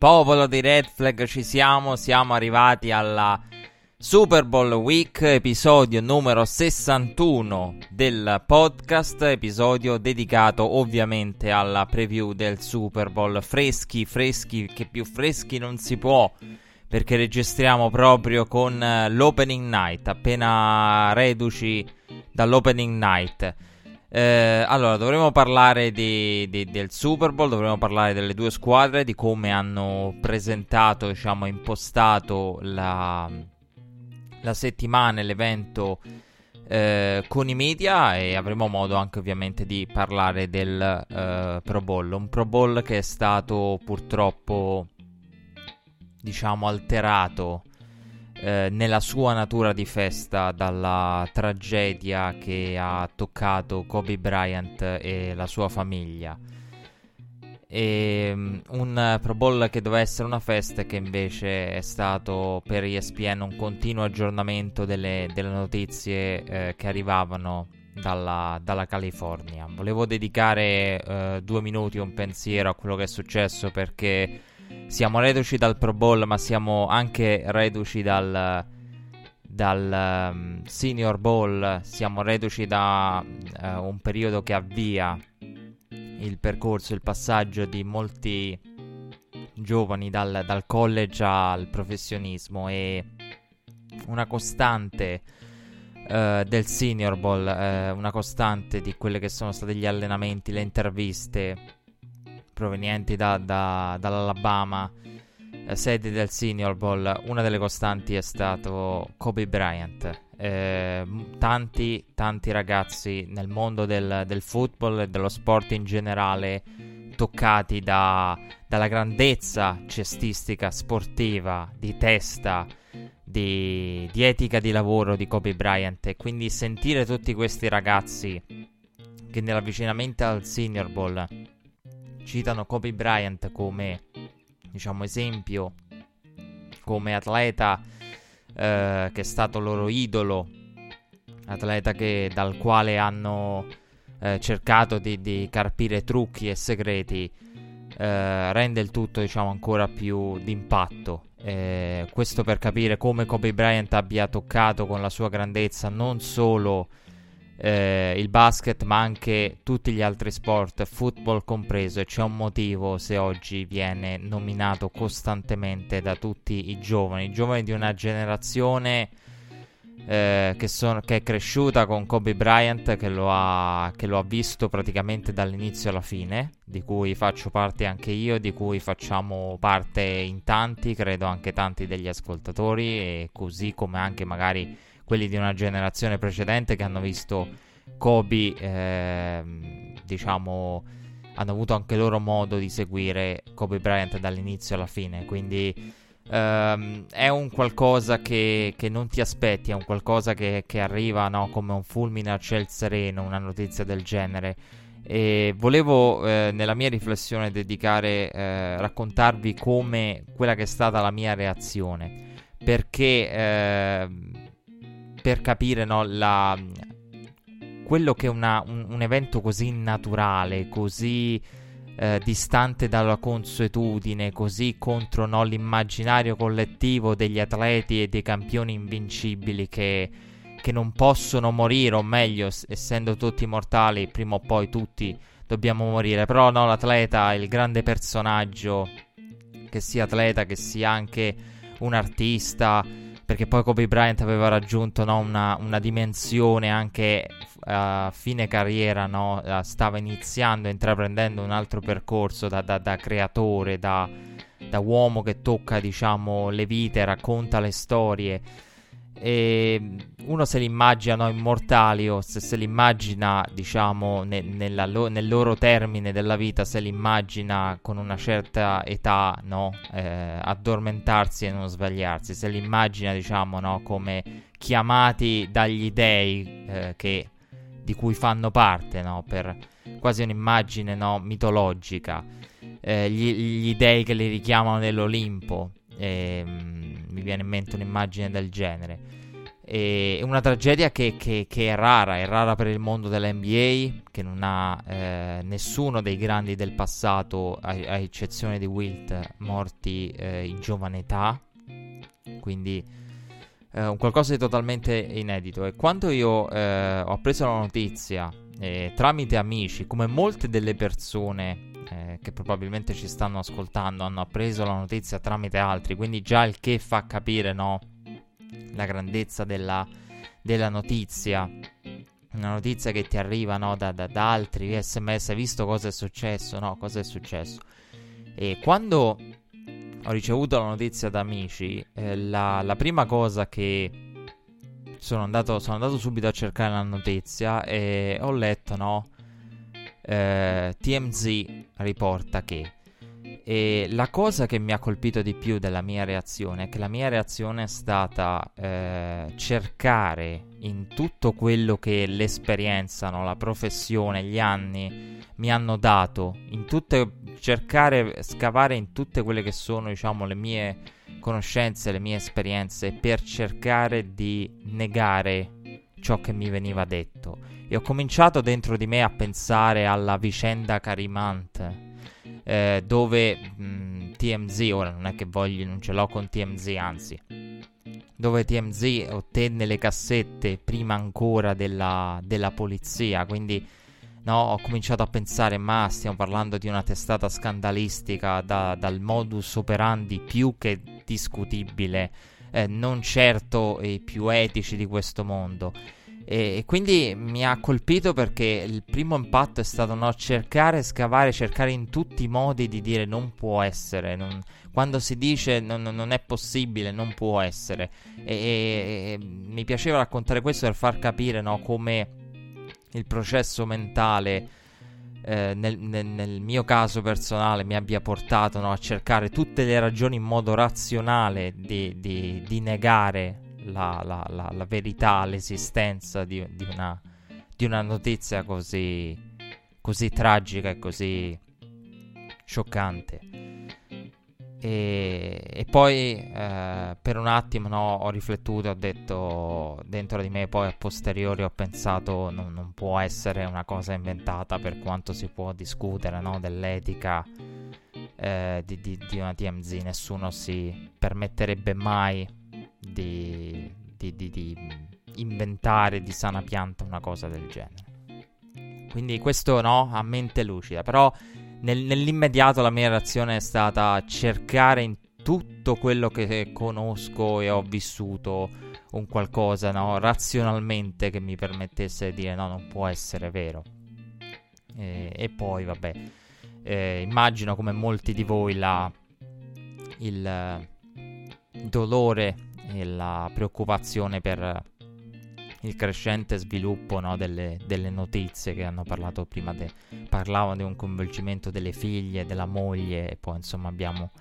Popolo di Red Flag, ci siamo, siamo arrivati alla Super Bowl Week, episodio numero 61 del podcast, episodio dedicato ovviamente alla preview del Super Bowl. Freschi, freschi, che più freschi non si può, perché registriamo proprio con eh, l'opening night, appena reduci dall'opening night. Eh, allora, dovremo parlare di, di- del Super Bowl, dovremo parlare delle due squadre, di come hanno presentato, diciamo, impostato la, la settimana l'evento eh, con i media e avremo modo anche ovviamente di parlare del eh, Pro Bowl. Un Pro Bowl che è stato purtroppo, diciamo, alterato eh, nella sua natura di festa dalla tragedia che ha toccato Kobe Bryant e la sua famiglia. E, um, un Pro Bowl che doveva essere una festa che invece è stato per ESPN un continuo aggiornamento delle, delle notizie eh, che arrivavano dalla, dalla California. Volevo dedicare eh, due minuti un pensiero a quello che è successo perché siamo reduci dal Pro Bowl, ma siamo anche reduci dal, dal um, Senior Bowl, siamo reduci da uh, un periodo che avvia il percorso, il passaggio di molti giovani dal, dal college al professionismo e una costante uh, del Senior Bowl, uh, una costante di quelli che sono stati gli allenamenti, le interviste provenienti da, da, dall'Alabama, eh, sede del Senior Bowl, una delle costanti è stato Kobe Bryant. Eh, tanti, tanti ragazzi nel mondo del, del, football e dello sport in generale toccati da, dalla grandezza cestistica, sportiva, di testa, di, di etica di lavoro di Kobe Bryant e quindi sentire tutti questi ragazzi che nell'avvicinamento al Senior Bowl citano Kobe Bryant come diciamo esempio come atleta eh, che è stato loro idolo atleta che, dal quale hanno eh, cercato di, di, carpire trucchi e segreti eh, rende il tutto diciamo ancora più d'impatto. Eh, questo per capire come Kobe Bryant abbia toccato con la sua grandezza non solo eh, il basket, ma anche tutti gli altri sport, football compreso, e c'è un motivo se oggi viene nominato costantemente da tutti i giovani, i giovani di una generazione eh, che, sono, che, è cresciuta con Kobe Bryant, che lo, ha, che lo ha visto praticamente dall'inizio alla fine, di cui faccio parte anche io, di cui facciamo parte in tanti, credo anche tanti degli ascoltatori, e così come anche magari quelli di una generazione precedente che hanno visto Kobe, eh, diciamo, hanno avuto anche loro modo di seguire Kobe Bryant dall'inizio alla fine. Quindi ehm, è un qualcosa che, che, non ti aspetti, è un qualcosa che, che arriva no, come un fulmine a ciel sereno, una notizia del genere. E volevo eh, nella mia riflessione dedicare, eh, raccontarvi come quella che è stata la mia reazione. Perché eh, per capire no, la, quello che è un, un, evento così naturale, così eh, distante dalla consuetudine, così contro no, l'immaginario collettivo degli atleti e dei campioni invincibili che, che non possono morire, o meglio, essendo tutti mortali, prima o poi tutti dobbiamo morire. Però no, l'atleta, il grande personaggio, che sia atleta, che sia anche un artista, perché poi Kobe Bryant aveva raggiunto no, una, una, dimensione anche a uh, fine carriera, no? uh, stava iniziando, intraprendendo un altro percorso da, da, da creatore, da, da, uomo che tocca diciamo, le vite, racconta le storie. E uno se li immagina no, immortali o se se li immagina, diciamo, ne, lo, nel loro termine della vita, se li immagina con una certa età, no, eh, addormentarsi e non svegliarsi, se li immagina, diciamo, no, come chiamati dagli dei eh, che, di cui fanno parte, no, per quasi un'immagine no, mitologica, eh, gli, gli dei che li richiamano nell'Olimpo. E, um, mi viene in mente un'immagine del genere. È una tragedia che, che, che, è rara, è rara per il mondo dell'NBA, che non ha eh, nessuno dei grandi del passato, a, a eccezione di Wilt, morti eh, in giovane età. Quindi eh, un qualcosa di totalmente inedito. E quando io eh, ho preso la notizia eh, tramite amici, come molte delle persone eh, che probabilmente ci stanno ascoltando hanno appreso la notizia tramite altri, quindi già il che fa capire no, la grandezza della, della notizia. Una notizia che ti arriva no, da, da, da, altri sms, hai visto cosa è successo? No, cosa è successo? E quando ho ricevuto la notizia da amici, eh, la, la, prima cosa che sono andato, sono andato subito a cercare la notizia e ho letto, no? Eh, TMZ riporta che e la cosa che mi ha colpito di più della mia reazione è che la mia reazione è stata eh, cercare in tutto quello che l'esperienza, no, la professione, gli anni mi hanno dato, tutte, cercare, scavare in tutte quelle che sono, diciamo, le mie conoscenze, le mie esperienze per cercare di negare ciò che mi veniva detto e ho cominciato dentro di me a pensare alla vicenda Carimant, eh, dove mh, TMZ, ora non è che voglio, non ce l'ho con TMZ, anzi, dove TMZ ottenne le cassette prima ancora della, della polizia, quindi no, ho cominciato a pensare, ma stiamo parlando di una testata scandalistica da, dal modus operandi più che discutibile, eh, non certo i più etici di questo mondo. E, quindi mi ha colpito perché il primo impatto è stato no, cercare, scavare, cercare in tutti i modi di dire non può essere. Non, quando si dice non, non, è possibile, non può essere. E, e, e, mi piaceva raccontare questo per far capire no, come il processo mentale. Eh, nel, nel, nel, mio caso personale mi abbia portato no, a cercare tutte le ragioni in modo razionale di, di, di negare la, la, la, la verità, l'esistenza di, di, una, di una notizia così, così tragica e così scioccante. E, e poi eh, per un attimo no, ho riflettuto, ho detto dentro di me, poi a posteriori ho pensato non, non può essere una cosa inventata per quanto si può discutere no, dell'etica eh, di, di, di, una TMZ, nessuno si permetterebbe mai di, di, di, di inventare di sana pianta una cosa del genere. Quindi questo no, a mente lucida, però nel, nell'immediato la mia reazione è stata cercare in tutto quello che conosco e ho vissuto un qualcosa no, razionalmente che mi permettesse di dire no, non può essere vero. E, e poi, vabbè, eh, immagino come molti di voi la, il dolore e la preoccupazione per il crescente sviluppo no, delle, delle, notizie che hanno parlato prima. De, parlavano di un coinvolgimento delle figlie, della moglie e poi insomma abbiamo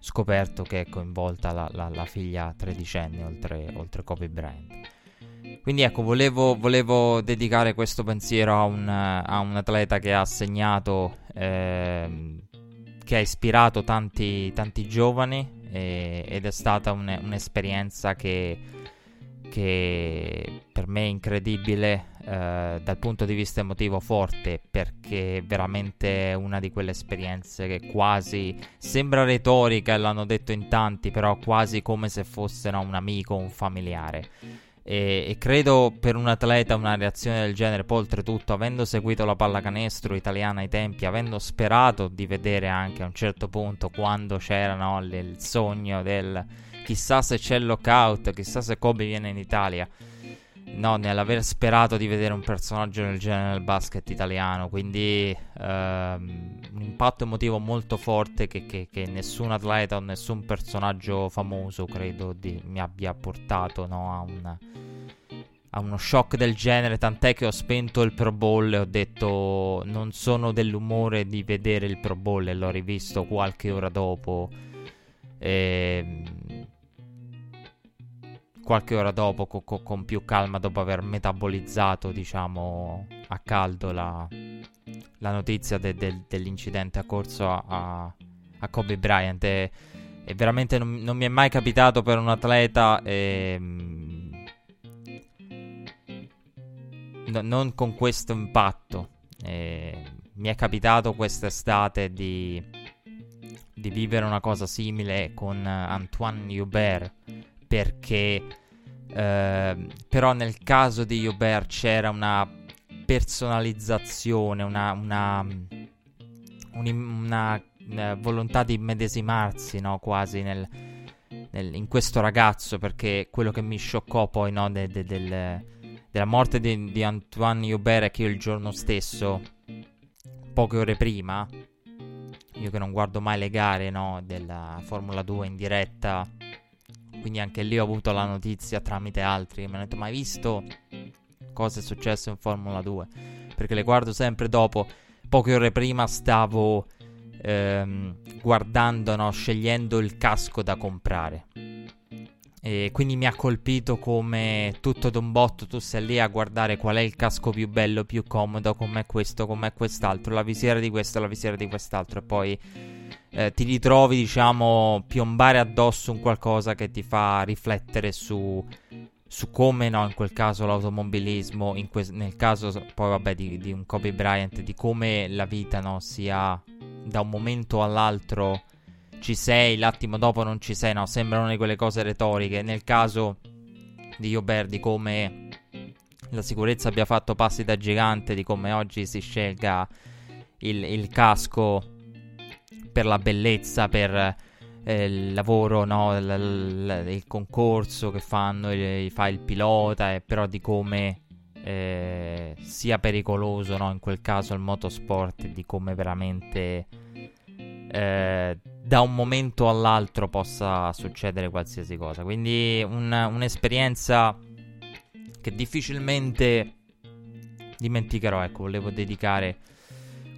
scoperto che è coinvolta la, la, la figlia tredicenne oltre, oltre Kobe Bryant. Quindi ecco, volevo, volevo, dedicare questo pensiero a un, a un atleta che ha segnato, eh, che ha ispirato tanti, tanti giovani e, ed è stata un, un'esperienza che, che, per me è incredibile eh, dal punto di vista emotivo forte perché è veramente una di quelle esperienze che quasi sembra retorica e l'hanno detto in tanti però quasi come se fosse no, un amico un familiare e, e, credo per un atleta una reazione del genere, poi oltretutto avendo seguito la pallacanestro italiana ai tempi, avendo sperato di vedere anche a un certo punto quando c'era no, il sogno del chissà se c'è il lockout, chissà se Kobe viene in Italia. No, nell'aver sperato di vedere un personaggio del genere nel basket italiano, quindi ehm, un impatto emotivo molto forte che, che, che, nessun atleta o nessun personaggio famoso credo di, mi abbia portato no, a un a uno shock del genere, tant'è che ho spento il Pro Bowl e ho detto non sono dell'umore di vedere il Pro Bowl e l'ho rivisto qualche ora dopo. Ehm, qualche ora dopo, co- co- con più calma, dopo aver metabolizzato, diciamo, a caldo la, la notizia de- de- dell'incidente accorso a, a, Kobe Bryant. E, e veramente non, non, mi è mai capitato per un atleta. E, ehm, no, non con questo impatto. Eh, mi è capitato quest'estate di, di, vivere una cosa simile con Antoine Hubert perché eh, però nel caso di Hubert c'era una personalizzazione, una, una, una, una volontà di medesimarsi no, quasi nel, nel, in questo ragazzo perché quello che mi scioccò poi no, de, de, del della morte di, di Antoine Hubert è che io il giorno stesso, poche ore prima, io che non guardo mai le gare no, della Formula 2 in diretta, quindi anche lì ho avuto la notizia tramite altri mi hanno detto: Ma hai visto cosa è successo in Formula 2? Perché le guardo sempre dopo. Poche ore prima stavo ehm, guardando, no, scegliendo il casco da comprare. E quindi mi ha colpito come tutto d'un botto tu sei lì a guardare qual è il casco più bello, più comodo, com'è questo, com'è quest'altro, la visiera di questo, la visiera di quest'altro e poi eh, ti ritrovi, diciamo, piombare addosso un qualcosa che ti fa riflettere su, su come, no, in quel caso l'automobilismo, que- nel caso poi vabbè di, di, un Kobe Bryant, di come la vita, no, sia da un momento all'altro ci sei, l'attimo dopo non ci sei, no, sembrano di quelle cose retoriche. Nel caso di Ioberdi, come la sicurezza abbia fatto passi da gigante, di come oggi si scelga il, il casco per la bellezza, per eh, il lavoro, no, l- l- il concorso che fanno, il, fa il pilota, e però di come eh, sia pericoloso, no, in quel caso il motorsport, di come veramente eh, da un momento all'altro possa succedere qualsiasi cosa. Quindi un, un'esperienza che difficilmente dimenticherò. Ecco, volevo dedicare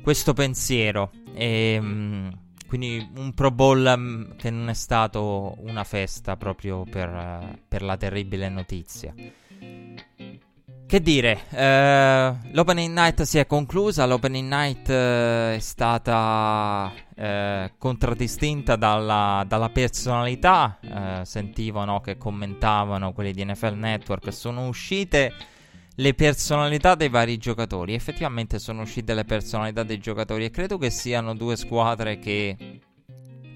questo pensiero. E, mm, quindi un Pro Bowl mm, che non è stato una festa proprio per, per la terribile notizia. Che dire, eh, l'opening night si è conclusa, l'opening night eh, è stata eh, contraddistinta dalla, dalla personalità, eh, sentivano che commentavano quelli di NFL Network, sono uscite le personalità dei vari giocatori, effettivamente sono uscite le personalità dei giocatori e credo che siano due squadre che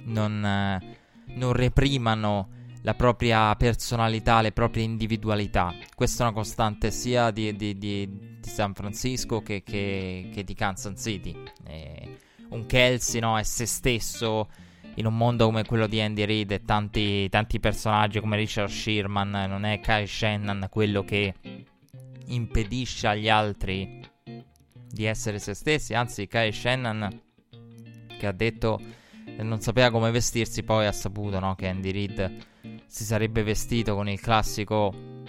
non, eh, non reprimano la propria personalità, le proprie individualità. Questa è una costante sia di, di, di, di San Francisco che, che, che, di Kansas City. Eh, un Kelsey no, è se stesso in un mondo come quello di Andy Reid e tanti, tanti personaggi come Richard Sherman. Non è Kyle Shannon quello che impedisce agli altri di essere se stessi. Anzi, Kyle Shannon che ha detto che non sapeva come vestirsi, poi ha saputo no, che Andy Reid si sarebbe vestito con il classico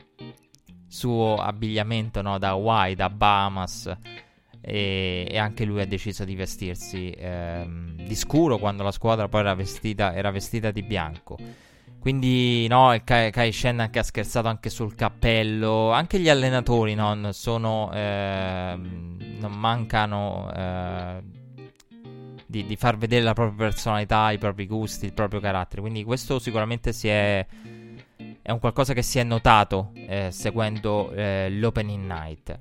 suo abbigliamento no, da Hawaii, da Bahamas. E, e, anche lui ha deciso di vestirsi ehm, di scuro quando la squadra poi era vestita, era vestita di bianco. Quindi, no, Kai, Kai Shannon che ha scherzato anche sul cappello. Anche gli allenatori no, sono, eh, non mancano eh, di, di, far vedere la propria personalità, i propri gusti, il proprio carattere. Quindi questo sicuramente si è, è un qualcosa che si è notato eh, seguendo eh, l'opening night.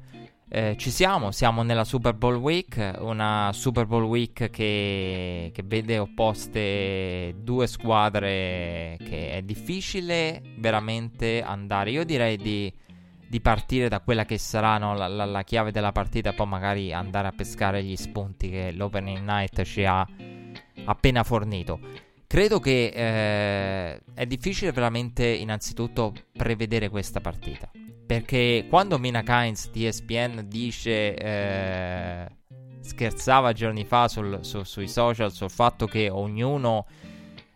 Eh, ci siamo, siamo nella Super Bowl Week, una Super Bowl Week che, che, vede opposte due squadre che è difficile veramente andare. Io direi di di partire da quella che sarà no, la, la, la, chiave della partita poi magari andare a pescare gli spunti che l'opening night ci ha appena fornito. credo che eh, è difficile veramente innanzitutto prevedere questa partita. Perché quando Mina Kynes di ESPN dice, eh, scherzava giorni fa sul, su, sui social sul fatto che ognuno,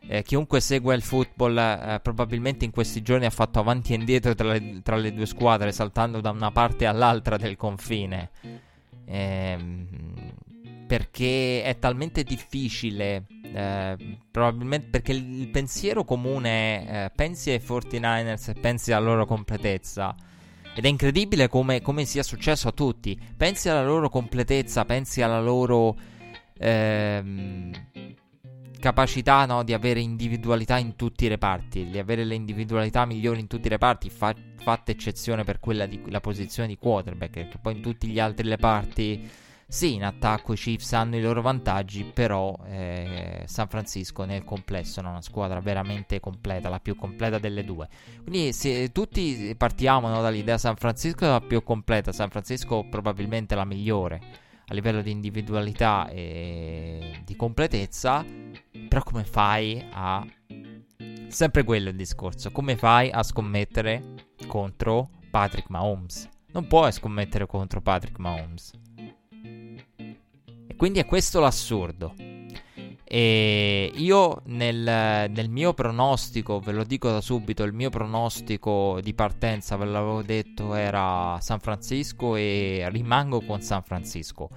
eh, chiunque segue il football, eh, probabilmente in questi giorni ha fatto avanti e indietro tra le, tra le, due squadre, saltando da una parte all'altra del confine. Ehm, perché è talmente difficile. Eh, probabilmente perché il, pensiero comune eh, pensi ai 49ers e pensi alla loro completezza. Ed è incredibile come, come, sia successo a tutti. Pensi alla loro completezza, pensi alla loro ehm, capacità no, di avere individualità in tutti i reparti, di avere le individualità migliori in tutti i reparti, fa, fatta eccezione per quella di la posizione di quarterback, che poi in tutti gli altri reparti sì, in attacco i Chiefs hanno i loro vantaggi, però eh, San Francisco nel complesso è una squadra veramente completa, la più completa delle due. Quindi se tutti partiamo no, dall'idea San Francisco è la più completa, San Francisco probabilmente la migliore a livello di individualità e di completezza, però come fai a... Sempre quello il discorso, come fai a scommettere contro Patrick Mahomes? Non puoi scommettere contro Patrick Mahomes. Quindi è questo l'assurdo. E io nel, nel, mio pronostico, ve lo dico da subito, il mio pronostico di partenza, ve l'avevo detto, era San Francisco e rimango con San Francisco.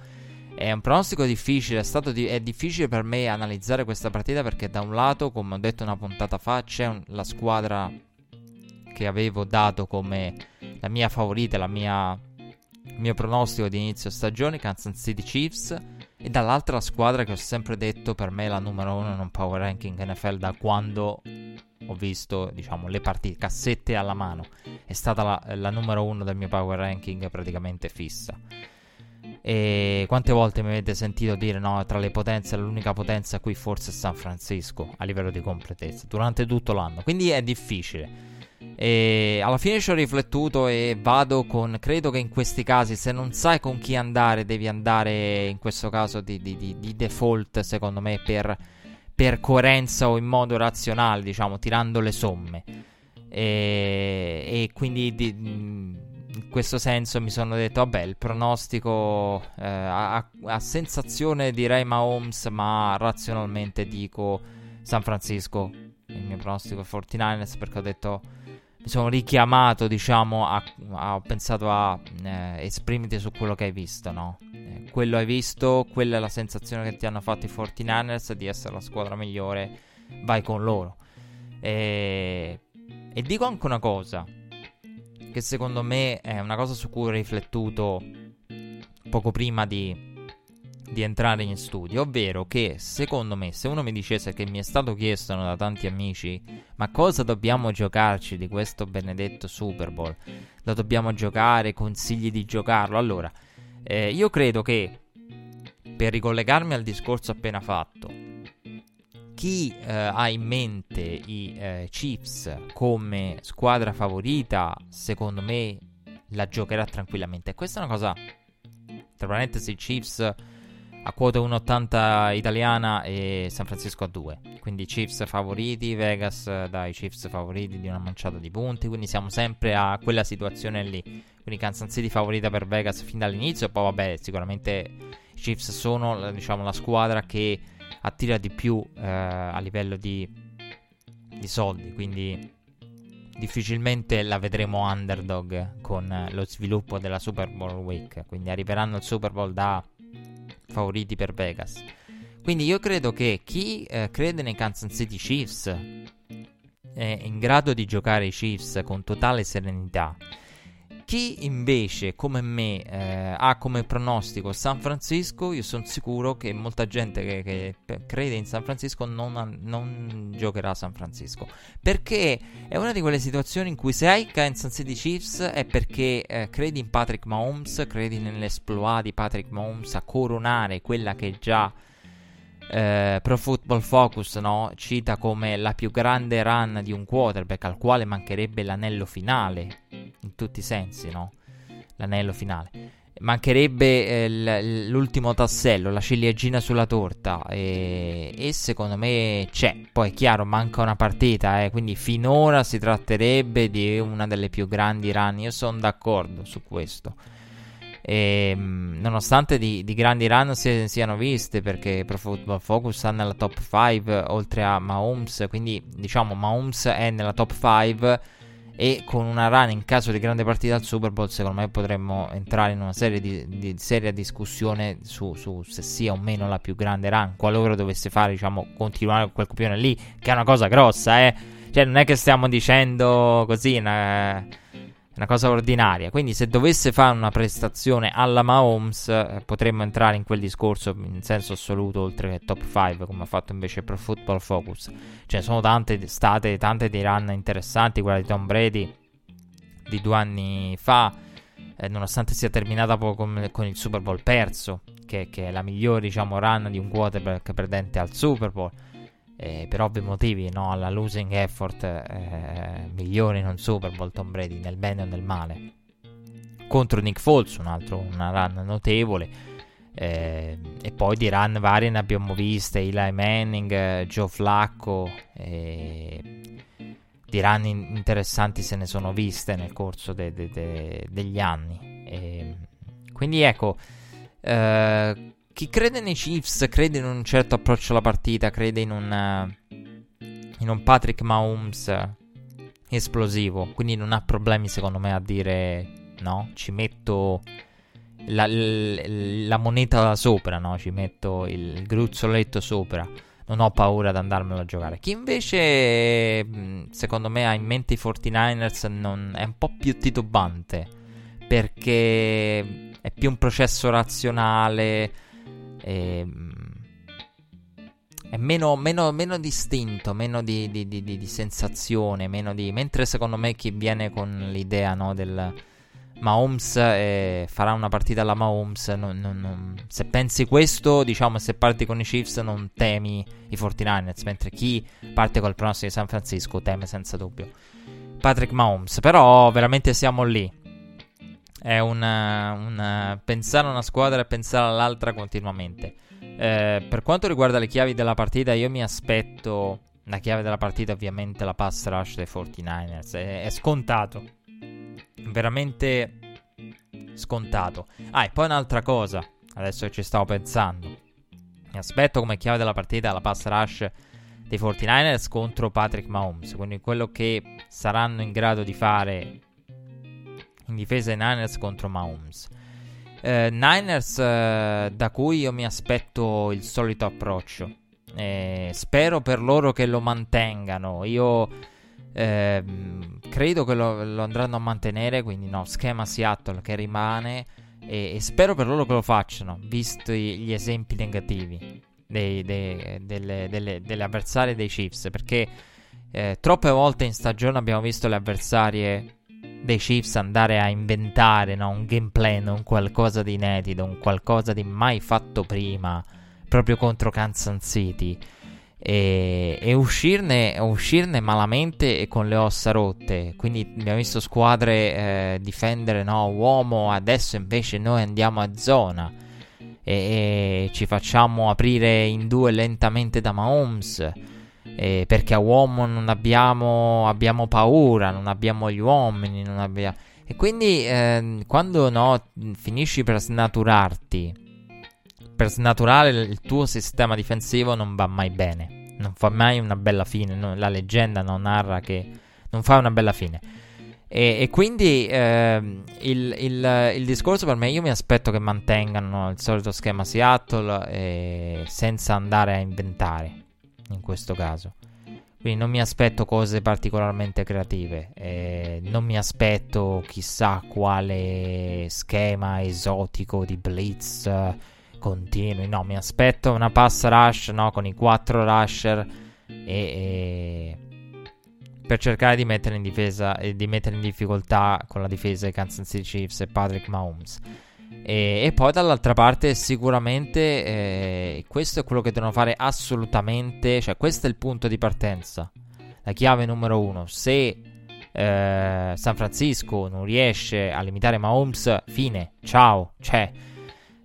È un pronostico difficile, è, di- è difficile per me analizzare questa partita perché da un lato, come ho detto una puntata fa, c'è un- la squadra che avevo dato come la mia favorita, la mia, il mio pronostico di inizio stagione, Kansas City Chiefs e dall'altra squadra che ho sempre detto per me è la numero uno in un power ranking NFL da quando ho visto diciamo le partite cassette alla mano. È stata la, la numero uno del mio power ranking praticamente fissa. E quante volte mi avete sentito dire no tra le potenze l'unica potenza qui forse è San Francisco a livello di completezza durante tutto l'anno. Quindi è difficile e alla fine ci ho riflettuto e vado con. Credo che in questi casi, se non sai con chi andare, devi andare in questo caso di, di, di, di default, secondo me, per, per, coerenza o in modo razionale, diciamo, tirando le somme. E, e quindi di, in questo senso mi sono detto, vabbè, il pronostico eh, a, a, sensazione direi Mahomes, ma razionalmente dico San Francisco. Il mio pronostico è 49ers perché ho detto sono richiamato, diciamo, a, a, ho pensato a eh, esprimerti su quello che hai visto, no? Eh, quello hai visto, quella è la sensazione che ti hanno fatto i 49ers di essere la squadra migliore, vai con loro. E, e dico anche una cosa, che secondo me è una cosa su cui ho riflettuto poco prima di di entrare in studio, ovvero che secondo me se uno mi dicesse che mi è stato chiesto da tanti amici ma cosa dobbiamo giocarci di questo benedetto Super Bowl, lo dobbiamo giocare, consigli di giocarlo, allora eh, io credo che per ricollegarmi al discorso appena fatto, chi eh, ha in mente i eh, Chiefs come squadra favorita, secondo me la giocherà tranquillamente. Questa è una cosa, tra parentesi, Chiefs a quota 1,80 italiana e San Francisco a 2. Quindi Chiefs favoriti, Vegas dai Chiefs favoriti di una manciata di punti. Quindi siamo sempre a quella situazione lì. Quindi Kansas City favorita per Vegas fin dall'inizio. Poi vabbè, sicuramente i Chiefs sono diciamo, la squadra che attira di più eh, a livello di, di soldi. Quindi difficilmente la vedremo underdog con lo sviluppo della Super Bowl Week. Quindi arriveranno al Super Bowl da favoriti per Vegas. Quindi io credo che chi eh, crede nei Kansas City Chiefs è in grado di giocare i Chiefs con totale serenità chi invece, come me, eh, ha come pronostico San Francisco, io sono sicuro che molta gente che, che crede in San Francisco non, non, giocherà a San Francisco. Perché è una di quelle situazioni in cui se hai Kansas City Chiefs è perché eh, credi in Patrick Mahomes, credi nell'esploit di Patrick Mahomes a coronare quella che già eh, Pro Football Focus no? cita come la più grande run di un quarterback al quale mancherebbe l'anello finale in tutti i sensi, no? L'anello finale. mancherebbe eh, l'ultimo tassello, la ciliegina sulla torta e, e, secondo me c'è. Poi è chiaro, manca una partita, eh, quindi finora si tratterebbe di una delle più grandi run. Io sono d'accordo su questo. E, ehm, nonostante di, di, grandi run si, siano viste, perché Pro Football Focus sta nella top 5 oltre a Mahomes, quindi diciamo Mahomes è nella top 5 e con una run in caso di grande partita al Super Bowl secondo me potremmo entrare in una serie di, di seria discussione su, su, se sia o meno la più grande run. Qualora dovesse fare diciamo continuare quel copione lì che è una cosa grossa eh. Cioè non è che stiamo dicendo così una, una cosa ordinaria. Quindi, se dovesse fare una prestazione alla Mahomes, eh, potremmo entrare in quel discorso in senso assoluto, oltre che top 5, come ha fatto invece Pro Football Focus. Cioè, sono tante state tante di run interessanti. Quella di Tom Brady di due anni fa, eh, nonostante sia terminata con, con, il Super Bowl perso, che, che, è la migliore, diciamo, run di un quarterback perdente al Super Bowl eh, per ovvi motivi, no? alla losing effort eh, migliore in Super Bowl Tom Brady, nel bene o nel male. Contro Nick Foles, un altro, una run notevole. Eh, e poi di run varie ne abbiamo viste, Eli Manning, Joe Flacco, di run in- interessanti se ne sono viste nel corso de- de- de- degli anni. E, quindi ecco, eh, chi crede nei Chiefs crede in un certo approccio alla partita, crede in un, uh, in un Patrick Mahomes esplosivo, quindi non ha problemi secondo me a dire no, ci metto la, la, la moneta sopra, no? ci metto il, gruzzoletto sopra non ho paura ad andarmelo a giocare. Chi invece, secondo me, ha in mente i 49ers non, è un po' più titubante perché è più un processo razionale. E, ehm, è meno, meno, meno, distinto, meno di, di, di, di, sensazione, meno. Mentre secondo me chi viene con l'idea no, del Mahomes eh, farà una partita alla Mahomes, non, non, non, se pensi questo, diciamo, se parti con i Chiefs non temi i 49ers, mentre chi parte col pronostico di San Francisco teme senza dubbio Patrick Mahomes. Però veramente siamo lì è una, una, pensare a una squadra e pensare all'altra continuamente. Eh, per quanto riguarda le chiavi della partita, io mi aspetto la chiave della partita, ovviamente la pass rush dei 49ers. È, è scontato, veramente scontato. Ah, e poi un'altra cosa, adesso ci stavo pensando. Mi aspetto come chiave della partita la pass rush dei 49ers contro Patrick Mahomes. Quindi quello che saranno in grado di fare in difesa ai Niners contro Mahomes. Eh, Niners eh, da cui io mi aspetto il solito approccio. Eh, spero per loro che lo mantengano. Io ehm, credo che lo, lo, andranno a mantenere, quindi no, schema Seattle che rimane. E, e spero per loro che lo facciano, visti gli esempi negativi dei, dei, delle, delle, delle avversarie dei Chiefs. Perché eh, troppe volte in stagione abbiamo visto le avversarie dei Chiefs andare a inventare no? un gameplay, un qualcosa di inedito, un qualcosa di mai fatto prima, proprio contro Kansas City. E, e uscirne, uscirne, malamente e con le ossa rotte. Quindi abbiamo visto squadre eh, difendere no, uomo, adesso invece noi andiamo a zona e, e ci facciamo aprire in due lentamente da Mahomes eh, perché a uomo non abbiamo, abbiamo, paura, non abbiamo gli uomini, non abbiamo... E quindi eh, quando no, finisci per snaturarti, per snaturare il tuo sistema difensivo non va mai bene, non fa mai una bella fine, no, la leggenda non narra che non fa una bella fine. E, e quindi eh, il, il, il, discorso per me, io mi aspetto che mantengano il solito schema Seattle eh, senza andare a inventare in questo caso. Quindi non mi aspetto cose particolarmente creative, eh, non mi aspetto chissà quale schema esotico di blitz eh, continui, no, mi aspetto una pass rush no, con i quattro rusher e, e per cercare di mettere in difesa e di mettere in difficoltà con la difesa di Kansas City Chiefs e Patrick Mahomes. E, e poi dall'altra parte sicuramente eh, questo è quello che devono fare assolutamente, cioè questo è il punto di partenza, la chiave numero uno. Se eh, San Francisco non riesce a limitare Mahomes, fine, ciao, c'è.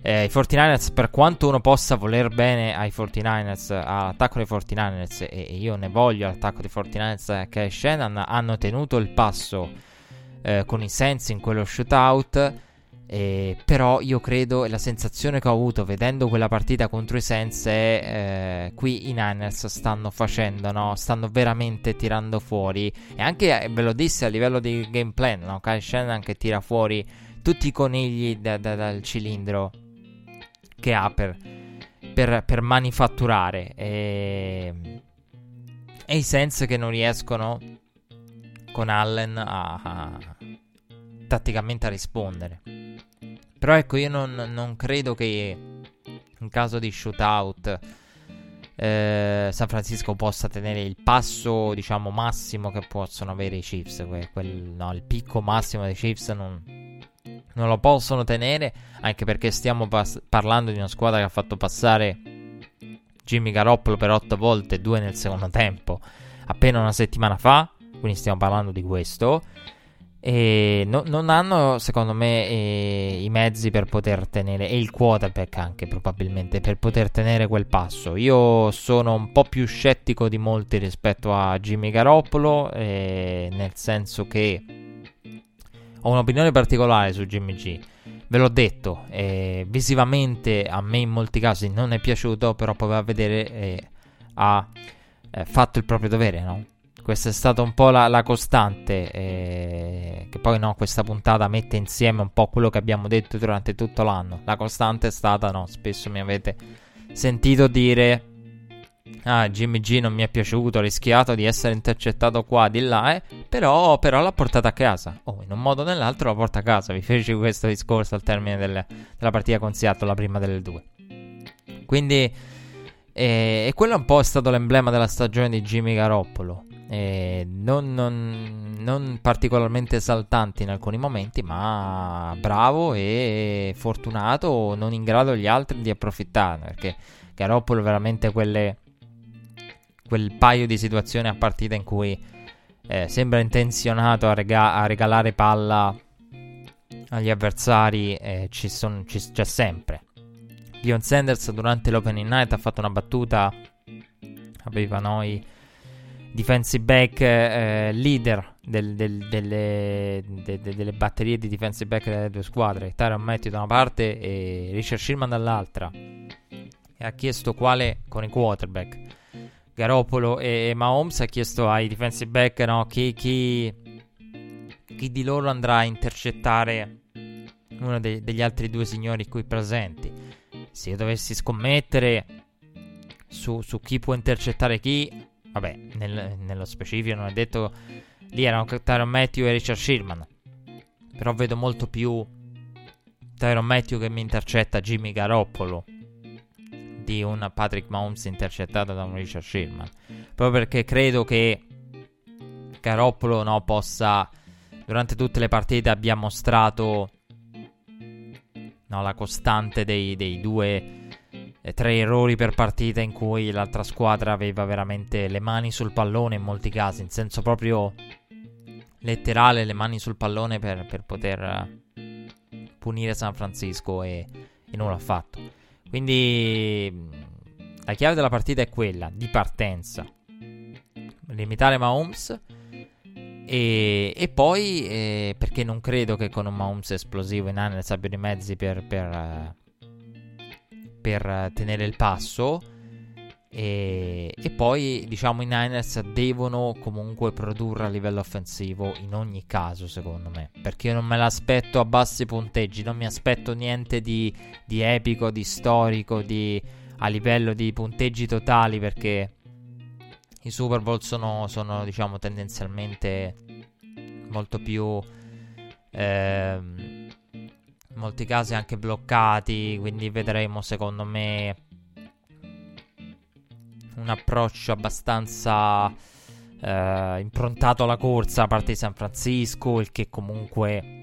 Eh, I 49ers, per quanto uno possa voler bene ai 49ers, all'attacco dei 49ers, e, e io ne voglio all'attacco dei 49ers che Shannon, hanno tenuto il passo eh, con i Saints in quello shootout. Eh, però io credo e la sensazione che ho avuto vedendo quella partita contro i Saints è eh, qui i Niners stanno facendo, no? stanno veramente tirando fuori e anche eh, ve lo disse a livello di game plan, no? Kyle Shannon che tira fuori tutti i conigli da, da, dal cilindro che ha per, per, per manifatturare e, e, i Saints che non riescono con Allen a, a tatticamente a rispondere. Però ecco, io non, non credo che in caso di shootout eh, San Francisco possa tenere il passo, diciamo, massimo che possono avere i Chiefs. Que- quel, no, il picco massimo dei Chiefs non, non lo possono tenere, anche perché stiamo pas- parlando di una squadra che ha fatto passare Jimmy Garoppolo per otto volte, due nel secondo tempo, appena una settimana fa. Quindi stiamo parlando di questo. E no, non hanno, secondo me, eh, i mezzi per poter tenere, e il quarterback anche probabilmente, per poter tenere quel passo. Io sono un po' più scettico di molti rispetto a Jimmy Garoppolo, eh, nel senso che ho un'opinione particolare su Jimmy G. Ve l'ho detto, eh, visivamente a me in molti casi non è piaciuto, però poi va a vedere, eh, ha eh, fatto il proprio dovere, no? Questa è stata un po' la, la costante. Eh, che poi no, questa puntata mette insieme un po' quello che abbiamo detto durante tutto l'anno. La costante è stata, no, spesso mi avete sentito dire. Ah, Jimmy G non mi è piaciuto, ho rischiato di essere intercettato qua, di là, eh, però, però l'ha portata a casa. Oh, in un modo o nell'altro la porta a casa. Vi feci questo discorso al termine del, della partita con Seattle, la prima delle due. Quindi, eh, e quello un po' è stato l'emblema della stagione di Jimmy Garoppolo. Eh, non, non, non, particolarmente esaltanti in alcuni momenti, ma bravo e fortunato, non in grado gli altri di approfittarne. Perché Garoppolo veramente quelle, quel paio di situazioni a partita in cui eh, sembra intenzionato a, rega- a, regalare palla agli avversari, eh, ci son, ci, c'è sempre. Dion Sanders durante l'opening night ha fatto una battuta, aveva noi defensive back eh, leader del, del, delle, de, de, delle batterie di defensive back delle due squadre, Tyron Matthew da una parte e Richard Sherman dall'altra. E ha chiesto quale con i quarterback. Garoppolo e, e Mahomes ha chiesto ai defensive back no, chi, chi, chi, di loro andrà a intercettare uno de, degli altri due signori qui presenti. Se io dovessi scommettere su, su chi può intercettare chi, Vabbè, nel, nello specifico non è detto. Lì erano Tyron Matthew e Richard Sherman. Però vedo molto più Tyron Matthew che mi intercetta Jimmy Garoppolo di un Patrick Mahomes intercettato da un Richard Sherman. Proprio perché credo che Garoppolo no, possa. Durante tutte le partite abbia mostrato no, la costante dei, dei due tre errori per partita in cui l'altra squadra aveva veramente le mani sul pallone in molti casi, in senso proprio letterale, le mani sul pallone per, per poter punire San Francisco e, e non l'ha fatto. Quindi la chiave della partita è quella di partenza. Limitare Mahomes e, e poi eh, perché non credo che con un Mahomes esplosivo i Niners abbiano i mezzi per, per, per tenere il passo. E, e, poi diciamo i Niners devono comunque produrre a livello offensivo in ogni caso secondo me perché io non me l'aspetto a bassi punteggi non mi aspetto niente di, di epico di storico di, a livello di punteggi totali perché i Super Bowl sono, sono diciamo tendenzialmente molto più ehm, in molti casi anche bloccati, quindi vedremo secondo me un approccio abbastanza eh, improntato alla corsa da parte di San Francisco, il che comunque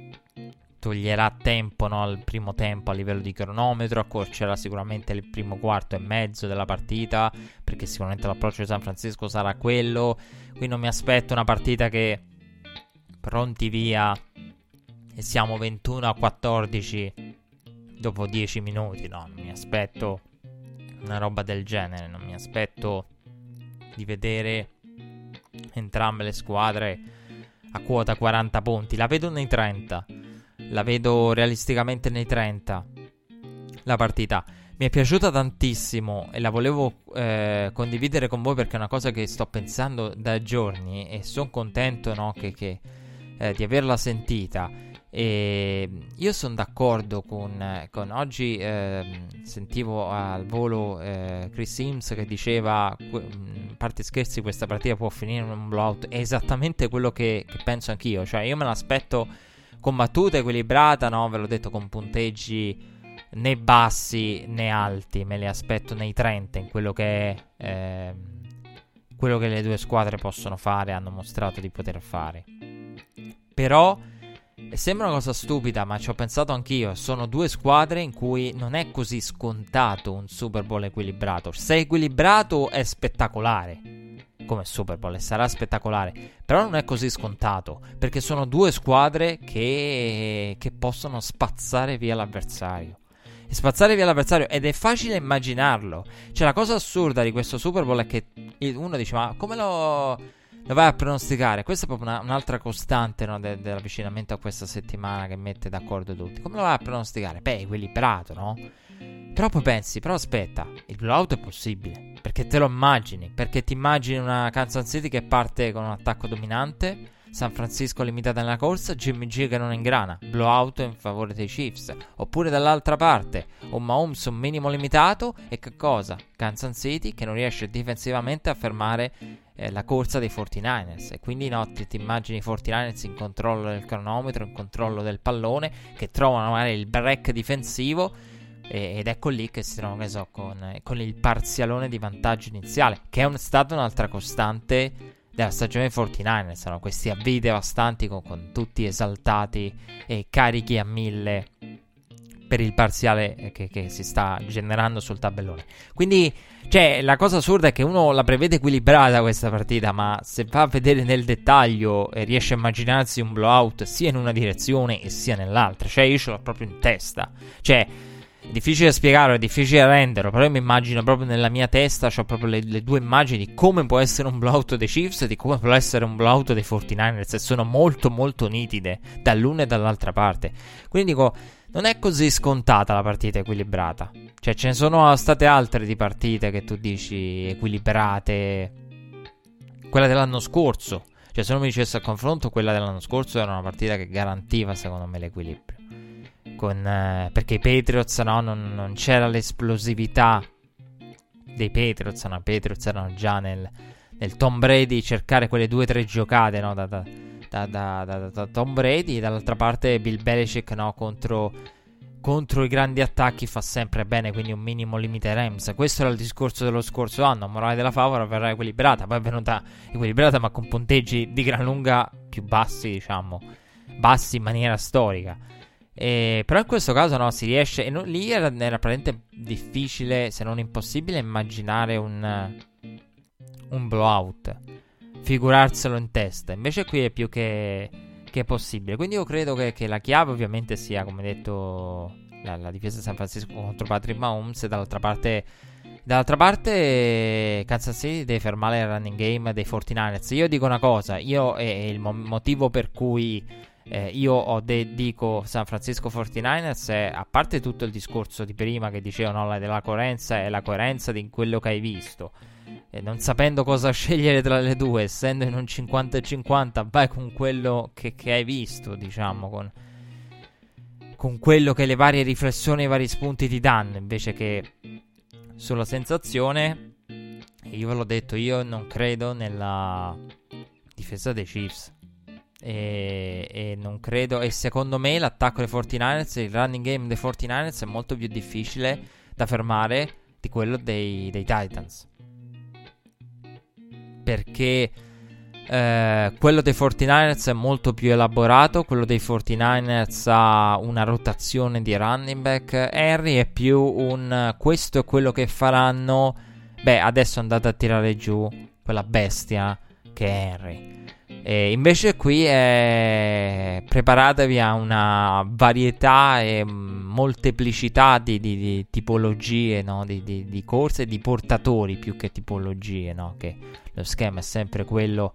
toglierà tempo no, al primo tempo a livello di cronometro, accorcerà sicuramente il primo quarto e mezzo della partita, perché sicuramente l'approccio di San Francisco sarà quello, qui non mi aspetto una partita che pronti via e siamo 21 a 14 dopo 10 minuti. No, non mi aspetto una roba del genere. Non mi aspetto di vedere entrambe le squadre a quota 40 punti. La vedo nei 30. La vedo realisticamente nei 30. La partita. Mi è piaciuta tantissimo e la volevo eh, condividere con voi perché è una cosa che sto pensando da giorni e sono contento no, che, che, eh, di averla sentita. E io sono d'accordo con, con oggi eh, sentivo al volo eh, Chris Sims che diceva a parte scherzi questa partita può finire in un blowout è esattamente quello che, che penso anch'io cioè io me l'aspetto combattuta equilibrata no ve l'ho detto con punteggi né bassi né alti, me li aspetto nei 30 in quello che è eh, quello che le due squadre possono fare, hanno mostrato di poter fare. Però sembra una cosa stupida, ma ci ho pensato anch'io, sono due squadre in cui non è così scontato un Super Bowl equilibrato. Se è equilibrato è spettacolare come Super Bowl e sarà spettacolare. Però non è così scontato perché sono due squadre che, che possono spazzare via l'avversario e spazzare via l'avversario ed è facile immaginarlo. Cioè la cosa assurda di questo Super Bowl è che uno dice ma come lo, lo vai a pronosticare? Questa è proprio una, un'altra costante no, de, dell'avvicinamento a questa settimana che mette d'accordo tutti. Come lo vai a pronosticare? Beh, equilibrato, no? Però poi pensi, però aspetta, il blowout è possibile. Perché te lo immagini? Perché ti immagini una Kansas City che parte con un attacco dominante San Francisco limitata nella corsa, Jimmy G che non ingrana, blowout in favore dei Chiefs. Oppure dall'altra parte, un Mahomes un minimo limitato e che cosa? Kansas City che non riesce difensivamente a fermare eh, la corsa dei 49ers. E quindi no, ti, ti immagini i 49ers in controllo del cronometro, in controllo del pallone, che trovano magari il break difensivo ed ecco lì che si trovano, che so, con, con, il parzialone di vantaggio iniziale, che è un, stata un'altra costante della stagione 49 sono questi avvii devastanti con, con, tutti esaltati e carichi a mille per il parziale che, che, si sta generando sul tabellone. Quindi, cioè, la cosa assurda è che uno la prevede equilibrata questa partita, ma se va a vedere nel dettaglio e riesce a immaginarsi un blowout sia in una direzione e sia nell'altra, cioè io ce l'ho proprio in testa. Cioè, è difficile spiegarlo, è difficile renderlo, però io mi immagino proprio nella mia testa, ho proprio le, le, due immagini di come può essere un blowout dei Chiefs e di come può essere un blowout dei 49ers e sono molto molto nitide dall'una e dall'altra parte. Quindi dico, non è così scontata la partita equilibrata. Cioè ce ne sono state altre di partite che tu dici equilibrate. Quella dell'anno scorso. Cioè se non mi dicesse a confronto, quella dell'anno scorso era una partita che garantiva secondo me l'equilibrio con, eh, perché i Patriots no, non, non, c'era l'esplosività dei Patriots, no, i Patriots erano già nel, nel Tom Brady cercare quelle due o tre giocate no, da, da, da, da, Tom Brady, dall'altra parte Bill Belichick no, contro, contro i grandi attacchi fa sempre bene, quindi un minimo limite Rams. Questo era il discorso dello scorso anno, morale della favola verrà equilibrata, poi è venuta equilibrata ma con punteggi di gran lunga più bassi, diciamo, bassi in maniera storica. Eh, però in questo caso no, si riesce. E non, lì era, era praticamente difficile, se non impossibile, immaginare un, un blowout. Figurarselo in testa. Invece qui è più che, che possibile. Quindi io credo che, che, la chiave ovviamente sia, come detto, la, la difesa di San Francisco contro Patrick Mahomes. E dall'altra parte... Dall'altra parte, Kansas City deve fermare il running game dei 49ers. Io dico una cosa, io è il mo- motivo per cui eh, io de- dico San Francisco 49ers, eh, a parte tutto il discorso di prima che dicevano no, della coerenza e la coerenza di quello che hai visto, eh, non sapendo cosa scegliere tra le due, essendo in un 50-50, vai con quello che, che hai visto, diciamo, con, con quello che le varie riflessioni e i vari spunti ti danno, invece che sulla sensazione. Io ve l'ho detto, io non credo nella difesa dei Chiefs. E, e, non credo. E secondo me l'attacco dei 49ers, il running game dei 49ers è molto più difficile da fermare di quello dei, dei Titans. Perché eh, quello dei 49ers è molto più elaborato. Quello dei 49ers ha una rotazione di running back. Henry è più un questo è quello che faranno. Beh, adesso andate a tirare giù quella bestia che è Henry E invece qui è... preparatevi a una varietà e molteplicità di, di, di tipologie no? di, di, corse e di portatori più che tipologie, no? che lo schema è sempre quello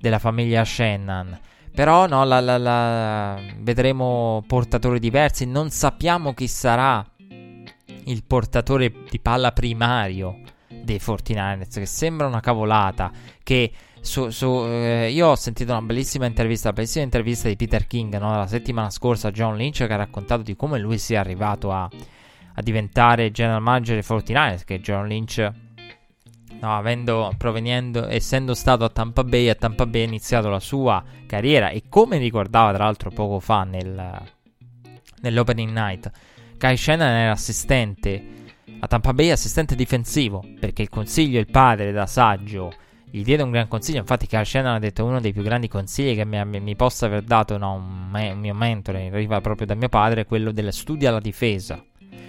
della famiglia Shannon. Però no, la, la, la... vedremo portatori diversi, non sappiamo chi sarà il portatore di palla primario dei 49ers, che sembra una cavolata, che su, su, eh, io ho sentito una bellissima intervista, la bellissima intervista di Peter King no? la settimana scorsa a John Lynch che ha raccontato di come lui sia arrivato a, a diventare general manager dei 49ers, che John Lynch no, avendo, proveniendo, essendo stato a Tampa Bay, a Tampa Bay ha iniziato la sua carriera e come ricordava tra l'altro poco fa nel, nell'opening night, Kai Shannon era assistente a Tampa Bay, assistente difensivo, perché il consiglio il padre da saggio gli diede un gran consiglio. Infatti, Carl Shannon ha detto uno dei più grandi consigli che mi, mi possa aver dato no, un, me, un, mio mentore, arriva proprio da mio padre, quello del studio alla difesa.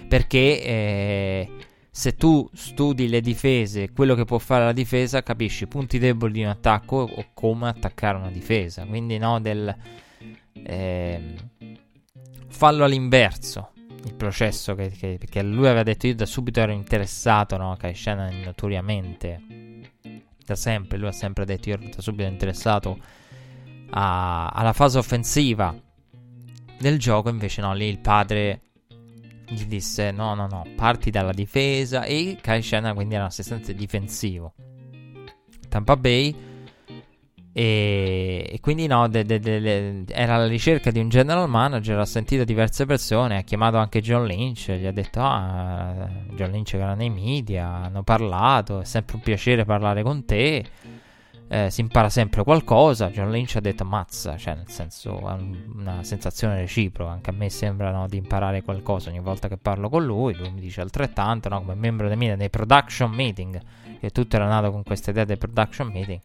Perché eh, se tu studi le difese, quello che può fare la difesa, capisci i punti deboli di un attacco o come attaccare una difesa. Quindi, no, del eh, fallo all'inverso. Il processo che, che, che, lui aveva detto, io da subito ero interessato, no? Kai Shannon notoriamente da sempre, lui ha sempre detto, io da subito interessato a, alla fase offensiva del gioco, invece no, lì il padre gli disse no, no, no, parti dalla difesa e Kai Shannon quindi era un assistente difensivo. Tampa Bay e, e quindi no, de, de, de, era alla ricerca di un general manager, ha sentito diverse persone, ha chiamato anche John Lynch, gli ha detto ah, John Lynch era nei media, hanno parlato, è sempre un piacere parlare con te. Eh, si impara sempre qualcosa. John Lynch ha detto mazza, cioè nel senso è un, una sensazione reciproca. Anche a me sembra no, di imparare qualcosa ogni volta che parlo con lui. Lui mi dice altrettanto, no, come membro dei media, nei production meeting, che tutto era nato con questa idea dei production meeting.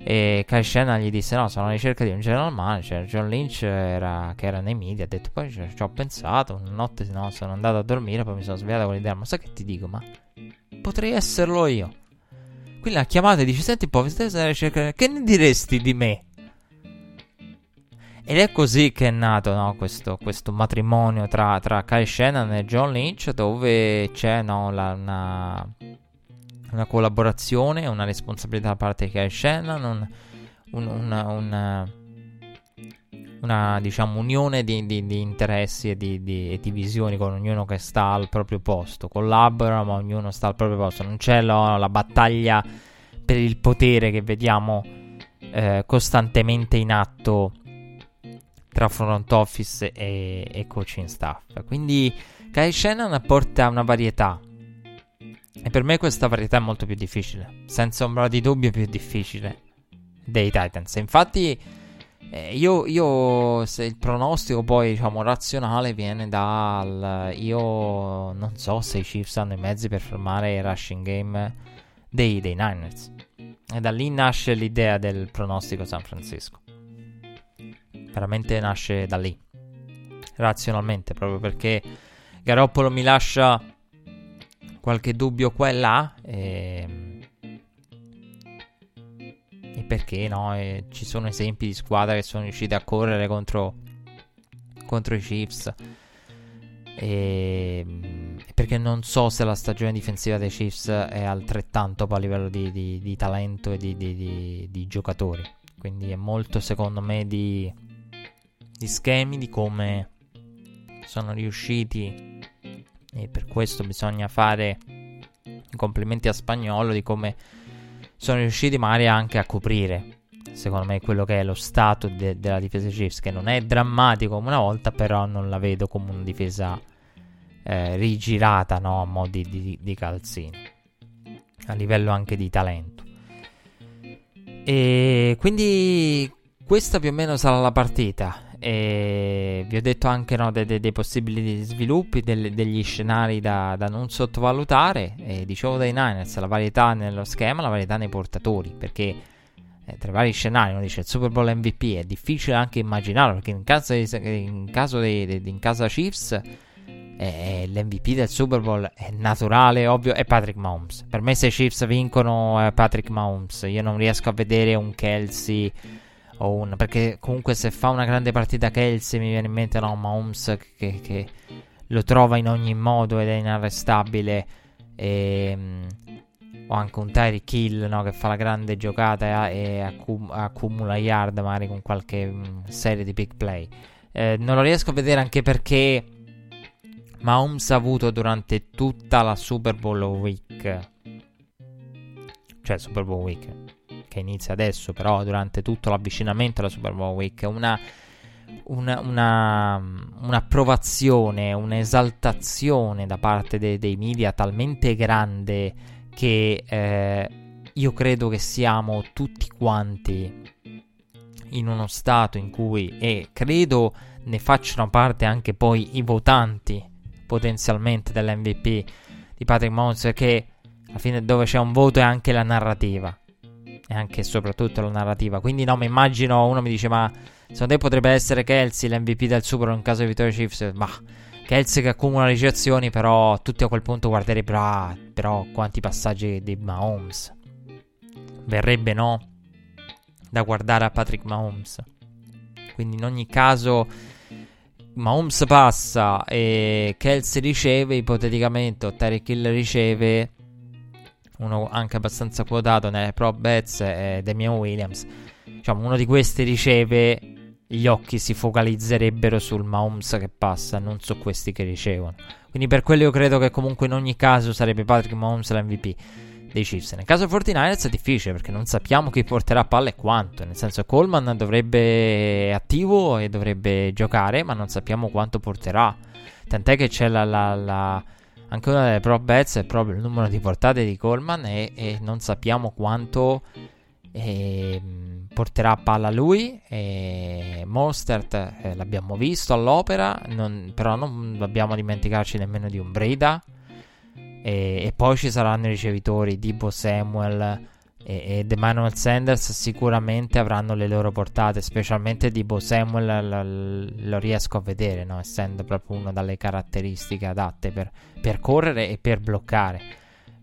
E Kai Shannon gli disse: No, sono alla ricerca di un general manager. John Lynch, era, che era nei media, ha detto: Poi ci ho pensato. Una notte no, sono andato a dormire. Poi mi sono svegliato con l'idea: Ma sai che ti dico? Ma potrei esserlo io. Quindi la chiamata e dice: Senti un po', stai. Che ne diresti di me? Ed è così che è nato no, questo, questo, matrimonio tra, tra Kai Shannon e John Lynch, dove c'è no, la, una una collaborazione, una responsabilità da parte di Kyle Shannon, un, un, una, una, una diciamo, unione di, di, di interessi e di, di, visioni con ognuno che sta al proprio posto. Collaborano, ma ognuno sta al proprio posto. Non c'è la, la battaglia per il potere che vediamo eh, costantemente in atto tra front office e, e coaching staff. Quindi Kyle Shannon porta una varietà e per me questa varietà è molto più difficile. Senza ombra di dubbio, più difficile dei Titans. Infatti, eh, io, io, se il pronostico poi, diciamo, razionale viene dal. Io non so se i Chiefs hanno i mezzi per fermare il rushing game dei, dei Niners. E da lì nasce l'idea del pronostico San Francisco. Veramente nasce da lì. Razionalmente, proprio perché Garoppolo mi lascia qualche dubbio qua e là. E, ehm, e perché no? E ci sono esempi di squadre che sono riuscite a correre contro, contro i Chiefs. E, perché non so se la stagione difensiva dei Chiefs è altrettanto a livello di, di, di talento e di, di, giocatori. Quindi è molto, secondo me, di schemi, di come sono riusciti e per questo bisogna fare complimenti a Spagnolo di come sono riusciti magari anche a coprire secondo me quello che è lo stato de- della difesa Chiefs che non è drammatico come una volta però non la vedo come una difesa eh, rigirata no? a mo' di, di, di calzino a livello anche di talento e quindi questa più o meno sarà la partita e vi ho detto anche no, dei, dei, dei possibili sviluppi, del, degli scenari da, da, non sottovalutare. E dicevo dai Niners, la varietà nello schema, la varietà nei portatori, perché eh, tra i vari scenari, uno dice il Super Bowl MVP, è difficile anche immaginarlo, perché in caso, di, in caso di, in casa Chiefs eh, l'MVP del Super Bowl è naturale, ovvio, è Patrick Mahomes. Per me se i Chiefs vincono è Patrick Mahomes, io non riesco a vedere un Kelsey o un, perché comunque se fa una grande partita Kelsey mi viene in mente no, Mahomes che, che lo trova in ogni modo ed è inarrestabile e, ehm, o anche un Tyreek Hill no, che fa la grande giocata e accum- accumula yard magari con qualche mh, serie di big play. Eh, non lo riesco a vedere anche perché Mahomes ha avuto durante tutta la Super Bowl Week cioè Super Bowl Week che inizia adesso però durante tutto l'avvicinamento alla Super Bowl Week una una, una, un'approvazione, un'esaltazione da parte de, dei media talmente grande che eh, io credo che siamo tutti quanti in uno stato in cui, e credo ne facciano parte anche poi i votanti potenzialmente dell'MVP di Patrick Mahomes, che alla fine dove c'è un voto è anche la narrativa, e anche e soprattutto la narrativa. Quindi no, mi immagino, uno mi dice ma Secondo te potrebbe essere Kelsey l'MVP del Super in caso di vittoria Chiefs? Ma Kelsey che accumula ricezioni, però tutti a quel punto guarderebbero, ah, però quanti passaggi di Mahomes. Verrebbe, no? Da guardare a Patrick Mahomes. Quindi in ogni caso Mahomes passa e Kelsey riceve, ipoteticamente, o Terry Hill riceve, uno anche abbastanza quotato nelle pro bets è Damian Williams. Diciamo, uno di questi riceve gli occhi si focalizzerebbero sul Mahomes che passa, non su questi che ricevono. Quindi per quello io credo che comunque in ogni caso sarebbe Patrick Mahomes l'MVP dei Chiefs. Nel caso 49ers è difficile perché non sappiamo chi porterà a palla e quanto. Nel senso Coleman dovrebbe attivo e dovrebbe giocare, ma non sappiamo quanto porterà. Tant'è che c'è la, la, la anche una delle pro bets è proprio il numero di portate di Coleman e, e non sappiamo quanto e porterà a palla lui. E Mostert eh, l'abbiamo visto all'opera, non, però non dobbiamo dimenticarci nemmeno di un Breda. E, e, poi ci saranno i ricevitori Dibo Samuel e, ed Emmanuel Sanders. Sicuramente avranno le loro portate, specialmente Dibo Samuel lo, lo riesco a vedere, no? essendo proprio una delle caratteristiche adatte per, per correre e per bloccare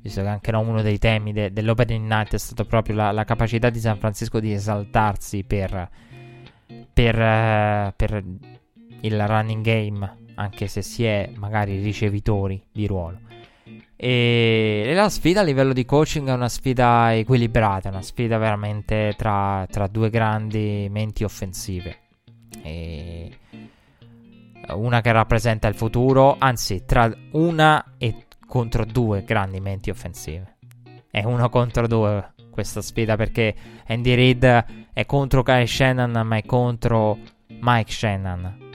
visto che anche no, uno dei temi de- dell'Opening Night è stato proprio la, la, capacità di San Francisco di esaltarsi per, per, uh, per, il running game, anche se si è magari ricevitori di ruolo. E la sfida a livello di coaching è una sfida equilibrata, una sfida veramente tra, tra due grandi menti offensive. E una che rappresenta il futuro, anzi, tra una e contro due grandi menti offensive. È uno contro due questa sfida perché Andy Reid è contro Kyle Shannon ma è contro Mike Shannon.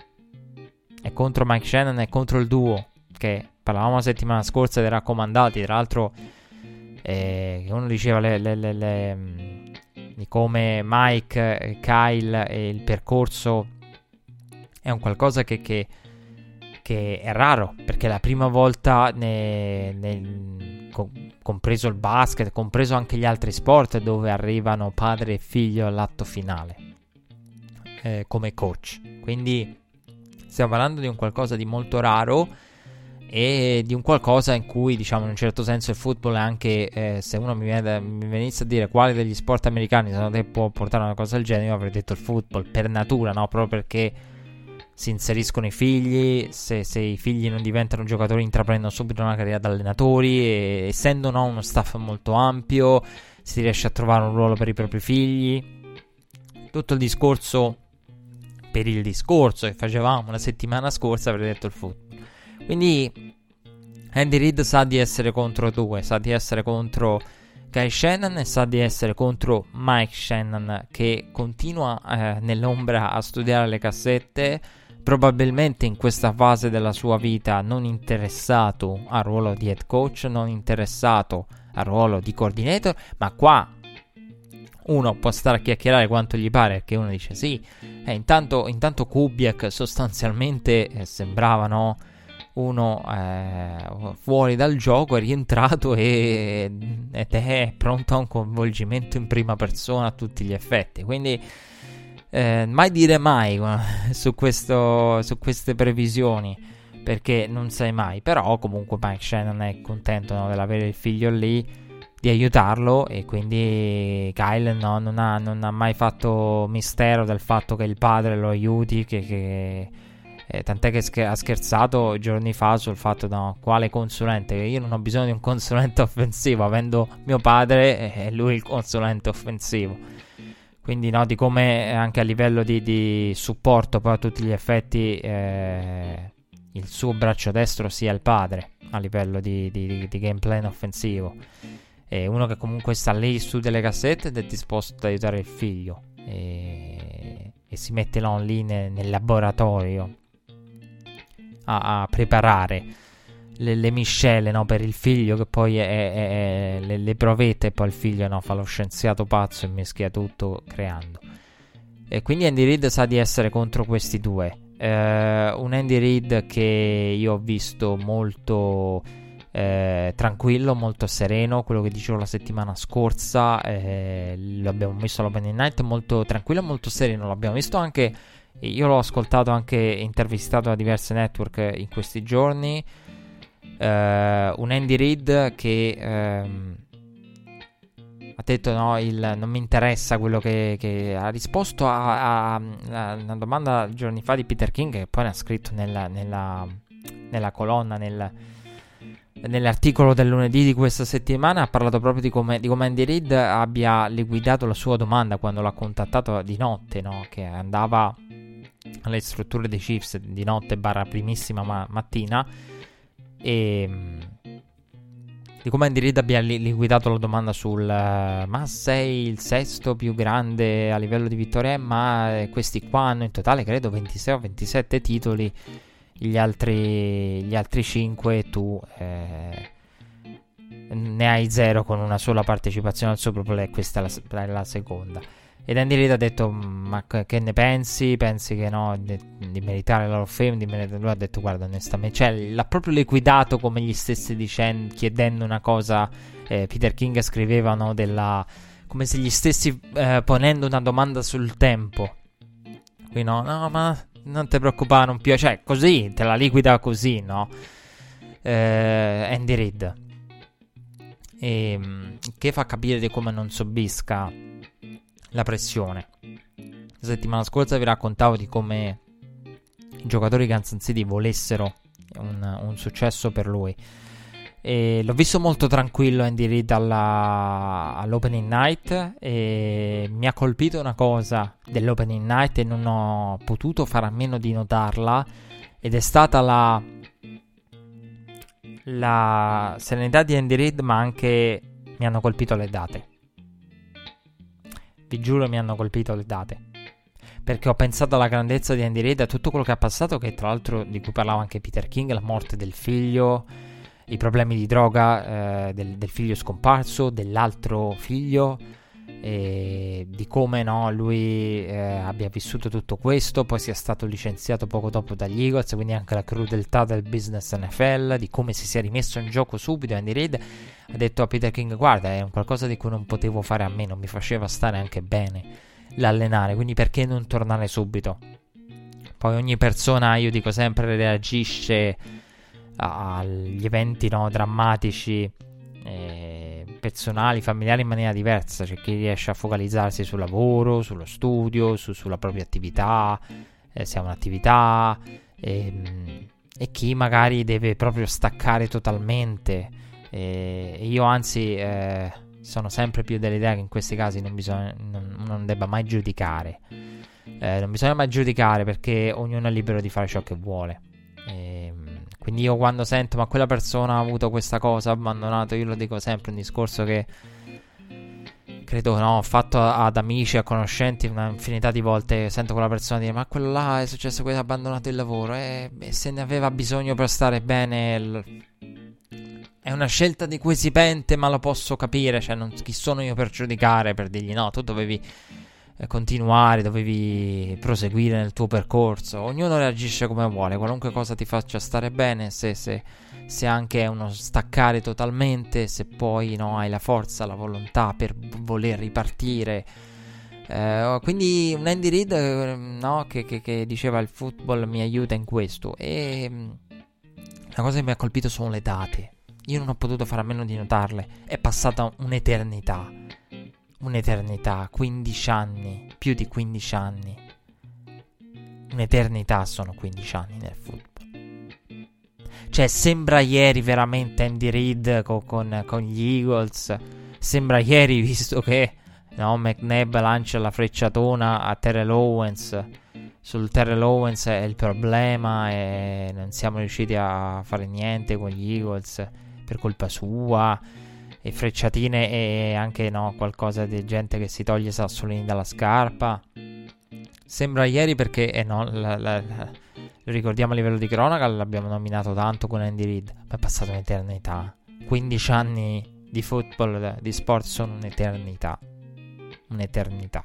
È contro Mike Shannon e contro il duo che parlavamo la settimana scorsa dei raccomandati. Tra l'altro, eh, uno diceva le, le, le, mm, di come Mike, Kyle e il percorso è un qualcosa che, che che è raro perché è la prima volta, ne, ne, compreso il basket, compreso anche gli altri sport, dove arrivano padre e figlio all'atto finale eh, come coach. Quindi stiamo parlando di un qualcosa di molto raro e di un qualcosa in cui, diciamo, in un certo senso il football è anche, eh, se uno mi, viene, mi, venisse a dire quali degli sport americani secondo te può portare una cosa del genere, io avrei detto il football per natura, no? Proprio perché si inseriscono i figli, se, se, i figli non diventano giocatori intraprendono subito una carriera da allenatori, e, essendo no, uno staff molto ampio, si riesce a trovare un ruolo per i propri figli. Tutto il discorso per il discorso che facevamo la settimana scorsa avrei detto il football. Quindi Andy Reid sa di essere contro due, sa di essere contro Guy Shannon e sa di essere contro Mike Shannon che continua eh, nell'ombra a studiare le cassette probabilmente in questa fase della sua vita non interessato al ruolo di head coach, non interessato al ruolo di coordinator, ma qua uno può stare a chiacchierare quanto gli pare, che uno dice sì, eh, intanto, intanto Kubiak sostanzialmente eh, sembrava no, uno eh, fuori dal gioco, è rientrato e, ed è pronto a un coinvolgimento in prima persona a tutti gli effetti, quindi eh, mai dire mai su, questo, su queste previsioni perché non sai mai. Però comunque Mike Shannon è contento no, dell'avere il figlio lì. di aiutarlo e quindi Kyle no, non, ha, non, ha, mai fatto mistero del fatto che il padre lo aiuti, che, che eh, tant'è che ha scherzato giorni fa sul fatto no, quale consulente, io non ho bisogno di un consulente offensivo, avendo mio padre è lui il consulente offensivo. Quindi no, di come anche a livello di, di supporto poi a tutti gli effetti eh, il suo braccio destro sia il padre a livello di, di, di gameplay offensivo. È uno che comunque sta lì su delle cassette ed è disposto ad aiutare il figlio. E, e si mette là lì nel, nel laboratorio a, a preparare le, le, miscele no, per il figlio che poi è, è, è, le, le, provette e poi il figlio no, fa lo scienziato pazzo e mischia tutto creando. E quindi Andy Reid sa di essere contro questi due. Uh, un Andy Reid che io ho visto molto eh, tranquillo, molto sereno, quello che dicevo la settimana scorsa, eh, l'abbiamo visto all'Opening Night, molto tranquillo, molto sereno, l'abbiamo visto anche, io l'ho ascoltato anche intervistato da diverse network in questi giorni, eh, un Andy Reid che ehm, ha detto no, il, non mi interessa quello che, che ha risposto a, a, a, una domanda giorni fa di Peter King che poi ne ha scritto nella, nella, nella colonna, nel nell'articolo del lunedì di questa settimana ha parlato proprio di come, di come Andy Reid abbia liquidato la sua domanda quando l'ha contattato di notte, no? che andava alle strutture dei Chiefs di notte barra primissima ma- mattina. E mm, di come Andy Reid abbia li- liquidato la domanda sul uh, ma sei il sesto più grande a livello di vittorie? Ma questi qua hanno in totale credo 26 o 27 titoli. Gli altri, gli altri 5 tu eh, ne hai 0 con una sola partecipazione al Super Bowl e questa è la, la seconda. Ed Andy Reid ha detto: Ma che ne pensi? Pensi che no, di, di meritare la Fame? Di meritare... Lui ha detto: Guarda, onestamente, cioè, l'ha proprio liquidato come gli stessi dicendo, chiedendo una cosa. Eh, Peter King scriveva no, della, come se gli stessi eh, ponendo una domanda sul tempo. Qui no, no, ma non ti preoccupare, non più. Cioè, così, te la liquida così, no? Eh, Andy Reid. E, ehm, che fa capire di come non sobbisca la pressione. La settimana scorsa vi raccontavo di come i giocatori di Kansas City volessero un, un successo per lui. E l'ho visto molto tranquillo Andy Reid all'opening night e mi ha colpito una cosa dell'opening night e non ho potuto fare a meno di notarla ed è stata la, la serenità di Andy Reid ma anche mi hanno colpito le date. Vi giuro mi hanno colpito le date. Perché ho pensato alla grandezza di Andy Reid, a tutto quello che ha passato, che tra l'altro di cui parlava anche Peter King, la morte del figlio, i problemi di droga eh, del, del, figlio scomparso, dell'altro figlio, e di come no, lui eh, abbia vissuto tutto questo, poi sia stato licenziato poco dopo dagli Eagles, quindi anche la crudeltà del business NFL, di come si sia rimesso in gioco subito. Andy Reid ha detto a Peter King: Guarda, è un qualcosa di cui non potevo fare a meno, mi faceva stare anche bene l'allenare, quindi perché non tornare subito? Poi ogni persona, io dico sempre, reagisce agli eventi no, drammatici, eh, personali, familiari in maniera diversa. C'è chi riesce a focalizzarsi sul lavoro, sullo studio, su, sulla propria attività, eh, se ha un'attività, ehm, e chi magari deve proprio staccare totalmente. Eh, io anzi eh, sono sempre più dell'idea che in questi casi non, bisogna, non, non debba mai giudicare. Eh, non bisogna mai giudicare perché ognuno è libero di fare ciò che vuole. Quindi io quando sento ma quella persona ha avuto questa cosa, ha abbandonato, io lo dico sempre, un discorso che credo no, ho fatto ad amici, a conoscenti una infinità di volte, sento quella persona dire ma quello là è successo questo, ha abbandonato il lavoro e, e se ne aveva bisogno per stare bene... L... È una scelta di cui si pente, ma lo posso capire. Cioè, non, chi sono io per giudicare? Per dirgli no, tu dovevi eh, continuare, dovevi proseguire nel tuo percorso. Ognuno reagisce come vuole, qualunque cosa ti faccia stare bene, se, se, se anche è uno staccare totalmente, se poi no, hai la forza, la volontà per voler ripartire. Eh, quindi un Andy Reid eh, no, che, che, che, diceva il football mi aiuta in questo e mm, la cosa che mi ha colpito sono le date io non ho potuto fare a meno di notarle. È passata un'eternità. Un'eternità, 15 anni, più di 15 anni. Un'eternità sono 15 anni nel football. Cioè, sembra ieri veramente Andy Reid con, con, con gli Eagles. Sembra ieri, visto che no, McNabb lancia la frecciatona a Terrell Owens. Sul Terrell Owens è il problema e non siamo riusciti a fare niente con gli Eagles per colpa sua. E frecciatine e anche no, qualcosa di gente che si toglie i sassolini dalla scarpa. Sembra ieri perché, eh no, la, la, la, ricordiamo a livello di cronaca, l'abbiamo nominato tanto con Andy Reid, ma è passata un'eternità. 15 anni di football, di sport sono un'eternità. Un'eternità.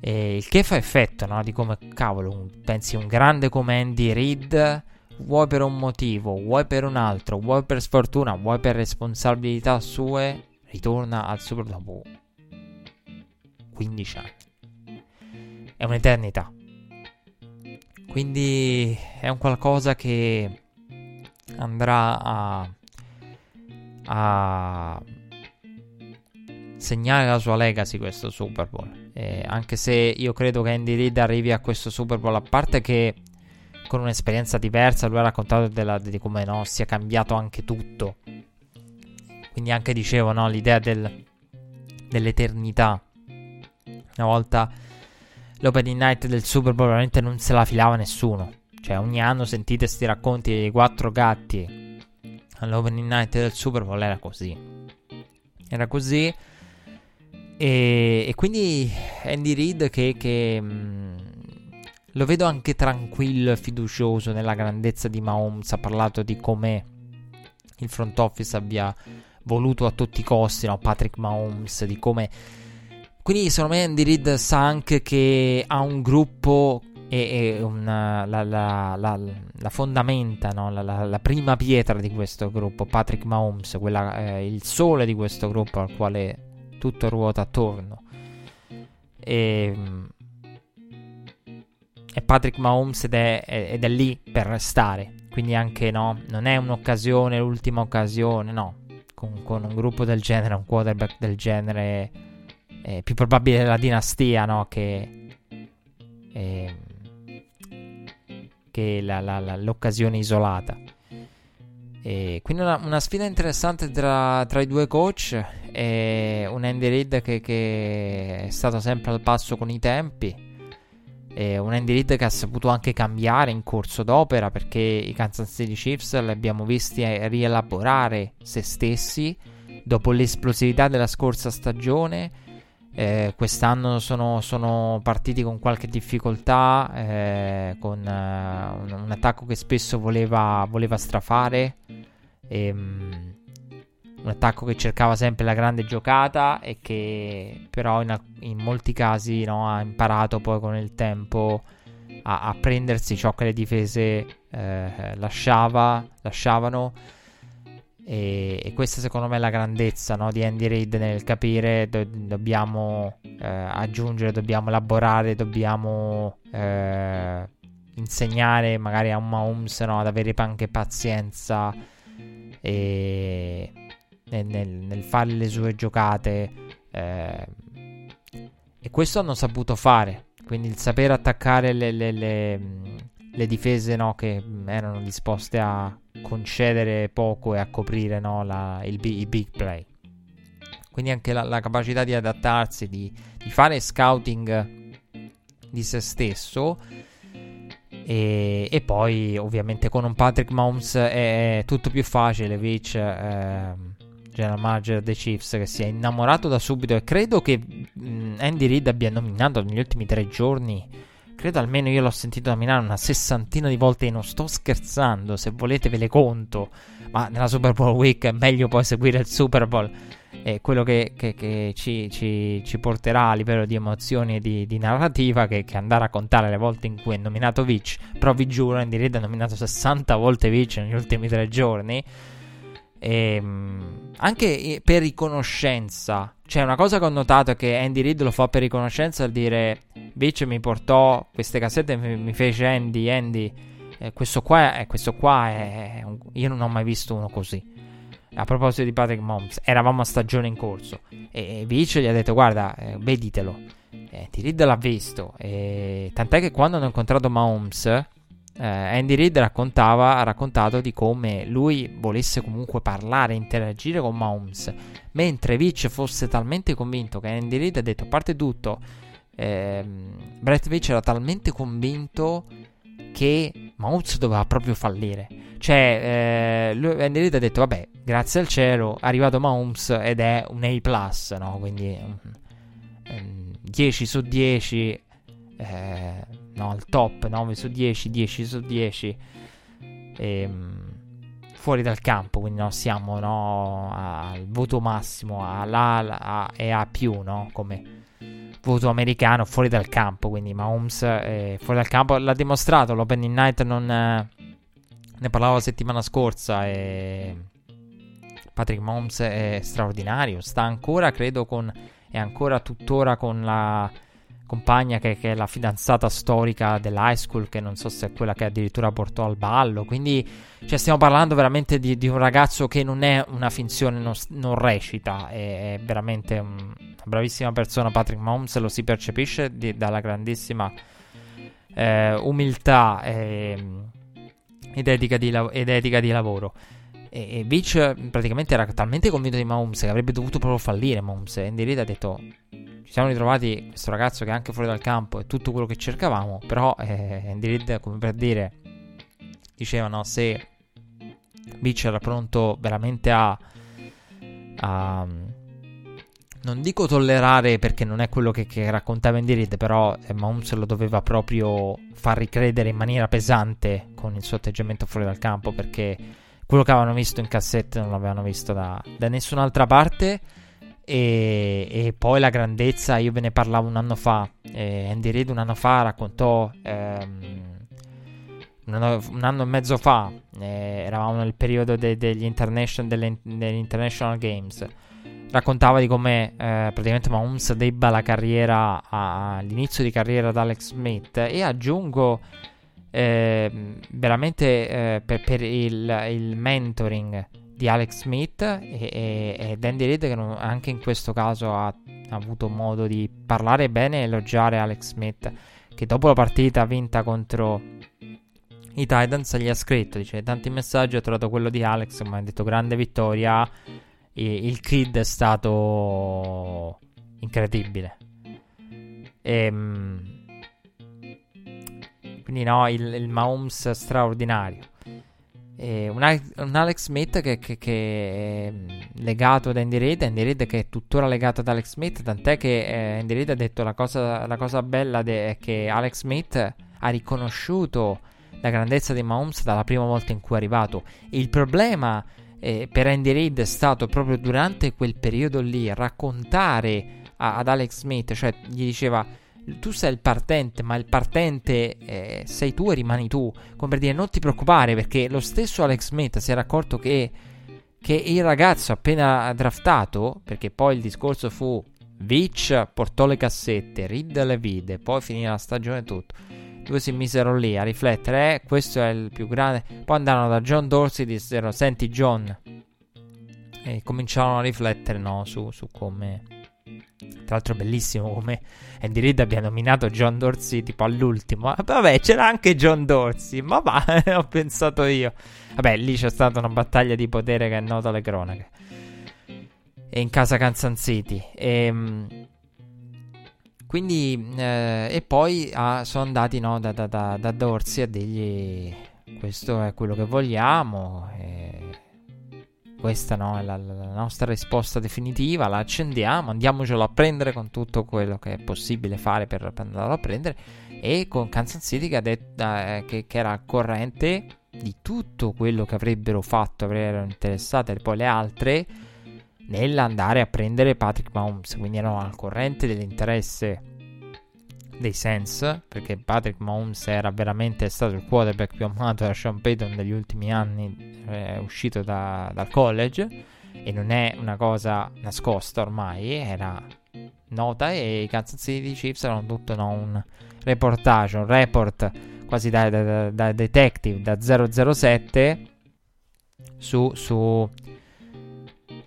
E il che fa effetto, no? Di come, cavolo, un, pensi un grande come Andy Reid, vuoi per un motivo, vuoi per un altro, vuoi per sfortuna, vuoi per responsabilità sue, ritorna al Super dopo 15 anni. È un'eternità. Quindi è un qualcosa che andrà a, a segnare la sua legacy questo Super Bowl. Eh, anche se io credo che Andy Reid arrivi a questo Super Bowl, a parte che con un'esperienza diversa, lui ha raccontato della, di come no, sia cambiato anche tutto. Quindi anche dicevo, no, l'idea del, dell'eternità. Una volta l'opening night del Super Bowl veramente non se la filava nessuno. Cioè, ogni anno sentite questi racconti dei quattro gatti. All'opening night del Super Bowl era così. Era così. E, e quindi Andy Reid che, che mh, mm, lo vedo anche tranquillo e fiducioso nella grandezza di Mahomes. Ha parlato di come il front office abbia voluto a tutti i costi no? Patrick Mahomes, di come quindi secondo me Andy Reid sa anche che ha un gruppo e, e una, la, la, la, la, fondamenta, no? la, prima pietra di questo gruppo, Patrick Mahomes, quella, eh, il sole di questo gruppo al quale tutto ruota attorno. E, e Patrick Mahomes ed è, ed è, lì per restare. Quindi anche no, non è un'occasione, l'ultima occasione, no. Con, con un gruppo del genere, un quarterback del genere è più probabile la dinastia, no? Che, eh, che la, la, la, l'occasione isolata. E quindi una, una, sfida interessante tra, tra, i due coach. E un Andy Reid che, che, è stato sempre al passo con i tempi. E un Andy Reid che ha saputo anche cambiare in corso d'opera perché i Kansas City Chiefs li abbiamo visti rielaborare se stessi. Dopo l'esplosività della scorsa stagione eh, quest'anno sono, sono, partiti con qualche difficoltà, eh, con uh, un, un, attacco che spesso voleva, voleva strafare, e, um, un attacco che cercava sempre la grande giocata e che però in, in molti casi no, ha imparato poi con il tempo a, a prendersi ciò che le difese eh, lasciava, lasciavano. E, e, questa secondo me è la grandezza no, di Andy Reid nel capire do, dobbiamo eh, aggiungere, dobbiamo elaborare, dobbiamo eh, insegnare magari a un Mahomes no, ad avere anche pazienza e, nel, nel, nel, fare le sue giocate. Eh, e questo hanno saputo fare. Quindi il sapere attaccare le, le, le, le difese no, che erano disposte a concedere poco e a coprire no, la, il, i big play. Quindi anche la, la capacità di adattarsi, di, di, fare scouting di se stesso. E, e, poi ovviamente con un Patrick Mahomes è tutto più facile. Vitch, eh, general manager dei Chiefs, che si è innamorato da subito. E credo che mh, Andy Reid abbia nominato negli ultimi tre giorni Credo almeno io l'ho sentito nominare una sessantina di volte e non sto scherzando, se volete ve le conto. Ma nella Super Bowl Week è meglio poi seguire il Super Bowl. E quello che, che, che ci, ci, ci, porterà a livello di emozioni e di, di narrativa che, che, andare a contare le volte in cui è nominato Vitch. Però vi giuro, Andy Reid ha nominato 60 volte Vitch negli ultimi tre giorni. Ehm, anche per riconoscenza. Cioè, una cosa che ho notato è che Andy Reid lo fa per riconoscenza, al dire Bitch mi portò queste cassette, mi, mi fece Andy, Andy. Eh, questo qua, è, questo qua è, un, io non ho mai visto uno così. A proposito di Patrick Mahomes, eravamo a stagione in corso e, e Vic gli ha detto guarda, eh, veditelo. Eh, T. Reed l'ha visto. E... Tant'è che quando hanno incontrato Mahomes, eh, Andy Reid raccontava, ha raccontato di come lui volesse comunque parlare, interagire con Mahomes, mentre Vic fosse talmente convinto che Andy Reid ha detto, a parte tutto, ehm, Brett Vic era talmente convinto che Mahomes doveva proprio fallire. Cioè, eh, lui, Andy Reid ha detto, vabbè, grazie al cielo, è arrivato Mahomes ed è un A+, no? Quindi... Um, 10 su 10, eh, no, il top 9 su 10, 10 su 10, ehm, fuori dal campo, quindi no, siamo no, al voto massimo, all'A e A più, no, come voto americano fuori dal campo, quindi Mahomes eh, fuori dal campo l'ha dimostrato, l'Opening Night non... Eh, ne parlavo la settimana scorsa e Patrick Mahomes è straordinario, sta ancora credo con è ancora tuttora con la compagna che, che, è la fidanzata storica dell'high school, che non so se è quella che addirittura portò al ballo. Quindi cioè, stiamo parlando veramente di, di, un ragazzo che non è una finzione, non, non recita, è, è veramente un, una bravissima persona. Patrick Mahomes lo si percepisce di, dalla grandissima eh, umiltà e, ed, etica di, ed etica di lavoro. E, e Beach praticamente era talmente convinto di Mahomes che avrebbe dovuto proprio fallire Mahomes. E Andy Reid ha detto: Ci siamo ritrovati questo ragazzo che è anche fuori dal campo è tutto quello che cercavamo. Però eh, Andy Reid, come per dire, diceva: No, se Beach era pronto veramente a, a non dico tollerare perché non è quello che, che raccontava Andy Reid, però eh, Mahomes lo doveva proprio far ricredere in maniera pesante con il suo atteggiamento fuori dal campo perché quello che avevano visto in cassette non l'avevano visto da, da nessun'altra parte. E, e, poi la grandezza, io ve ne parlavo un anno fa. Eh, Andy Reid un anno fa raccontò. Ehm, un, anno, un, anno, e mezzo fa, eh, eravamo nel periodo de, degli international, delle, degli International Games. Raccontava di come eh, praticamente Mahomes debba la carriera a, all'inizio di carriera ad Alex Smith. E aggiungo eh, veramente eh, per, per il, il, mentoring di Alex Smith e, e, e Dandy Reed che non, anche in questo caso ha, ha, avuto modo di parlare bene e elogiare Alex Smith che dopo la partita vinta contro i Titans gli ha scritto dice tanti messaggi ho trovato quello di Alex ma ha detto grande vittoria il, il kid è stato incredibile. E ehm, quindi no, il, il Mahomes straordinario. E un, un Alex Smith che, che, che, è legato ad Andy Reid, Andy Reid che è tuttora legato ad Alex Smith, tant'è che eh, Andy Reid ha detto la cosa, la cosa bella de- è che Alex Smith ha riconosciuto la grandezza di Mahomes dalla prima volta in cui è arrivato. il problema eh, per Andy Reid è stato proprio durante quel periodo lì raccontare a- ad Alex Smith, cioè gli diceva tu sei il partente, ma il partente eh, sei tu e rimani tu. Come per dire, non ti preoccupare perché lo stesso Alex Smith si era accorto che, che il ragazzo appena draftato, perché poi il discorso fu Vitch portò le cassette, Reed le vide, poi finì la stagione tutto. Due si misero lì a riflettere, eh, questo è il più grande. Poi andarono da John Dorsey e dissero, senti John, e cominciarono a riflettere no, su, su come tra l'altro bellissimo come Andy Reid abbia nominato John Dorsey tipo all'ultimo. Vabbè, c'era anche John Dorsey, ma va, ho pensato io. Vabbè, lì c'è stata una battaglia di potere che è nota alle cronache. E in casa Kansas City. E, ehm, quindi, eh, e poi ah, sono andati no, da, da, da, da Dorsey a dirgli questo è quello che vogliamo. E questa no, è la, la, nostra risposta definitiva, la accendiamo, andiamocelo a prendere con tutto quello che è possibile fare per, andarlo a prendere. E con Kansas City che, ha detto, eh, che, che era corrente di tutto quello che avrebbero fatto, avrebbero interessate poi le altre nell'andare a prendere Patrick Mahomes, quindi erano al corrente dell'interesse dei Sens, perché Patrick Mahomes era veramente stato il quarterback più amato da Sean Payton negli ultimi anni, è uscito da, dal college e non è una cosa nascosta ormai, era nota e i Kansas City Chiefs erano tutto no, un reportage, un report quasi da, da, da detective, da 007 su, su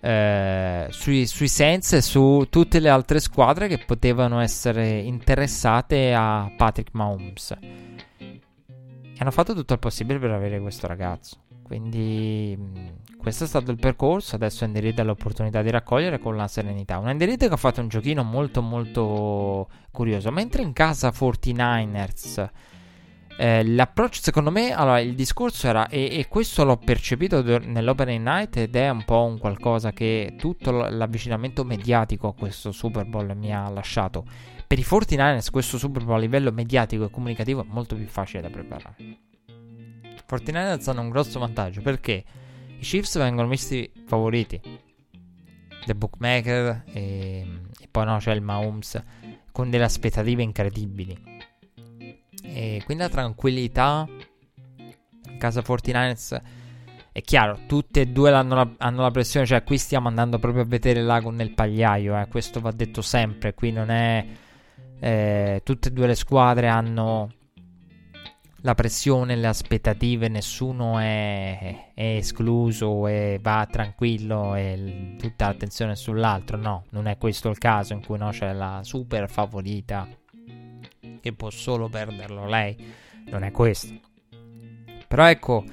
eh, sui, sui Saints e su tutte le altre squadre che potevano essere interessate a Patrick Mahomes. E hanno fatto tutto il possibile per avere questo ragazzo. Quindi mm, questo è stato il percorso. Adesso Andy ha l'opportunità di raccogliere con la serenità. Un Andy che ha fatto un giochino molto molto curioso. Mentre in casa 49ers eh, l'approccio, secondo me, allora il discorso era, e, e questo l'ho percepito nell'Opening Night ed è un po' un qualcosa che tutto l'avvicinamento mediatico a questo Super Bowl mi ha lasciato. Per i 49ers questo Super Bowl a livello mediatico e comunicativo è molto più facile da preparare. I 49ers hanno un grosso vantaggio perché i Chiefs vengono visti favoriti. The Bookmaker e, e poi no, c'è il Mahomes con delle aspettative incredibili. E quindi la tranquillità casa 49ers è chiaro, tutte e due la, hanno la pressione, cioè qui stiamo andando proprio a vedere l'ago nel pagliaio, eh, questo va detto sempre, qui non è... Eh, tutte e due le squadre hanno la pressione, le aspettative, nessuno è, è escluso e va tranquillo e tutta l'attenzione sull'altro, no, non è questo il caso in cui no, c'è la super favorita che può solo perderlo lei. Non è questo. Però ecco,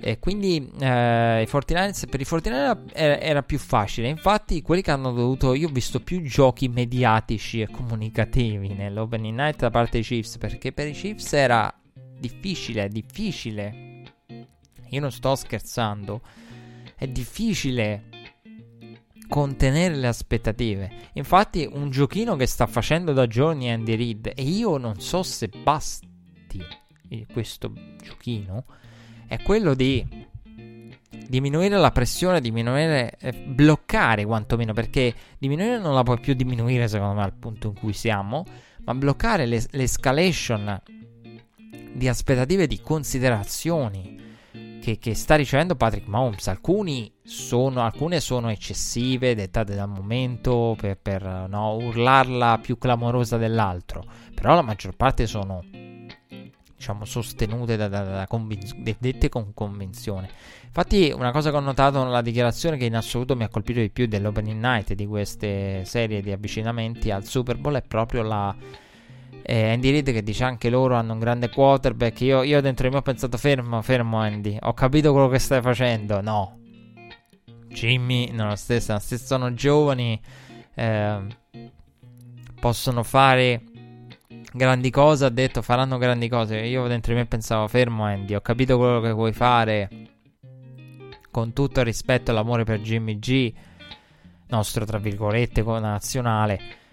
e quindi eh, i 49ers, per i 49ers era, era, più facile. Infatti, quelli che hanno dovuto. Io ho visto più giochi mediatici e comunicativi nell'opening night da parte dei Chiefs. Perché per i Chiefs era difficile, difficile. Io non sto scherzando. È difficile contenere le aspettative. Infatti, un giochino che sta facendo da giorni Andy Reid, e io non so se basti questo giochino, è quello di diminuire la pressione, diminuire, eh, bloccare quantomeno, perché diminuire non la puoi più diminuire secondo me al punto in cui siamo, ma bloccare le, l'escalation di aspettative di considerazioni che, che, sta ricevendo Patrick Mahomes. Sono, alcune sono eccessive, dettate dal momento, per, per no, urlarla più clamorosa dell'altro. Però la maggior parte sono, diciamo, sostenute da, da, da convinz- dette con convinzione. Infatti, una cosa che ho notato nella dichiarazione che in assoluto mi ha colpito di più dell'opening night di queste serie di avvicinamenti al Super Bowl è proprio la eh, Andy Reid che dice anche loro hanno un grande quarterback. Io, io dentro di me ho pensato fermo, fermo Andy. Ho capito quello che stai facendo. No. Jimmy, non lo stesso, se sono giovani, eh, possono fare grandi cose. Ha detto faranno grandi cose. Io dentro di me pensavo fermo Andy, ho capito quello che vuoi fare. Con tutto il rispetto e l'amore per Jimmy G, nostro tra virgolette nazionale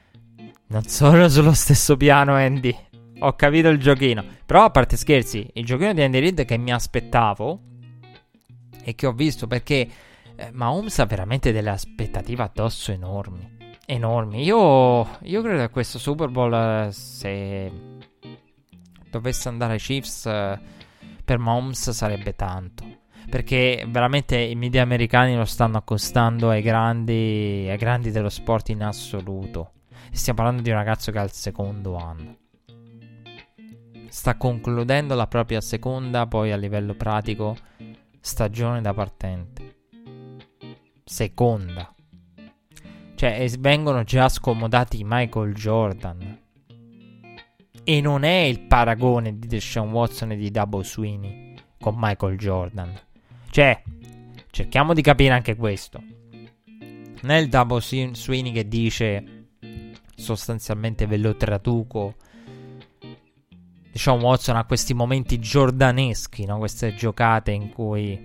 non sono sullo stesso piano, Andy. Ho capito il giochino. Però, a parte scherzi, il giochino di Andy Reid che mi aspettavo e che ho visto perché eh, Mahomes ha veramente delle aspettative addosso enormi. Enormi. Io, io credo che questo Super Bowl, eh, se dovesse andare ai Chiefs, eh, per Mahomes sarebbe tanto. Perché veramente i media americani lo stanno accostando ai grandi, ai grandi dello sport in assoluto. Stiamo parlando di un ragazzo che ha il secondo anno. Sta concludendo la propria seconda, poi a livello pratico, stagione da partente. Seconda. Cioè, vengono già scomodati Michael Jordan. E non è il paragone di Deshaun Watson e di Double Sweeney con Michael Jordan. Cioè, cerchiamo di capire anche questo. Il Double Sweeney che dice sostanzialmente ve lo traduco. Diciamo, Watson ha questi momenti giordaneschi, no? queste giocate in cui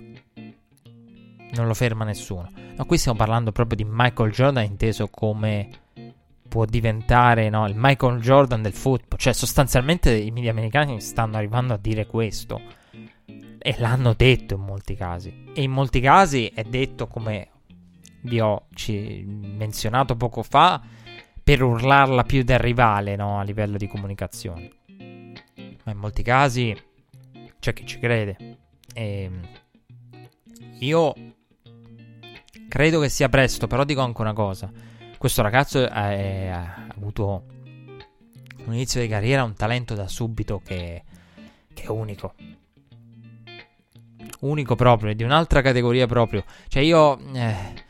non lo ferma nessuno. Ma qui stiamo parlando proprio di Michael Jordan inteso come può diventare no? il Michael Jordan del football. Cioè, sostanzialmente i media americani stanno arrivando a dire questo. E l'hanno detto in molti casi. E in molti casi è detto come vi ho menzionato poco fa per urlarla più del rivale no? a livello di comunicazione. Ma in molti casi c'è chi ci crede. E ehm, io credo che sia presto, però dico anche una cosa. Questo ragazzo è, ha avuto un inizio di carriera, un talento da subito che, che è unico. Unico proprio, di un'altra categoria proprio. Cioè io eh,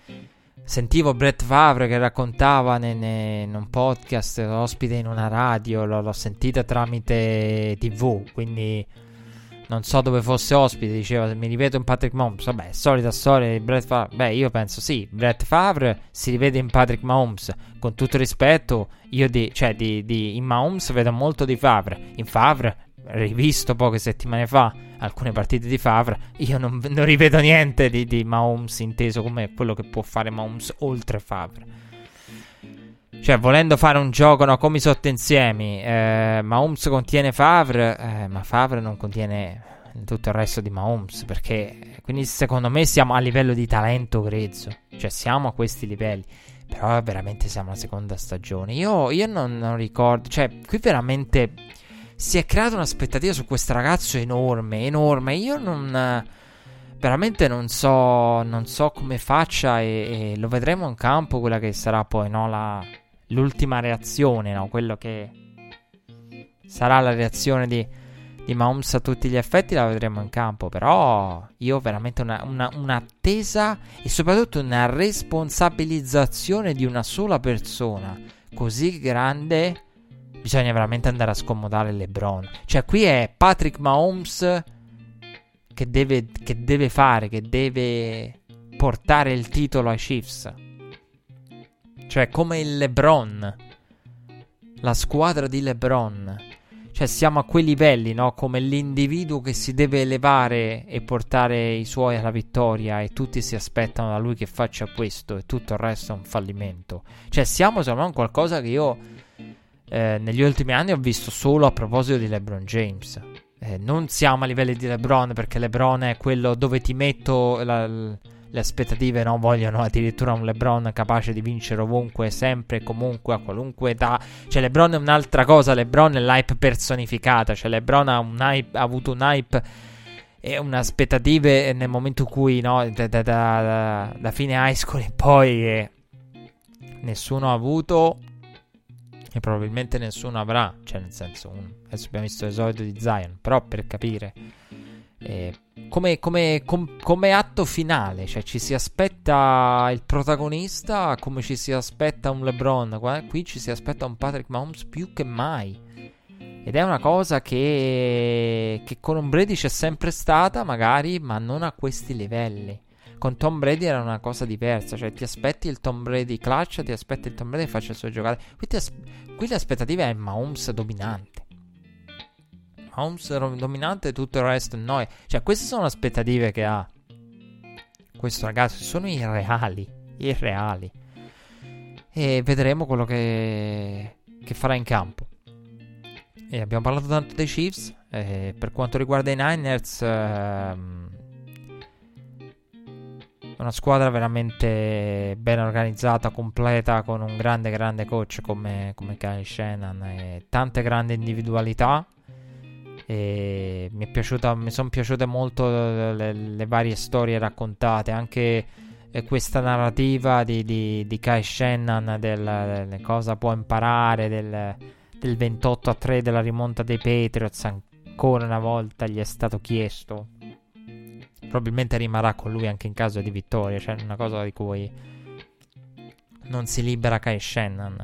sentivo Brett Favre che raccontava in un podcast, ospite in una radio, l'ho, l'ho sentita tramite tv, quindi non so dove fosse ospite, diceva, mi rivedo in Patrick Mahomes, vabbè, solita storia di Brett Favre, beh, io penso sì, Brett Favre si rivede in Patrick Mahomes, con tutto rispetto, io di, cioè di, di, in Mahomes vedo molto di Favre, in Favre, rivisto poche settimane fa alcune partite di Favre, io non, non rivedo niente di, di Mahomes inteso come quello che può fare Mahomes oltre Favre. Cioè, volendo fare un gioco no, come i sottoinsiemi, eh, Mahomes contiene Favre, eh, ma Favre non contiene tutto il resto di Mahomes. Perché quindi, secondo me, siamo a livello di talento grezzo. Cioè, siamo a questi livelli. Però veramente siamo alla seconda stagione. Io, io non, non, ricordo. Cioè, qui veramente si è creata un'aspettativa su questo ragazzo enorme, enorme. Io non. Veramente non so, non so come faccia e, e, lo vedremo in campo quella che sarà poi no, la, l'ultima reazione, no? Quello che sarà la reazione di, di Mahomes a tutti gli effetti la vedremo in campo. Però io ho veramente una, una, un'attesa e soprattutto una responsabilizzazione di una sola persona così grande. Bisogna veramente andare a scomodare LeBron. Cioè, qui è Patrick Mahomes che deve, che deve fare, che deve portare il titolo ai Chiefs. Cioè, come il LeBron. La squadra di LeBron. Cioè, siamo a quei livelli, no? Come l'individuo che si deve elevare e portare i suoi alla vittoria e tutti si aspettano da lui che faccia questo e tutto il resto è un fallimento. Cioè, siamo secondo me qualcosa che io eh, negli ultimi anni ho visto solo a proposito di LeBron James. Eh, non siamo a livelli di LeBron perché LeBron è quello dove ti metto la, le aspettative no, vogliono addirittura un LeBron capace di vincere ovunque, sempre, comunque, a qualunque età. Cioè, LeBron è un'altra cosa. LeBron è l'hype personificata. Cioè, LeBron ha, hype, ha avuto un hype e un'aspettative nel momento in cui, no, da, da, da, da fine high school e poi eh, nessuno ha avuto e probabilmente nessuno avrà. Cioè, nel senso, un, adesso abbiamo visto l'esordio di Zion, però per capire. Eh, come, come, com, come, atto finale, cioè ci si aspetta il protagonista come ci si aspetta un LeBron, qui ci si aspetta un Patrick Mahomes più che mai. Ed è una cosa che, che con un Brady c'è sempre stata, magari, ma non a questi livelli. Con Tom Brady era una cosa diversa, cioè ti aspetti il Tom Brady clutch, ti aspetti il Tom Brady che faccia il suo giocate. Qui, as- qui l'aspettativa è Mahomes dominante. Holmes dominante e tutto il resto noi. Cioè, queste sono le aspettative che ha questo ragazzo. Sono irreali. Irreali. E vedremo quello che, che farà in campo. E abbiamo parlato tanto dei Chiefs. Eh, per quanto riguarda i Niners, ehm, una squadra veramente ben organizzata, completa, con un grande, grande coach come, come Kyle Shannon e tante grandi individualità. E mi, mi sono piaciute molto le, le, varie storie raccontate, anche eh, questa narrativa di, di, di Kai Shannon del, del, cosa può imparare del, del 28 a 3 della rimonta dei Patriots. Ancora una volta gli è stato chiesto. Probabilmente rimarrà con lui anche in caso di vittoria, cioè una cosa di cui non si libera Kai Shannon.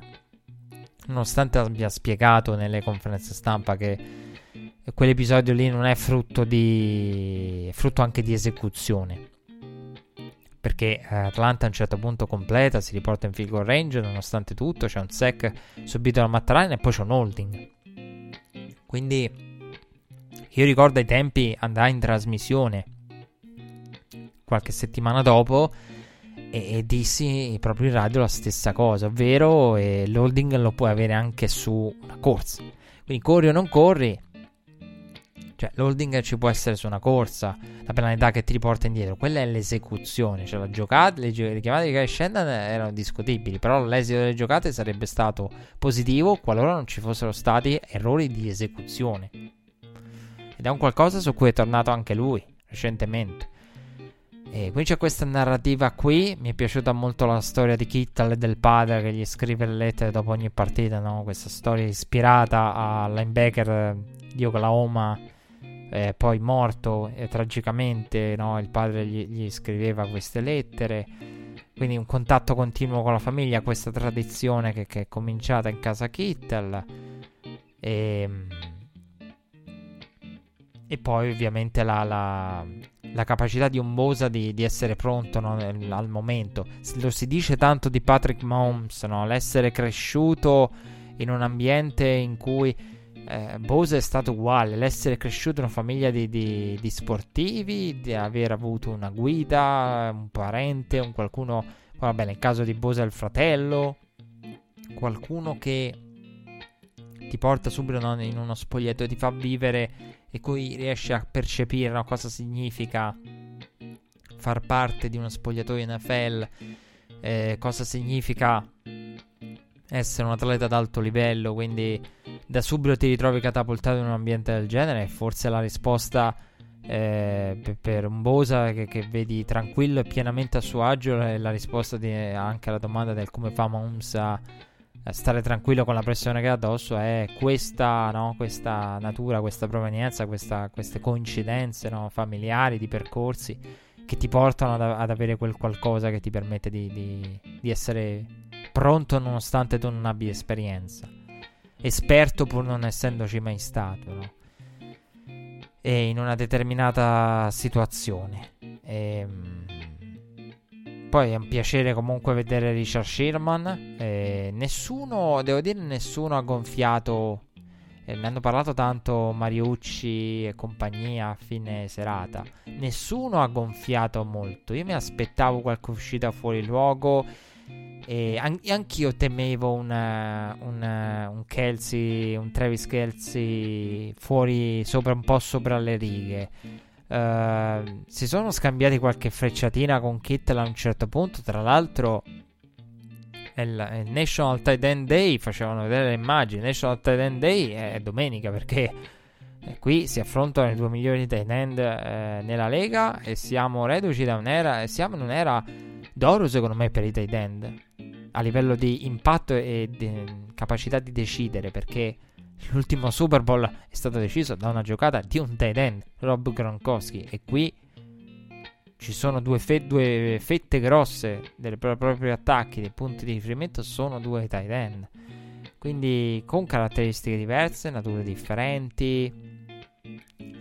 Nonostante abbia spiegato nelle conferenze stampa che quell'episodio lì non è frutto di. frutto anche di esecuzione. Perché eh, Atlanta a un certo punto completa, si riporta in field goal range, nonostante tutto, c'è un sec subito da Matt e poi c'è un holding. Quindi io ricordo ai tempi andai in trasmissione qualche settimana dopo e, e, dissi proprio in radio la stessa cosa, ovvero eh, l'holding lo puoi avere anche su una corsa. Quindi corri o non corri, cioè, l'holding ci può essere su una corsa, la penalità che ti riporta indietro, quella è l'esecuzione. Cioè, la giocata, le, le chiamate di Shannon erano discutibili, però l'esito delle giocate sarebbe stato positivo qualora non ci fossero stati errori di esecuzione. Ed è un qualcosa su cui è tornato anche lui recentemente. E quindi c'è questa narrativa qui. Mi è piaciuta molto la storia di Kittle e del padre che gli scrive le lettere dopo ogni partita. No? Questa storia ispirata al linebacker di Oklahoma eh, poi morto eh, tragicamente, no? il padre gli, gli, scriveva queste lettere, quindi un contatto continuo con la famiglia, questa tradizione che, che è cominciata in casa Kittel. E, ehm, e poi ovviamente la, la, la, capacità di un Bosa di, di essere pronto no, al momento. Lo si dice tanto di Patrick Mahomes, no? l'essere cresciuto in un ambiente in cui eh, Bose è stato uguale, l'essere cresciuto in una famiglia di, di, di, sportivi, di aver avuto una guida, un parente, un qualcuno, vabbè nel caso di Bose è il fratello, qualcuno che ti porta subito no, in uno spogliato e ti fa vivere e cui riesci a percepire no, cosa significa far parte di uno spogliatoio NFL, eh, cosa significa essere un atleta ad alto livello, quindi da subito ti ritrovi catapultato in un ambiente del genere. Forse la risposta eh, per, per, un Bosa che, che, vedi tranquillo e pienamente a suo agio è la risposta di, anche alla domanda del come fa Mahomes a, stare tranquillo con la pressione che ha addosso è questa, no, questa natura, questa provenienza, questa, queste coincidenze no, familiari, di percorsi che ti portano ad, ad, avere quel qualcosa che ti permette di, di, di essere pronto nonostante tu non abbia esperienza. Esperto pur non essendoci mai stato, no? E in una determinata situazione. E, ehm, poi è un piacere comunque vedere Richard Sherman. E nessuno, devo dire, nessuno ha gonfiato. Eh, ne hanno parlato tanto Mariucci e compagnia a fine serata. Nessuno ha gonfiato molto. Io mi aspettavo qualche uscita fuori luogo e an- anch'io temevo una, una, un Kelsey, un Travis Kelsey fuori, sopra, un po' sopra le righe. Uh, si sono scambiati qualche frecciatina con Kittel a un certo punto. Tra l'altro, il, il National Tight End Day facevano vedere le immagini. National Tight End Day è domenica perché eh, qui si affrontano i due migliori tight end eh, nella lega e siamo reduci da un'era. Siamo in un'era d'oro, secondo me, per i tight end a livello di impatto e di capacità di decidere perché l'ultimo Super Bowl è stato deciso da una giocata di un tight end, Rob Gronkowski e qui ci sono due, fe- due fette grosse dei pro- propri attacchi, dei punti di riferimento sono due tight end. Quindi con caratteristiche diverse, nature differenti,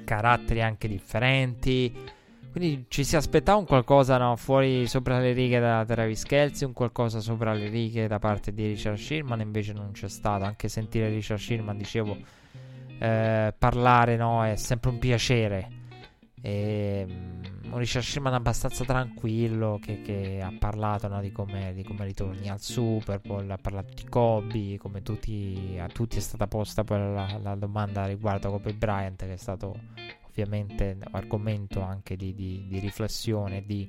caratteri anche differenti quindi ci si aspettava un qualcosa no, fuori sopra le righe da Travis Kelsey, un qualcosa sopra le righe da parte di Richard Sherman, invece non c'è stato. Anche sentire Richard Sherman, dicevo, eh, parlare no, è sempre un piacere. E, um, Richard Sherman abbastanza tranquillo che, che ha parlato no, di, come, di, come, ritorni al Super Bowl, ha parlato di Kobe, come tutti, a tutti è stata posta poi la, la domanda riguardo a Kobe Bryant che è stato ovviamente argomento anche di, di, di riflessione, di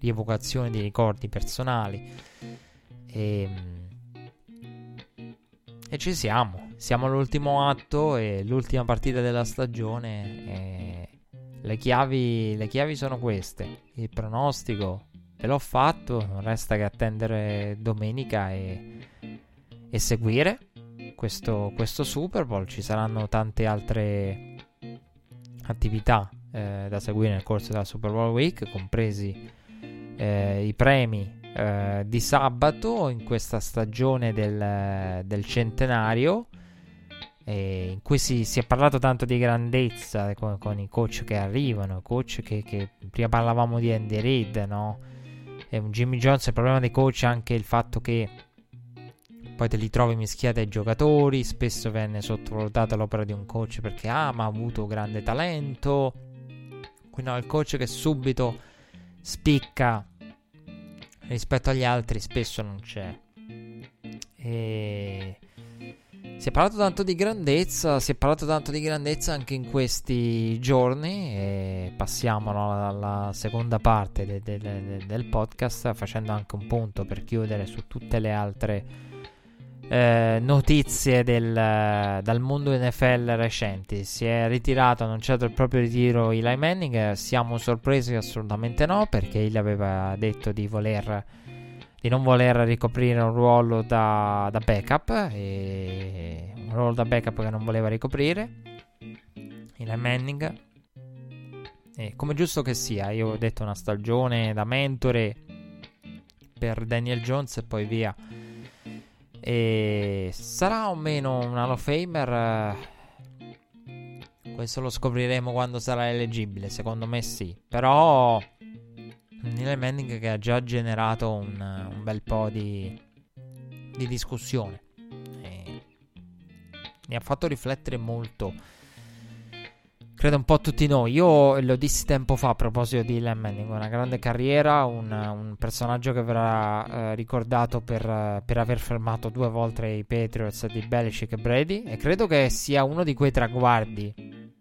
rievocazione di ricordi personali. E, ehm, e ci siamo, siamo all'ultimo atto e l'ultima partita della stagione. le, chiavi, le chiavi sono queste. Il pronostico ve l'ho fatto, non resta che attendere domenica e, e seguire questo, questo Super Bowl. Ci saranno tante altre attività eh, da seguire nel corso della Super Bowl Week, compresi eh, i premi eh, di sabato in questa stagione del, del centenario. in cui si, si, è parlato tanto di grandezza con, con i coach che arrivano, coach che, che prima parlavamo di Andy Reid, no? E Jimmy Jones, il problema dei coach è anche il fatto che poi te li trovi mischiati ai giocatori. Spesso venne sottovalutata l'opera di un coach perché ah, ma ha avuto grande talento. Quindi no, il coach che subito spicca rispetto agli altri spesso non c'è. E si è parlato tanto di grandezza, si è parlato tanto di grandezza anche in questi giorni e passiamo no, alla seconda parte de- de- de- del podcast facendo anche un punto per chiudere su tutte le altre eh, notizie del, dal mondo NFL recenti. Si è ritirato, ha annunciato il proprio ritiro Eli Manning. Siamo sorpresi? Assolutamente no, perché egli aveva detto di voler di non voler ricoprire un ruolo da, da backup, un ruolo da backup che non voleva ricoprire. Eli Manning. E come giusto che sia, io ho detto una stagione da mentore per Daniel Jones e poi via. E sarà o meno un Hall of Famer? Questo lo scopriremo quando sarà eleggibile. Secondo me sì. Però Neil Manning che ha già generato un, un bel po' di, di discussione. E mi ha fatto riflettere molto credo un po' tutti noi. Io lo dissi tempo fa a proposito di Len Manning, una grande carriera, un, un personaggio che verrà eh, ricordato per, per, aver fermato due volte i Patriots di Belichick e Brady e credo che sia uno di quei traguardi,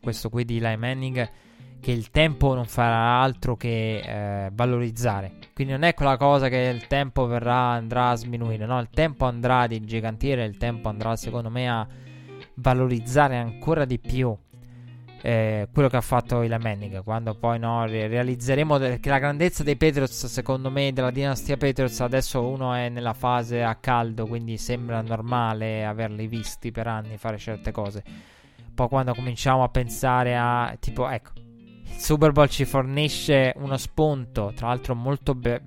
questo qui di Eli Manning, che il tempo non farà altro che eh, valorizzare. Quindi non è quella cosa che il tempo verrà, andrà a sminuire, no, il tempo andrà ad ingigantire, il tempo andrà secondo me a valorizzare ancora di più eh, quello che ha fatto il Manning. Quando poi no, realizzeremo che la grandezza dei Patriots, secondo me, della dinastia Patriots, adesso uno è nella fase a caldo, quindi sembra normale averli visti per anni fare certe cose. Poi quando cominciamo a pensare a tipo, ecco, il Super Bowl ci fornisce uno spunto, tra l'altro molto be-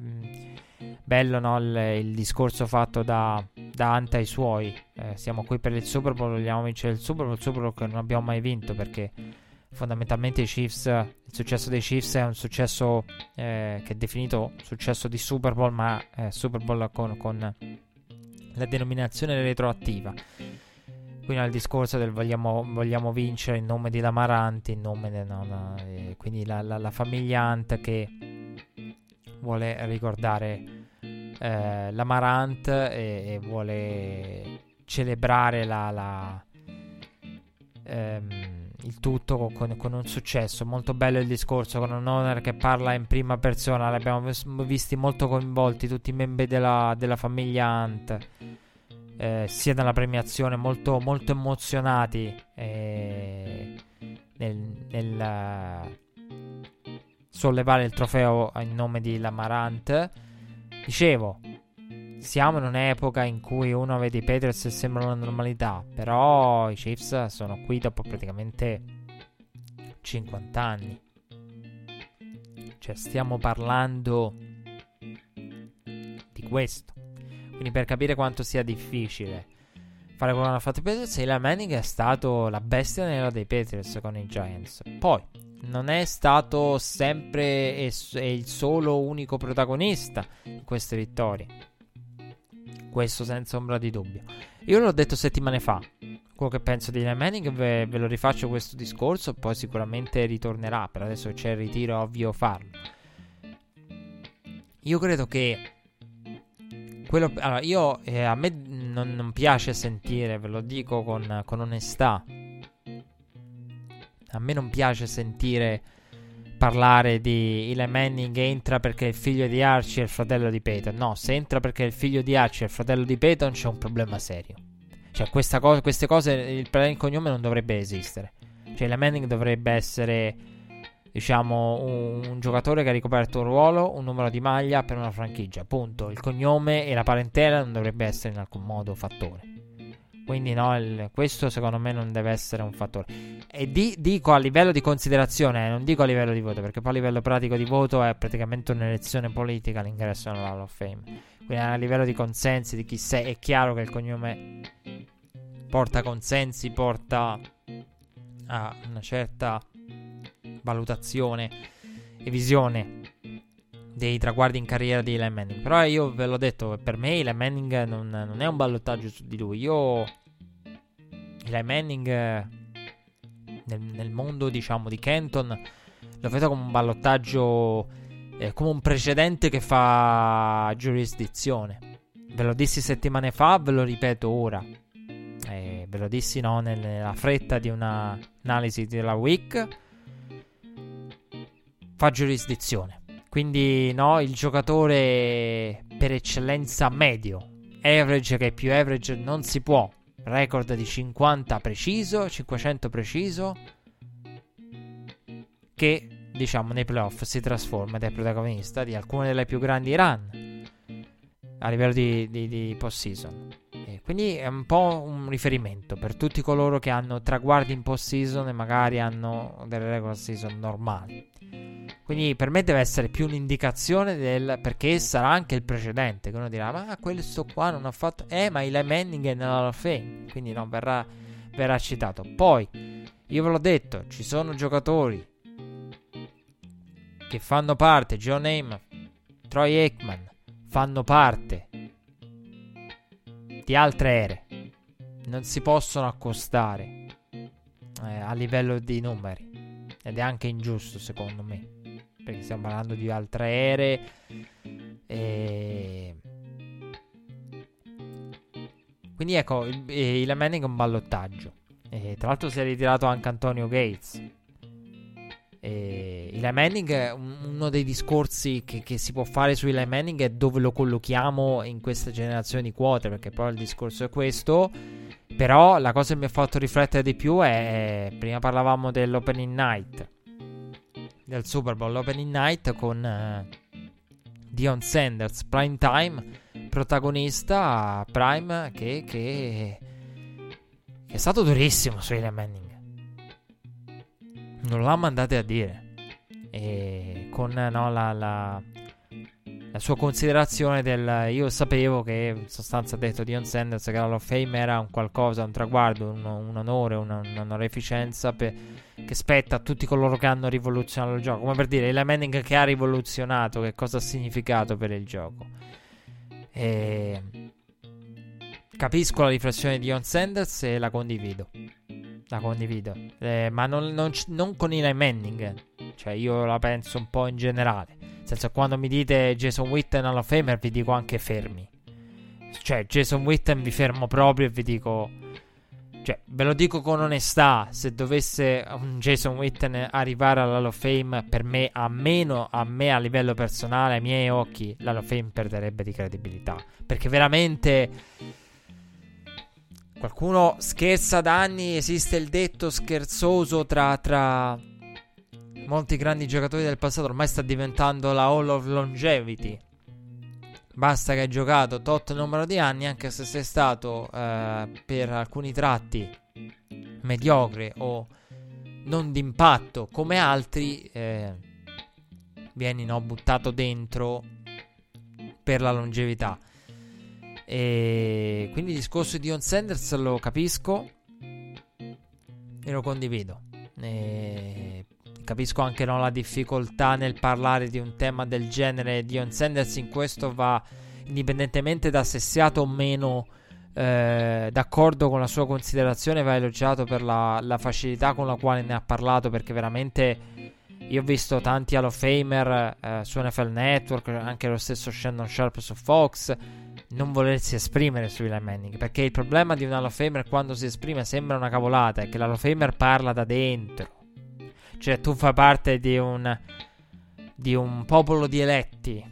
bello no, il, il, discorso fatto da, da ai suoi. Eh, siamo qui per il Super Bowl, vogliamo vincere il Super Bowl, il Super Bowl che non abbiamo mai vinto perché fondamentalmente i Chiefs, il successo dei Chiefs è un successo eh, che è definito successo di Super Bowl, ma eh, Super Bowl con, con, la denominazione retroattiva. Quindi al discorso del vogliamo, vogliamo, vincere in nome di Lamaranti, in nome del, no, no, eh, quindi la, la, la, famiglia Ant che vuole ricordare eh, l'Amarant e, e, vuole celebrare la, la ehm, il tutto con, con, un successo. Molto bello il discorso con un owner che parla in prima persona. L'abbiamo visti molto coinvolti tutti i membri della, della famiglia Hunt. Eh, sia nella premiazione, molto, molto emozionati eh, nel, nel uh, sollevare il trofeo in nome di Lamarant. Dicevo, siamo in un'epoca in cui uno vede i Patriots e sembra una normalità, però i Chiefs sono qui dopo praticamente 50 anni. Cioè, stiamo parlando di questo. Quindi per capire quanto sia difficile fare quello che hanno fatto i Patriots, Eli Manning è stato la bestia nera dei Patriots con i Giants. Poi, non è stato sempre e il solo unico protagonista in queste vittorie questo senza ombra di dubbio. Io l'ho detto settimane fa. Quello che penso di Eli Manning, ve, ve, lo rifaccio questo discorso, poi sicuramente ritornerà. Per adesso c'è il ritiro, ovvio farlo. Io credo che quello, allora, io eh, a me non, non, piace sentire, ve lo dico con, con onestà. A me non piace sentire parlare di Eli Manning entra perché è il figlio di Archie e il fratello di Peyton. No, se entra perché è il figlio di Archie e il fratello di Peyton c'è un problema serio. Cioè, co- queste cose, il, il cognome non dovrebbe esistere. Cioè, Eli Manning dovrebbe essere, diciamo, un, un, giocatore che ha ricoperto un ruolo, un numero di maglia per una franchigia. Punto. Il cognome e la parentela non dovrebbe essere in alcun modo fattore. Quindi no, il, questo secondo me non deve essere un fattore. E di, dico a livello di considerazione, eh, non dico a livello di voto, perché poi a livello pratico di voto è praticamente un'elezione politica l'ingresso nell'Hall of Fame. Quindi a livello di consensi di chi sei, è chiaro che il cognome porta consensi, porta a una certa valutazione e visione dei traguardi in carriera di Eli Manning. Però io ve l'ho detto, per me Eli Manning non, non è un ballottaggio su di lui. Io Eli Manning nel, nel, mondo, diciamo, di Kenton lo vedo come un ballottaggio, eh, come un precedente che fa giurisdizione. Ve lo dissi settimane fa, ve lo ripeto ora. Eh, ve lo dissi no, nella fretta di un'analisi della week. Fa giurisdizione. Quindi, no, il giocatore per eccellenza medio, average che è più average, non si può. Record di 50 preciso, 500 preciso, che diciamo nei playoff si trasforma ed è protagonista di alcune delle più grandi run a livello di, di, di post-season. Quindi è un po' un riferimento per tutti coloro che hanno traguardi in post season e magari hanno delle regular season normali. Quindi per me deve essere più un'indicazione del perché sarà anche il precedente. Che uno dirà, ma questo qua non ha fatto. Eh, ma Eli Manning è nella Fame. Quindi no, verrà, verrà citato. Poi, io ve l'ho detto, ci sono giocatori che fanno parte, John Heyman, Troy Aikman, fanno parte di altre ere. Non si possono accostare eh, a livello di numeri. Ed è anche ingiusto secondo me. Perché stiamo parlando di altre ere. E... Quindi ecco, il, il Manning è un ballottaggio. E tra l'altro si è ritirato anche Antonio Gates. E Eli Manning, uno dei discorsi che, che, si può fare su Eli Manning è dove lo collochiamo in questa generazione di quote, perché poi il discorso è questo. Però la cosa che mi ha fatto riflettere di più è, prima parlavamo dell'opening night, del Super Bowl opening night con uh, Dion Sanders, prime time, protagonista prime che, che, che è stato durissimo su Eli Manning non l'ha mandate a dire. E con no, la, la, la, sua considerazione del io sapevo che in sostanza ha detto Dion Sanders che la of Fame era un qualcosa, un traguardo, un, un onore, una, un'onorificenza per, che spetta a tutti coloro che hanno rivoluzionato il gioco. Come per dire, Eli Manning che ha rivoluzionato, che cosa ha significato per il gioco. E... Capisco la riflessione di Dion Sanders e la condivido la condivido. Eh, ma non, non, non, con Eli Manning. Cioè, io la penso un po' in generale. Nel senso, quando mi dite Jason Witten alla Famer, vi dico anche fermi. Cioè, Jason Witten vi fermo proprio e vi dico. Cioè, ve lo dico con onestà. Se dovesse un Jason Witten arrivare all'Hall of Fame, per me, a meno a me a livello personale, ai miei occhi, l'Hall of Fame perderebbe di credibilità. Perché veramente Qualcuno scherza da anni, esiste il detto scherzoso tra, tra molti grandi giocatori del passato, ormai sta diventando la Hall of Longevity. Basta che hai giocato tot numero di anni, anche se sei stato eh, per alcuni tratti mediocre o non d'impatto come altri, eh, vieni no, buttato dentro per la longevità. E quindi il discorso di Dion Sanders lo capisco e lo condivido. E capisco anche no, la difficoltà nel parlare di un tema del genere. Dion Sanders in questo va indipendentemente da se siate o meno eh, d'accordo con la sua considerazione, va elogiato per la, la, facilità con la quale ne ha parlato. Perché veramente io ho visto tanti Hall of Famer eh, su NFL Network, anche lo stesso Shannon Sharp su Fox non volersi esprimere su Eli Manning. Perché il problema di un Hall Famer quando si esprime sembra una cavolata è che l'Hall Famer parla da dentro. Cioè, tu fai parte di un, di un popolo di eletti,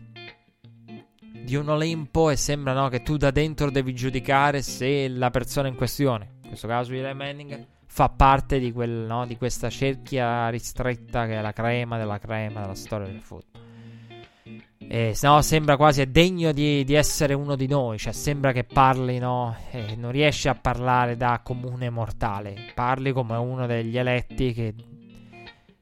di un Olimpo, e sembra no, che tu da dentro devi giudicare se la persona in questione, in questo caso Eli Manning, fa parte di, quel, no, di questa cerchia ristretta che è la crema della crema della storia del football. Eh, se no sembra quasi degno di, di, essere uno di noi, cioè sembra che parli, no? Eh, non riesce a parlare da comune mortale, parli come uno degli eletti che,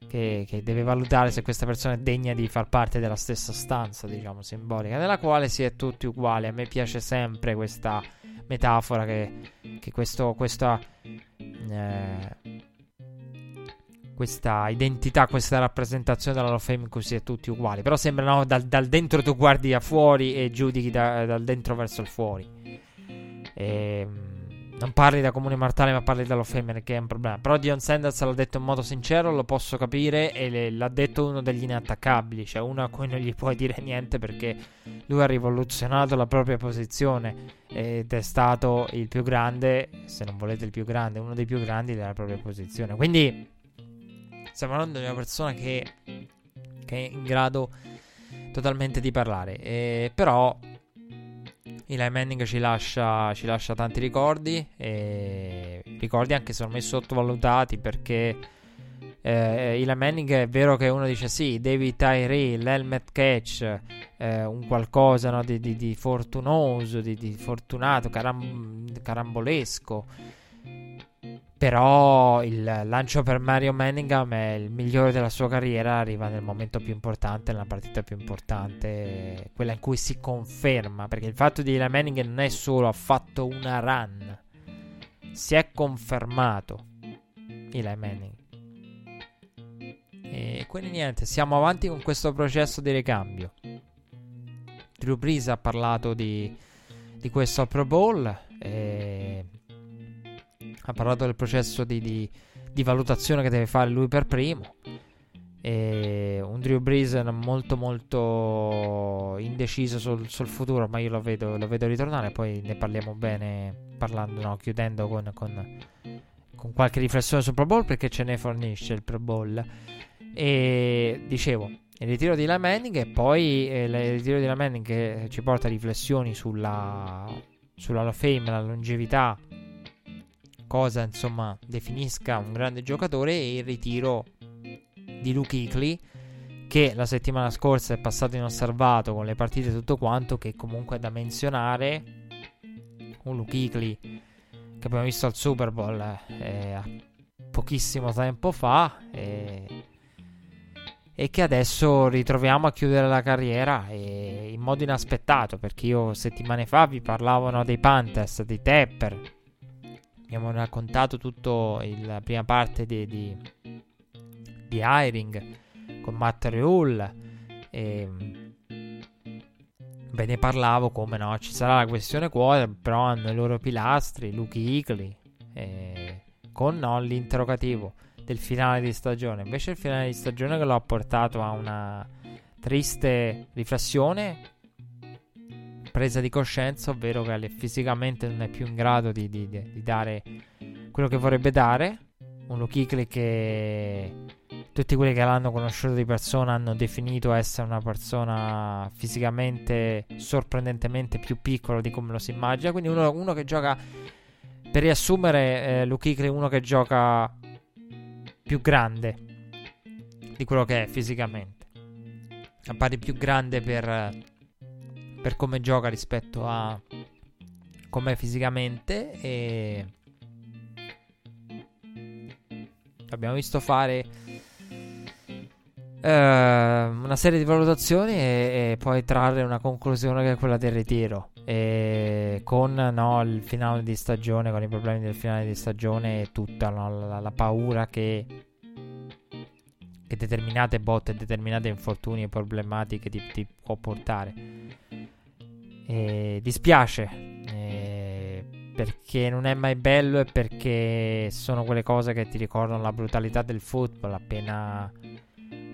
che, che, deve valutare se questa persona è degna di far parte della stessa stanza, diciamo, simbolica, nella quale si è tutti uguali. A me piace sempre questa metafora che, che questo, questa... Eh, questa identità, questa rappresentazione della Hall of Fame in cui si è tutti uguali. Però sembra no, dal, dal, dentro tu guardi da fuori e giudichi da, dal dentro verso il fuori. E, ehm, non parli da comune mortale, ma parli dall'Hall of Fame, che è un problema. Però Dion Sanders l'ha detto in modo sincero, lo posso capire, e le, l'ha detto uno degli inattaccabili, cioè uno a cui non gli puoi dire niente perché lui ha rivoluzionato la propria posizione ed è stato il più grande, se non volete il più grande, uno dei più grandi della propria posizione. Quindi Stiamo parlando di una persona che, che è in grado totalmente di parlare. E, però Eli Manning ci lascia, ci lascia tanti ricordi. E ricordi anche secondo me sottovalutati perché Eh, Eli Manning è vero che uno dice sì, David Tyree, l'helmet catch, eh, un qualcosa no, di, di, di, fortunoso, di, di fortunato, caram- carambolesco. Però il lancio per Mario Manningham è il migliore della sua carriera, arriva nel momento più importante, nella partita più importante, quella in cui si conferma, perché il fatto di Eli Manning non è solo ha fatto una run, si è confermato Eli Manning. E quindi niente, siamo avanti con questo processo di ricambio. Drew Brees ha parlato di, di questo Pro Bowl. E ha parlato del processo di, di, di, valutazione che deve fare lui per primo. E un Drew Brees molto molto indeciso sul, sul futuro, ma io lo vedo, lo vedo, ritornare. Poi ne parliamo bene, parlando, no, chiudendo con, con, con, qualche riflessione sul Pro Bowl perché ce ne fornisce il Pro Bowl. E dicevo, il ritiro di La Manning e poi eh, il ritiro di La Manning che ci porta a riflessioni sulla, sulla Fame, la longevità cosa insomma definisca un grande giocatore e il ritiro di Luke Hickley che la settimana scorsa è passato inosservato con le partite e tutto quanto che comunque è da menzionare. Un Luke Hickley che abbiamo visto al Super Bowl eh, pochissimo tempo fa e, e, che adesso ritroviamo a chiudere la carriera in modo inaspettato perché io settimane fa vi parlavo no, dei Panthers, dei Tepper abbiamo raccontato tutta la prima parte di, di, di Hiring con Matt Reul e ve ne parlavo come no ci sarà la questione quota però hanno i loro pilastri Luke Hickley con no, l'interrogativo del finale di stagione. Invece il finale di stagione che l'ho portato a una triste riflessione presa di coscienza, ovvero che fisicamente non è più in grado di, di, di dare quello che vorrebbe dare. Un Luke che tutti quelli che l'hanno conosciuto di persona hanno definito essere una persona fisicamente sorprendentemente più piccola di come lo si immagina. Quindi uno, uno che gioca, per riassumere, eh, Luke è uno che gioca più grande di quello che è fisicamente. Appare più grande per per come gioca rispetto a com'è fisicamente e abbiamo visto fare uh, una serie di valutazioni e, e, poi trarre una conclusione che è quella del ritiro. E con no, il finale di stagione con i problemi del finale di stagione e tutta no, la, la, paura che che determinate botte determinate infortuni e problematiche ti, ti può portare e dispiace eh, perché non è mai bello e perché sono quelle cose che ti ricordano la brutalità del football. Appena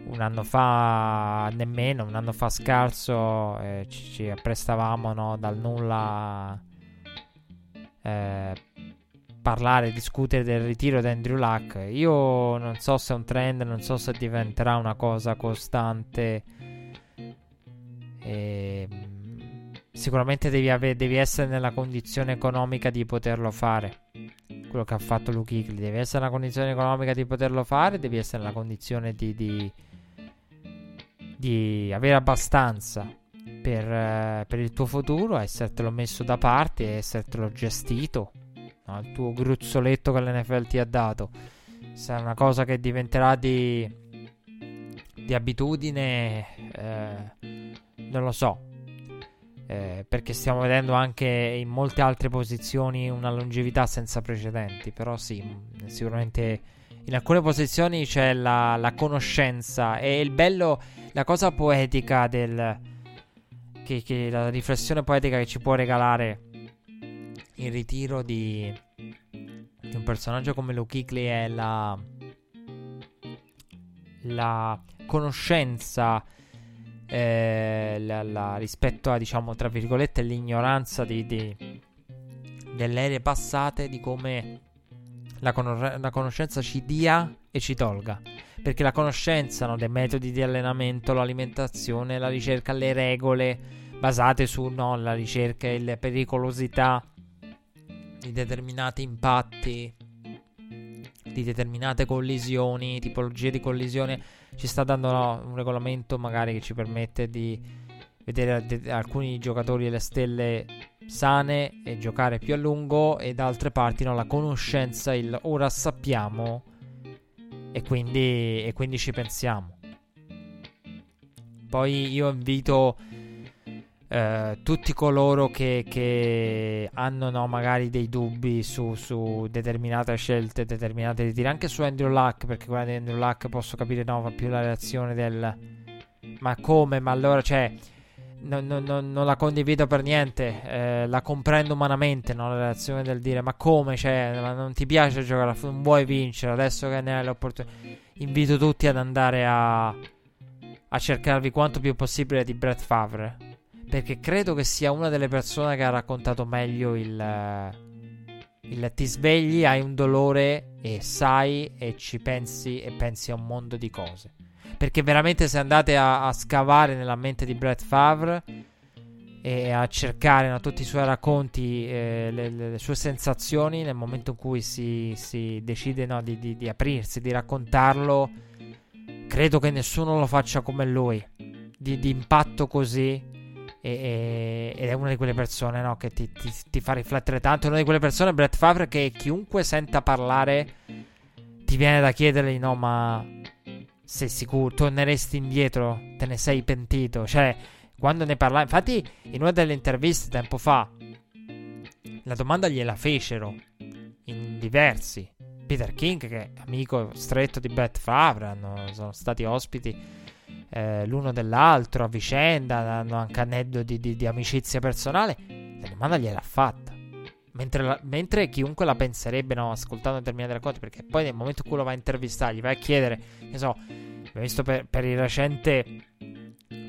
un anno fa, nemmeno un anno fa scarso, eh, ci, ci, apprestavamo no, dal nulla eh, parlare, discutere del ritiro di Andrew Luck. Io non so se è un trend, non so se diventerà una cosa costante. E sicuramente devi, ave- devi, essere nella condizione economica di poterlo fare. Quello che ha fatto Luke Hickley. Devi essere nella condizione economica di poterlo fare. Devi essere nella condizione di, di, di avere abbastanza per, uh, per, il tuo futuro, essertelo messo da parte essertelo gestito. No? Il tuo gruzzoletto che l'NFL ti ha dato. È una cosa che diventerà di, di abitudine, eh, non lo so eh, perché stiamo vedendo anche in molte altre posizioni una longevità senza precedenti, però sì, sicuramente in alcune posizioni c'è la, la conoscenza. E il bello, la cosa poetica del... Che, che, la riflessione poetica che ci può regalare il ritiro di, di un personaggio come Luke Hickley è la, la conoscenza eh, la, la, rispetto a, diciamo, tra virgolette, l'ignoranza di, di, delle ere passate, di come la, con- la, conoscenza ci dia e ci tolga. Perché la conoscenza no, dei metodi di allenamento, l'alimentazione, la ricerca, le regole basate sulla no, ricerca e la pericolosità di determinati impatti di determinate collisioni, tipologie di collisione, ci sta dando no, un regolamento magari che ci permette di vedere de- alcuni giocatori delle stelle sane e giocare più a lungo e da altre parti no, la conoscenza, il ora sappiamo e quindi, e quindi ci pensiamo. Poi io invito eh, tutti coloro che, che hanno no, magari dei dubbi su, su, determinate scelte, determinate ritiri, anche su Andrew Luck, perché guarda Andrew Luck posso capire no, più la reazione del ma come, ma allora cioè non, non, non la condivido per niente, eh, la comprendo umanamente, no? la reazione del dire ma come, cioè, ma non ti piace giocare, non vuoi vincere, adesso che ne hai l'opportunità. Invito tutti ad andare a, a cercarvi quanto più possibile di Brett Favre, perché credo che sia una delle persone che ha raccontato meglio il, il ti svegli, hai un dolore e sai e ci pensi e pensi a un mondo di cose. Perché veramente se andate a, a scavare nella mente di Brett Favre e a cercare no, tutti i suoi racconti, eh, le, le, le, sue sensazioni nel momento in cui si, si decide no, di, di, di, aprirsi, di raccontarlo, credo che nessuno lo faccia come lui, di, di impatto così. E, e, ed è una di quelle persone no, che ti, ti, ti, fa riflettere tanto. È una di quelle persone, Brett Favre, che chiunque senta parlare ti viene da chiedergli: no, ma sei sicuro? Torneresti indietro? Te ne sei pentito? Cioè, quando ne parlai. Infatti, in una delle interviste tempo fa, la domanda gliela fecero in diversi. Peter King, che è amico stretto di Beth Favre, hanno, sono stati ospiti eh, l'uno dell'altro a vicenda, hanno anche aneddoti di, di, amicizia personale. La domanda gliel'ha fatta. Mentre, la, mentre, chiunque la penserebbe, no, ascoltando determinati racconti, perché poi nel momento in cui lo vai a intervistare, gli vai a chiedere, ne so, abbiamo visto per, per il recente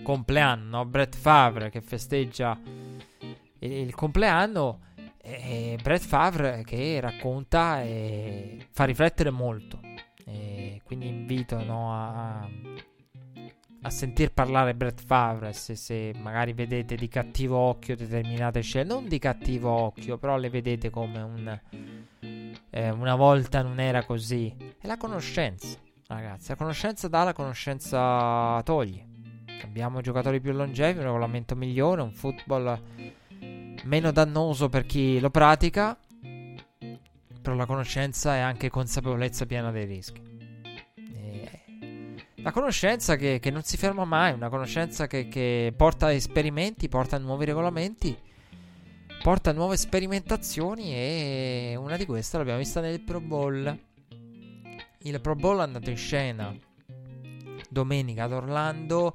compleanno, no? Brett Favre che festeggia il, il compleanno, e Brett Favre che racconta e fa riflettere molto. E quindi invito no, a sentir parlare Brett Favre se, se, magari vedete di cattivo occhio determinate scelte non di cattivo occhio però le vedete come un eh, una volta non era così. È la conoscenza ragazzi la conoscenza dà la conoscenza toglie. Abbiamo giocatori più longevi un regolamento migliore un football meno dannoso per chi lo pratica però la conoscenza è anche consapevolezza piena dei rischi la conoscenza che, che, non si ferma mai, una conoscenza che, che, porta a esperimenti, porta a nuovi regolamenti, porta a nuove sperimentazioni e una di queste l'abbiamo vista nel Pro Bowl. Il Pro Bowl è andato in scena domenica ad Orlando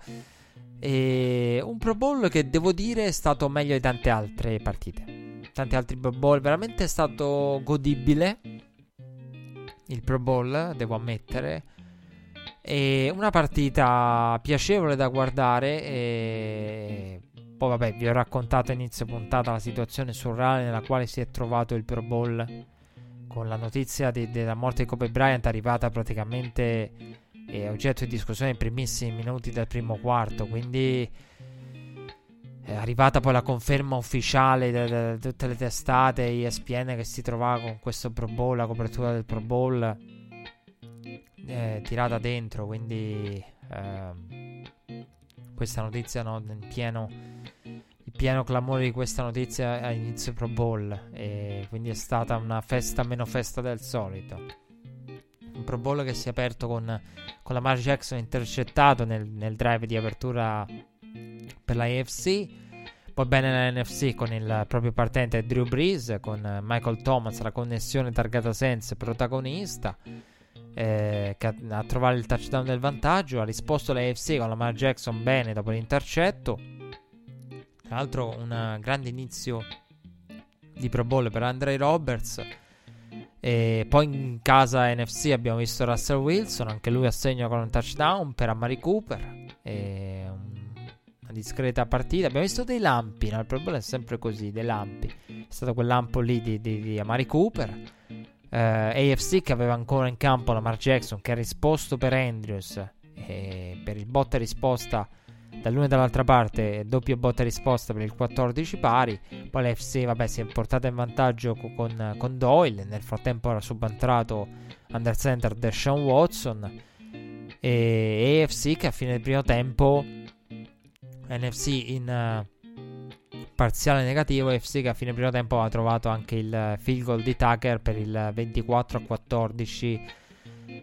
e un Pro Bowl che devo dire è stato meglio di tante altre partite. Tanti altri Pro Bowl, veramente è stato godibile il Pro Bowl, devo ammettere e una partita piacevole da guardare. E poi, vabbè, vi ho raccontato a inizio puntata la situazione surreale nella quale si è trovato il Pro Bowl. Con la notizia di, della morte di Kobe Bryant arrivata praticamente eh, oggetto di discussione nei primissimi minuti del primo quarto. Quindi è arrivata poi la conferma ufficiale di tutte le testate ESPN che si trovava con questo Pro Bowl, la copertura del Pro Bowl eh, tirata dentro, quindi eh, questa notizia no, in pieno, il pieno clamore di questa notizia a inizio Pro Bowl e quindi è stata una festa meno festa del solito. Un Pro Bowl che si è aperto con, con Lamar Jackson intercettato nel, nel drive di apertura per la AFC. Poi bene NFC con il proprio partente Drew Brees, con Michael Thomas, la connessione targata senza protagonista eh, a trovare il touchdown del vantaggio. Ha risposto l'AFC con Lamar Jackson bene dopo l'intercetto. Tra l'altro, un grande inizio di Pro Bowl per Andre Roberts. E poi in casa NFC abbiamo visto Russell Wilson, anche lui assegna con un touchdown per Amari Cooper. E una discreta partita. Abbiamo visto dei lampi, no? il Pro Bowl è sempre così, dei lampi. È stato quel lampo lì di, di, di Amari Cooper eh, AFC che aveva ancora in campo Lamar Jackson che ha risposto per Andrews e per il botta risposta dall'una e dall'altra parte doppio botta risposta per il 14 pari. Poi l'AFC vabbè si è portata in vantaggio con, con Doyle. Nel frattempo era subentrato under center Deshaun Watson. E AFC che a fine del primo tempo NFC in parziale negativo AFC che a fine primo tempo ha trovato anche il field goal di Tucker per il 24 a 14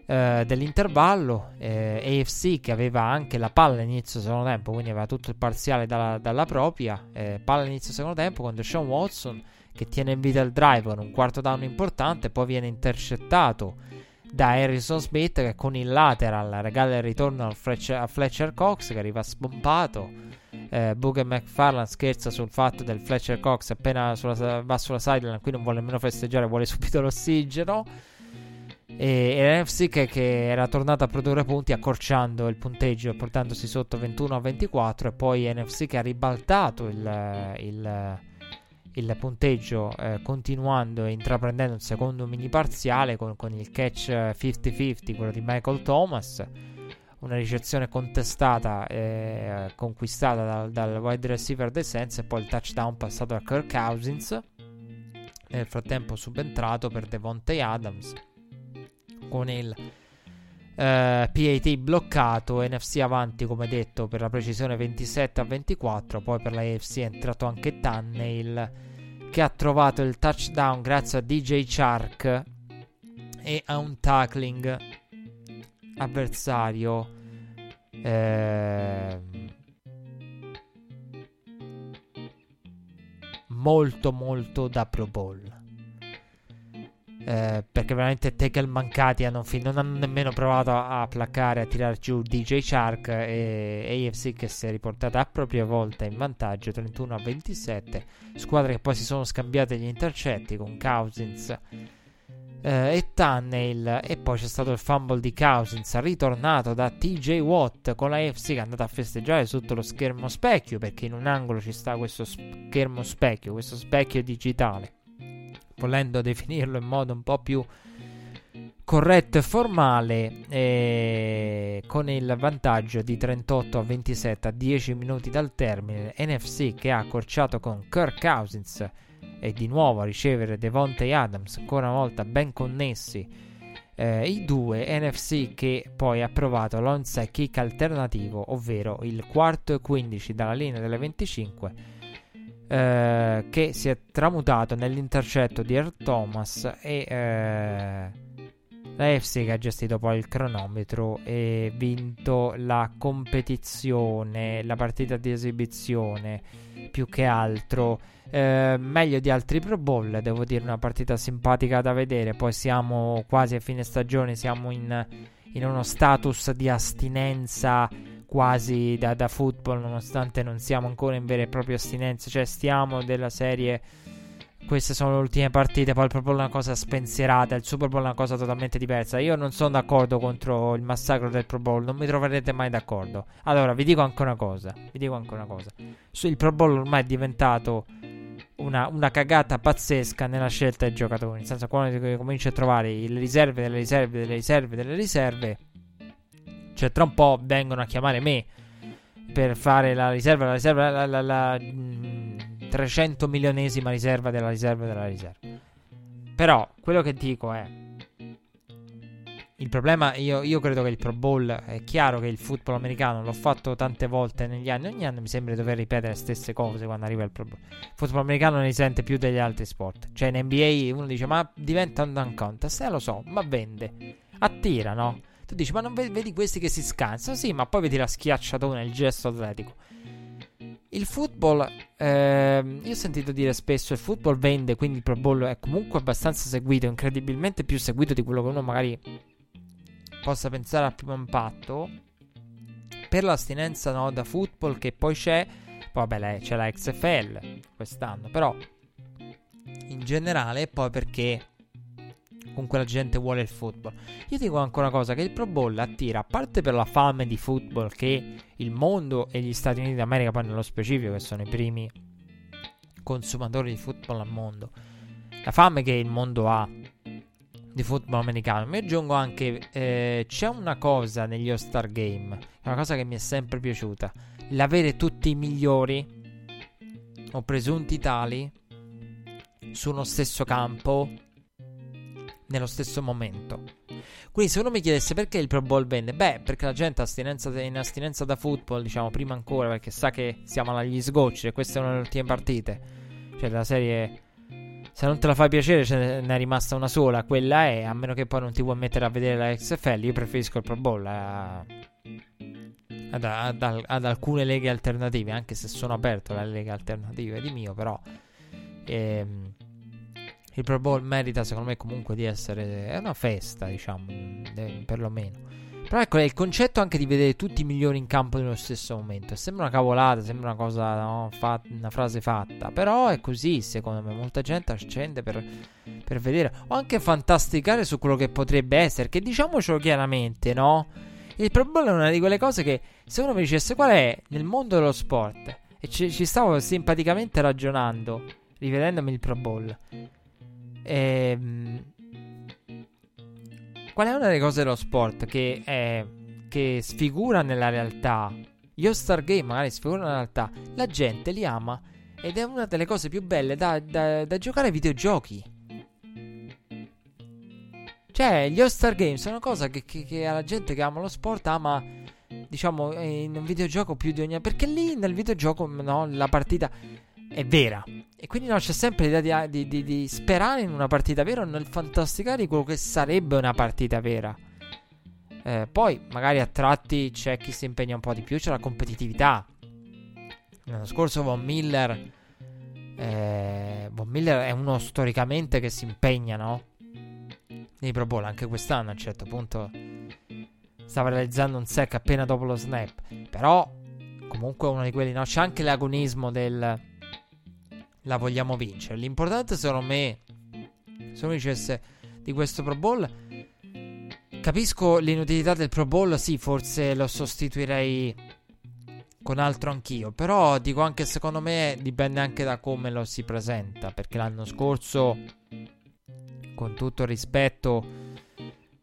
eh, dell'intervallo. Eh, AFC che aveva anche la palla all'inizio del secondo tempo, quindi aveva tutto il parziale dalla, dalla propria. Eh, palla all'inizio del secondo tempo con Sean Watson che tiene in vita il drive con un quarto down importante, poi viene intercettato da Harrison Smith che con il lateral regala il ritorno Fletcher, a Fletcher Cox che arriva spompato. Eh, Booker McFarland scherza sul fatto del Fletcher Cox appena sulla, va sulla sideline, qui non vuole nemmeno festeggiare, vuole subito l'ossigeno. E, e l'NFC che, che, era tornato a produrre punti accorciando il punteggio portandosi sotto 21 a 24 e poi NFC che ha ribaltato il, il, il punteggio eh, continuando e intraprendendo un secondo mini parziale con, con il catch 50-50 quello di Michael Thomas una ricezione contestata e eh, conquistata dal, dal, wide receiver dei Saints e poi il touchdown passato a Kirk Cousins. Nel frattempo subentrato per Devontae Adams con il Uh, PAT bloccato, NFC avanti come detto per la precisione 27 a 24, poi per la AFC è entrato anche Tannehill che ha trovato il touchdown grazie a DJ Chark e a un tackling avversario eh, molto molto da Pro Bowl. Eh, perché veramente tackle mancati hanno fin- non hanno nemmeno provato a, a placcare, a tirare giù DJ Shark e AFC che si è riportata a propria volta in vantaggio 31 a 27 squadre che poi si sono scambiate gli intercetti con Cousins eh, e Tunnel e poi c'è stato il fumble di Cousins ritornato da TJ Watt con la AFC che è andata a festeggiare sotto lo schermo specchio perché in un angolo ci sta questo schermo specchio questo specchio digitale volendo definirlo in modo un po' più corretto e formale, eh, con il vantaggio di 38 a 27 a 10 minuti dal termine. NFC che ha accorciato con Kirk Cousins e di nuovo a ricevere Devontae Adams, ancora una volta ben connessi. Eh, I due NFC che poi ha provato l'onside kick alternativo, ovvero il quarto e 15 dalla linea delle 25 eh, che si è tramutato nell'intercetto di Earl Thomas e eh, la FC che ha gestito poi il cronometro e vinto la competizione, la partita di esibizione più che altro. Eh, meglio di altri Pro Bowl, devo dire una partita simpatica da vedere. Poi siamo quasi a fine stagione, siamo in, in uno status di astinenza quasi da, da, football, nonostante non siamo ancora in vera e propria astinenza. Cioè, stiamo della serie. Queste sono le ultime partite. Poi il Pro Bowl è una cosa spensierata. Il Super Bowl è una cosa totalmente diversa. Io non sono d'accordo contro il massacro del Pro Bowl. Non mi troverete mai d'accordo. Allora, vi dico anche una cosa. Vi dico anche una cosa. Il Pro Bowl ormai è diventato. Una, una, cagata pazzesca nella scelta dei giocatori. Nel senso, quando cominci a trovare le riserve delle riserve delle riserve delle riserve cioè, tra un po' vengono a chiamare me per fare la riserva, la riserva, la, la, la, la 300 milionesima riserva della riserva della riserva. Però, quello che dico è. Il problema, io, io, credo che il Pro Bowl è chiaro che il football americano l'ho fatto tante volte negli anni. Ogni anno mi sembra di dover ripetere le stesse cose quando arriva il Pro Bowl. Il football americano ne risente più degli altri sport. Cioè, in NBA uno dice: Ma diventa un dunk contest. Eh, lo so, ma vende. Attira, no? Tu dici, ma non vedi, questi che si scansano? Sì, ma poi vedi la schiacciatona, il gesto atletico. Il football, eh, io ho sentito dire spesso, il football vende, quindi il Pro Bowl è comunque abbastanza seguito, incredibilmente più seguito di quello che uno magari possa pensare a primo impatto. Per l'astinenza no, da football che poi c'è, poi vabbè c'è la XFL quest'anno, però in generale, poi perché comunque la gente vuole il football. Io dico ancora una cosa, che il Pro Bowl attira, a parte per la fame di football che il mondo e gli Stati Uniti d'America, poi nello specifico, che sono i primi consumatori di football al mondo, la fame che il mondo ha di football americano. Mi aggiungo anche, eh, c'è una cosa negli All-Star Game, una cosa che mi è sempre piaciuta, l'avere tutti i migliori o presunti tali su uno stesso campo nello stesso momento. Quindi se uno mi chiedesse perché il Pro Bowl vende, beh, perché la gente astinenza, in astinenza da football, diciamo prima ancora, perché sa che siamo agli sgocci e queste sono le ultime partite. Cioè la serie se non te la fa piacere ce n'è rimasta una sola, quella è, a meno che poi non ti vuoi mettere a vedere la XFL, io preferisco il Pro Bowl a, ad, ad, ad, alcune leghe alternative, anche se sono aperto alle leghe alternative di mio, però ehm, il Pro Bowl merita secondo me comunque di essere è una festa, diciamo, perlomeno. Però ecco, è il concetto anche di vedere tutti i migliori in campo nello stesso momento. Sembra una cavolata, sembra una cosa, no? Fat- una frase fatta. Però è così, secondo me. Molta gente scende per, per vedere. O anche fantasticare su quello che potrebbe essere. Che diciamocelo chiaramente, no? Il problema è una di quelle cose che se uno mi dicesse qual è nel mondo dello sport, e ci, ci stavo simpaticamente ragionando, rivedendomi il Pro Bowl. Ehm Qual è una delle cose dello sport che, è, che sfigura nella realtà? Gli All-Star Game magari sfigurano nella realtà. La gente li ama ed è una delle cose più belle da, da, da giocare ai videogiochi. Cioè, gli All-Star Game sono una cosa che, che, che la gente che ama lo sport ama, diciamo, in un videogioco più di ogni... Perché lì nel videogioco, no, la partita è vera. E quindi no, c'è sempre l'idea di, di, di, sperare in una partita vera o nel fantasticare quello che sarebbe una partita vera. Eh, poi magari a tratti c'è chi si impegna un po' di più, c'è la competitività. L'anno scorso Von Miller... Eh, Von Miller è uno storicamente che si impegna, no? Nei Pro Bowl, anche quest'anno a un certo punto stava realizzando un sec appena dopo lo snap. Però comunque uno di quelli, no? C'è anche l'agonismo del la vogliamo vincere. L'importante secondo me, se uno dicesse di questo Pro Bowl, capisco l'inutilità del Pro Bowl, sì, forse lo sostituirei con altro anch'io, però dico anche secondo me dipende anche da come lo si presenta, perché l'anno scorso, con tutto rispetto,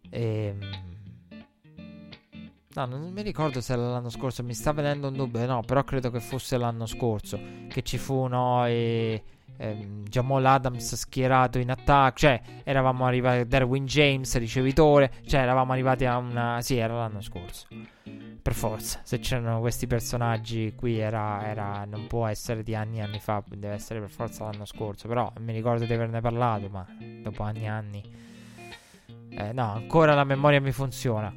ehm, No, non mi ricordo se era l'anno scorso, mi sta venendo un dubbio, no, però credo che fosse l'anno scorso che ci fu, no, e, ehm, Jamal Adams schierato in attacco, cioè eravamo arrivati a Derwin James, ricevitore, cioè eravamo arrivati a una... sì, era l'anno scorso. Per forza, se c'erano questi personaggi qui era, era non può essere di anni e anni fa, deve essere per forza l'anno scorso, però mi ricordo di averne parlato, ma dopo anni e anni... Eh, no, ancora la memoria mi funziona.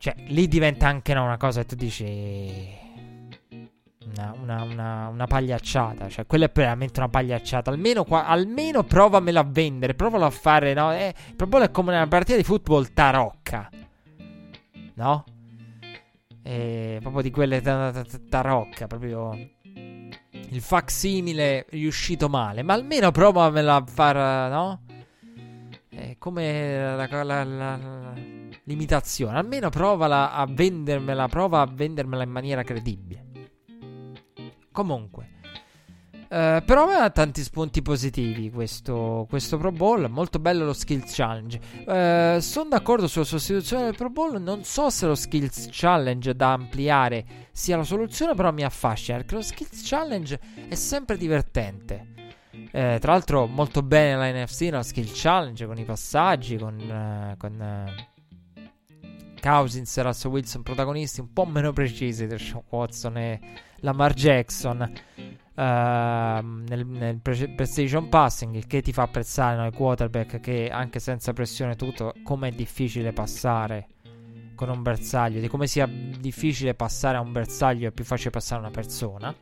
Cioè, lì diventa anche no, una cosa che tu dici. Una, una, una, una, pagliacciata. Cioè, quella è veramente una pagliacciata. Almeno, qua, almeno provamela a vendere. Provalo a fare. No? Eh, problema è come una partita di football tarocca. No? Eh, proprio di quelle tarocca. Proprio il facsimile riuscito male. Ma almeno provamela a fare. No? Eh, come la, la, la, l'imitazione. Almeno provala a vendermela. Prova a vendermela in maniera credibile. Comunque. Uh, però aveva tanti spunti positivi questo, questo, Pro Bowl. Molto bello lo Skills Challenge. Uh, sono d'accordo sulla sostituzione del Pro Bowl. Non so se lo Skills Challenge da ampliare sia la soluzione, però mi affascina perché lo Skills Challenge è sempre divertente. Eh, tra l'altro, molto bene la NFC, la skill challenge con i passaggi, con, uh, con uh, Cousins e Russell Wilson protagonisti un po' meno precisi di Sean Watson e Lamar Jackson. Uh, nel, nel precision passing, il che ti fa apprezzare noi quarterback che anche senza pressione tutto, come è difficile passare con un bersaglio, di come sia difficile passare a un bersaglio è più facile passare a una persona.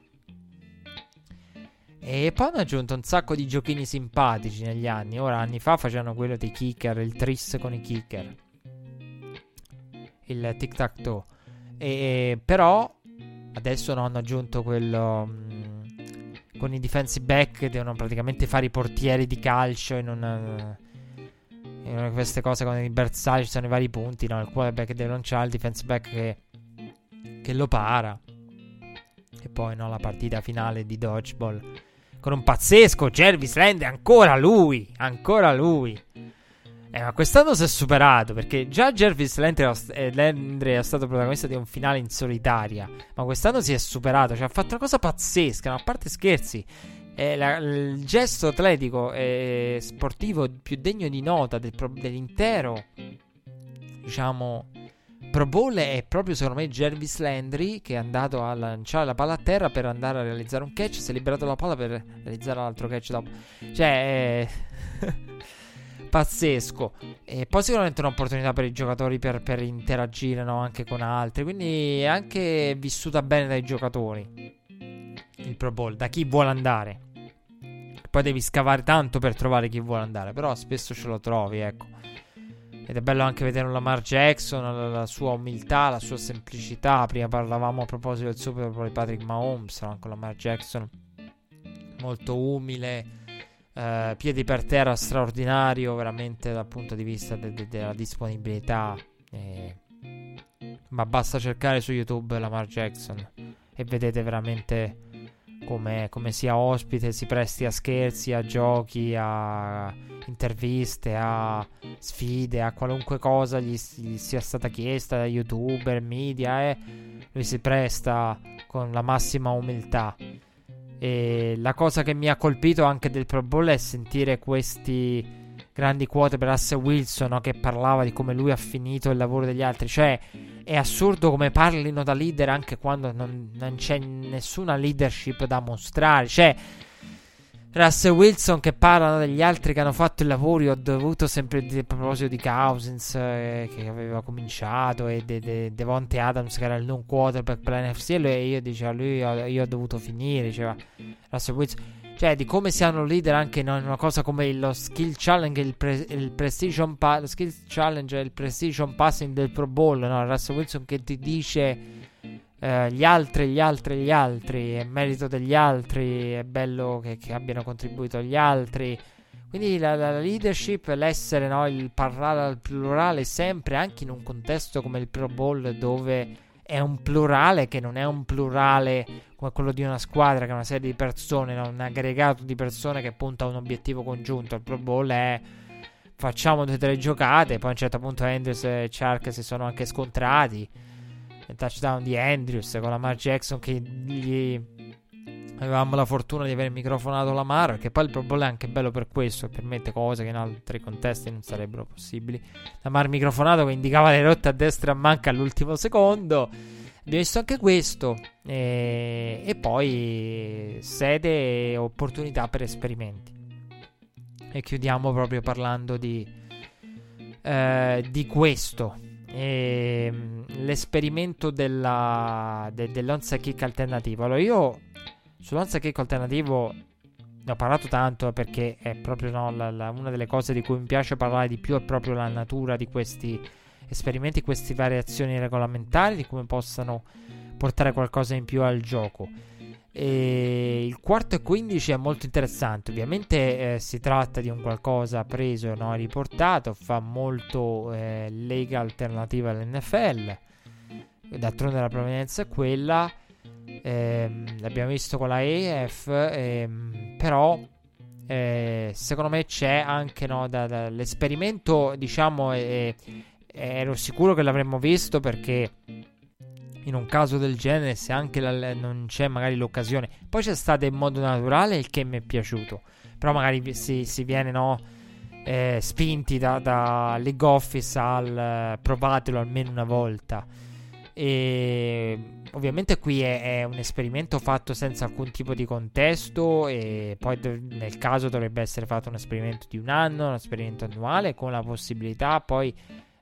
E poi hanno aggiunto un sacco di giochini simpatici negli anni. Ora, anni fa facevano quello dei kicker, il tris con i kicker, il tic tac toe. E, però adesso non hanno aggiunto quello mh, mm, con i defensive back che devono praticamente fare i portieri di calcio in in una queste cose con i bersaggi ci sono i vari punti, no? il quarterback deve lanciare, il defensive back che, che lo para. E poi no, la partita finale di dodgeball con un pazzesco Jervis Landry, ancora lui, ancora lui. Eh, ma quest'anno si è superato perché già Jervis Landry, eh, è stato protagonista di un finale in solitaria, ma quest'anno si è superato, cioè ha fatto una cosa pazzesca, ma a parte scherzi, eh, la, il gesto atletico e sportivo più degno di nota del, dell'intero diciamo, Pro Bowl è proprio secondo me Jervis Landry che è andato a lanciare la palla a terra per andare a realizzare un catch, si è liberato la palla per realizzare l'altro catch dopo. Cioè, è pazzesco. E poi sicuramente un'opportunità per i giocatori per, per interagire no? anche con altri, quindi è anche vissuta bene dai giocatori il Pro Bowl, da chi vuole andare. Poi devi scavare tanto per trovare chi vuole andare, però spesso ce lo trovi, ecco. Ed è bello anche vedere un Lamar Jackson, la, la, sua umiltà, la sua semplicità. Prima parlavamo a proposito del Super di Patrick Mahomes, con Lamar Jackson molto umile, eh, piedi per terra straordinario, veramente dal punto di vista de- de- della disponibilità. Eh, ma basta cercare su YouTube Lamar Jackson e vedete veramente come, come, sia ospite, si presti a scherzi, a giochi, a interviste, a sfide, a qualunque cosa gli, gli sia stata chiesta da youtuber, media, e eh, lui si presta con la massima umiltà. E la cosa che mi ha colpito anche del Pro Bowl è sentire questi grandi quote per Russell Wilson no? che parlava di come lui ha finito il lavoro degli altri. Cioè, è assurdo come parlino da leader anche quando non, non c'è nessuna leadership da mostrare. Cioè, Russell Wilson che parla degli altri che hanno fatto i lavori. Ho dovuto sempre a proposito di Cousins eh, che aveva cominciato e De, De, Adams che era il non quarterback per la NFC. E io dicevo, lui io, io ho dovuto finire. Diceva Russell Wilson cioè di come siano leader anche in una cosa come lo skill challenge il, pre, il precision pa- lo skill challenge e il precision passing del Pro Bowl no? Russell Wilson che ti dice eh, gli altri gli altri gli altri è merito degli altri è bello che, che abbiano contribuito gli altri quindi la, la leadership l'essere no? il parlare al plurale sempre anche in un contesto come il Pro Bowl dove è un plurale che non è un plurale come quello di una squadra che è una serie di persone, no? un aggregato di persone che punta a un obiettivo congiunto. Il Pro Bowl è facciamo due o tre giocate, poi a un certo punto Andrews e Chark si sono anche scontrati. Il touchdown di Andrews con la Mar Jackson che gli avevamo la fortuna di aver microfonato la Mar, che poi il Pro Bowl è anche bello per questo, permette cose che in altri contesti non sarebbero possibili. La Mar microfonato che indicava le rotte a destra e a manca all'ultimo secondo. Abbiamo visto anche questo. E, e poi sede e opportunità per esperimenti. E chiudiamo proprio parlando di, eh, di questo. E, l'esperimento della, de, dell'onza kick alternativo. Allora, io Sull'onza kick alternativo ne ho parlato tanto perché è proprio no, la, la, una delle cose di cui mi piace parlare di più è proprio la natura di questi esperimenti, queste variazioni regolamentari, di come possano portare qualcosa in più al gioco. E il quarto e 15 è molto interessante. Ovviamente eh, si tratta di un qualcosa preso e no, riportato. Fa molto eh, lega alternativa all'NFL. D'altronde la provenienza è quella. Ehm, l'abbiamo visto con la EF, ehm, però eh, secondo me c'è anche no, da, da, l'esperimento, diciamo, eh, ero sicuro che l'avremmo visto perché in un caso del genere, se anche la, non c'è magari l'occasione, poi c'è stato in modo naturale il che mi è piaciuto, però magari si, si viene no, eh, spinti da, da League Office al provatelo almeno una volta. E ovviamente qui è, è, un esperimento fatto senza alcun tipo di contesto e poi do- nel caso dovrebbe essere fatto un esperimento di un anno, un esperimento annuale con la possibilità poi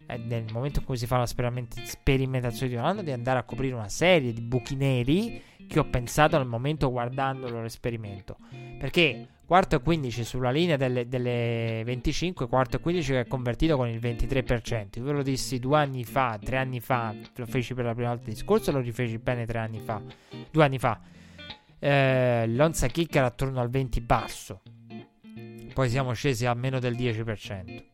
eh, nel momento in cui si fa la sperimentazione di un anno di andare a coprire una serie di buchi neri che ho pensato al momento guardando l'esperimento. Perché quarto e 15 sulla linea delle, delle 25, quarto e 15 che è convertito con il 23%. Io ve lo dissi due anni fa, tre anni fa, lo feci per la prima volta il discorso, lo rifeci bene tre anni fa, due anni fa. Eh, L'onza kick era attorno al 20 basso, poi siamo scesi a meno del 10%.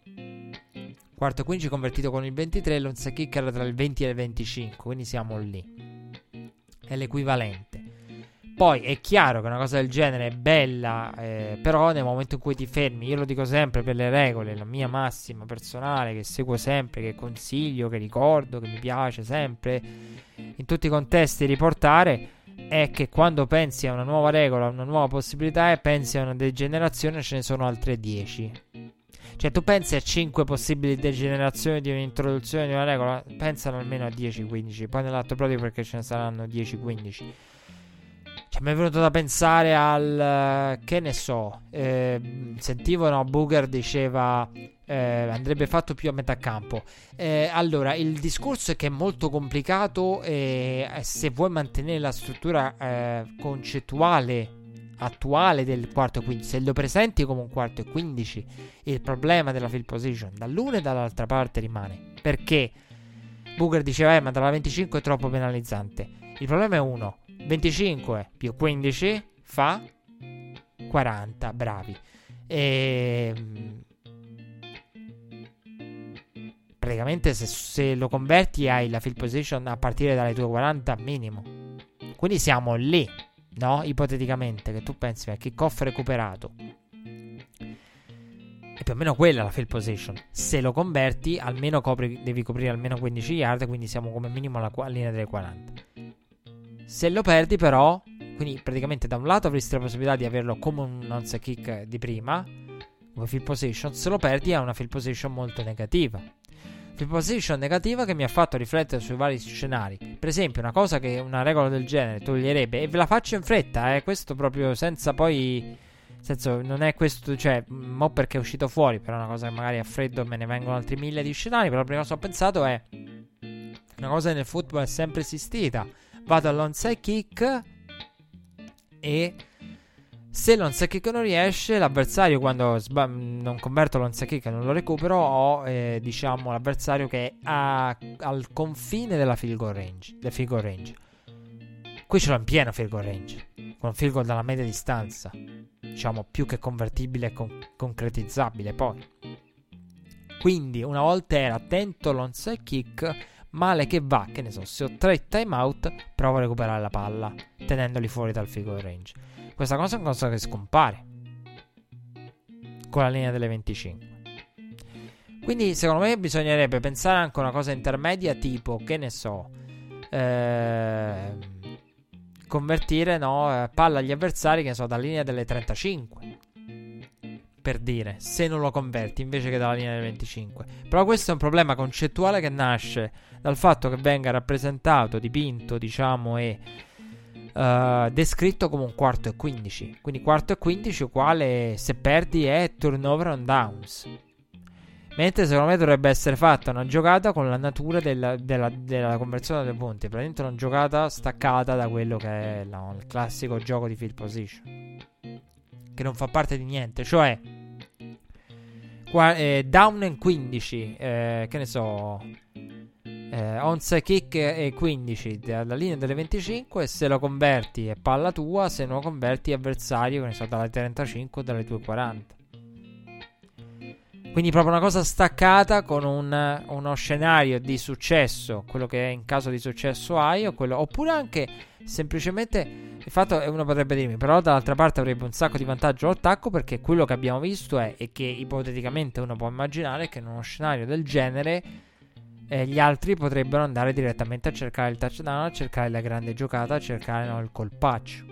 Quarto e 15 convertito con il 23, l'onza kick era tra il 20 e il 25, quindi siamo lì. È l'equivalente. Poi è chiaro che una cosa del genere è bella, eh, però nel momento in cui ti fermi, io lo dico sempre per le regole, la mia massima personale che seguo sempre, che consiglio, che ricordo, che mi piace sempre, in tutti i contesti riportare, è che quando pensi a una nuova regola, a una nuova possibilità e pensi a una degenerazione, ce ne sono altre 10. Cioè, tu pensi a 5 possibili degenerazioni di un'introduzione di una regola? Pensano almeno a 10-15. Poi nell'atto proprio perché ce ne saranno 10-15. Cioè, mi è venuto da pensare al. Che ne so. Eh, sentivo, no, Booger diceva. Eh, andrebbe fatto più a metà campo. Eh, allora, il discorso è che è molto complicato. E se vuoi mantenere la struttura eh, concettuale attuale del quarto e quindici, se lo presenti come un quarto e quindici, il problema della field position dall'una e dall'altra parte rimane. Perché Booger diceva, eh, ma dalla 25 è troppo penalizzante. Il problema è uno 25 più 15 fa 40, bravi. E ehm, praticamente se, se, lo converti hai la field position a partire dalle tue 40 minimo. Quindi siamo lì, no? Ipoteticamente, che tu pensi che kickoff recuperato. È più o meno quella la field position. Se lo converti, almeno copri, devi coprire almeno 15 yard, quindi siamo come minimo alla linea delle 40. Se lo perdi, però, quindi praticamente da un lato avresti la possibilità di averlo come un onside kick di prima, come field position. Se lo perdi, è una field position molto negativa. Field position negativa che mi ha fatto riflettere sui vari scenari. Per esempio, una cosa che una regola del genere toglierebbe, e ve la faccio in fretta, eh, questo proprio senza poi. Nel senso, non è questo, cioè, mo perché è uscito fuori, però è una cosa che magari a freddo me ne vengono altri mille di scenari. Però la prima cosa che ho pensato è. Una cosa che nel football è sempre esistita vado all'onside kick e se l'onside kick non riesce, l'avversario quando sba- non converto l'onside kick e non lo recupero, ho eh, diciamo l'avversario che è a- al confine della field goal range, del field goal range. Qui ce l'ho in pieno field goal range, con un field goal dalla media distanza, diciamo più che convertibile e con- concretizzabile poi. Quindi una volta era attento l'onside kick Male che va, che ne so, se ho tre timeout, provo a recuperare la palla, tenendoli fuori dal figo range. Questa cosa è una cosa che scompare con la linea delle 25. Quindi, secondo me, bisognerebbe pensare anche a una cosa intermedia, tipo, che ne so, eh, convertire no, palla agli avversari, che ne so, dalla linea delle 35 per dire, se non lo converti invece che dalla linea del 25. Però questo è un problema concettuale che nasce dal fatto che venga rappresentato, dipinto, diciamo, e uh, descritto come un quarto e 15. Quindi quarto e 15 uguale se perdi è turnover on downs. Mentre secondo me dovrebbe essere fatta una giocata con la natura della, della, della conversione dei punti. Praticamente una giocata staccata da quello che è la, il classico gioco di field position che non fa parte di niente, cioè qua, eh, down in 15, eh, che ne so, eh, onside kick e 15 dalla linea delle 25, se lo converti è palla tua, se non lo converti avversario, che ne so, dalle 35 o dalle tue 40. Quindi proprio una cosa staccata con un, uno scenario di successo, quello che in caso di successo hai, quello, oppure anche semplicemente il fatto è uno potrebbe dirmi, però dall'altra parte avrebbe un sacco di vantaggio all'attacco perché quello che abbiamo visto è e che ipoteticamente uno può immaginare che in uno scenario del genere eh, gli altri potrebbero andare direttamente a cercare il touchdown, a cercare la grande giocata, a cercare no, il colpaccio.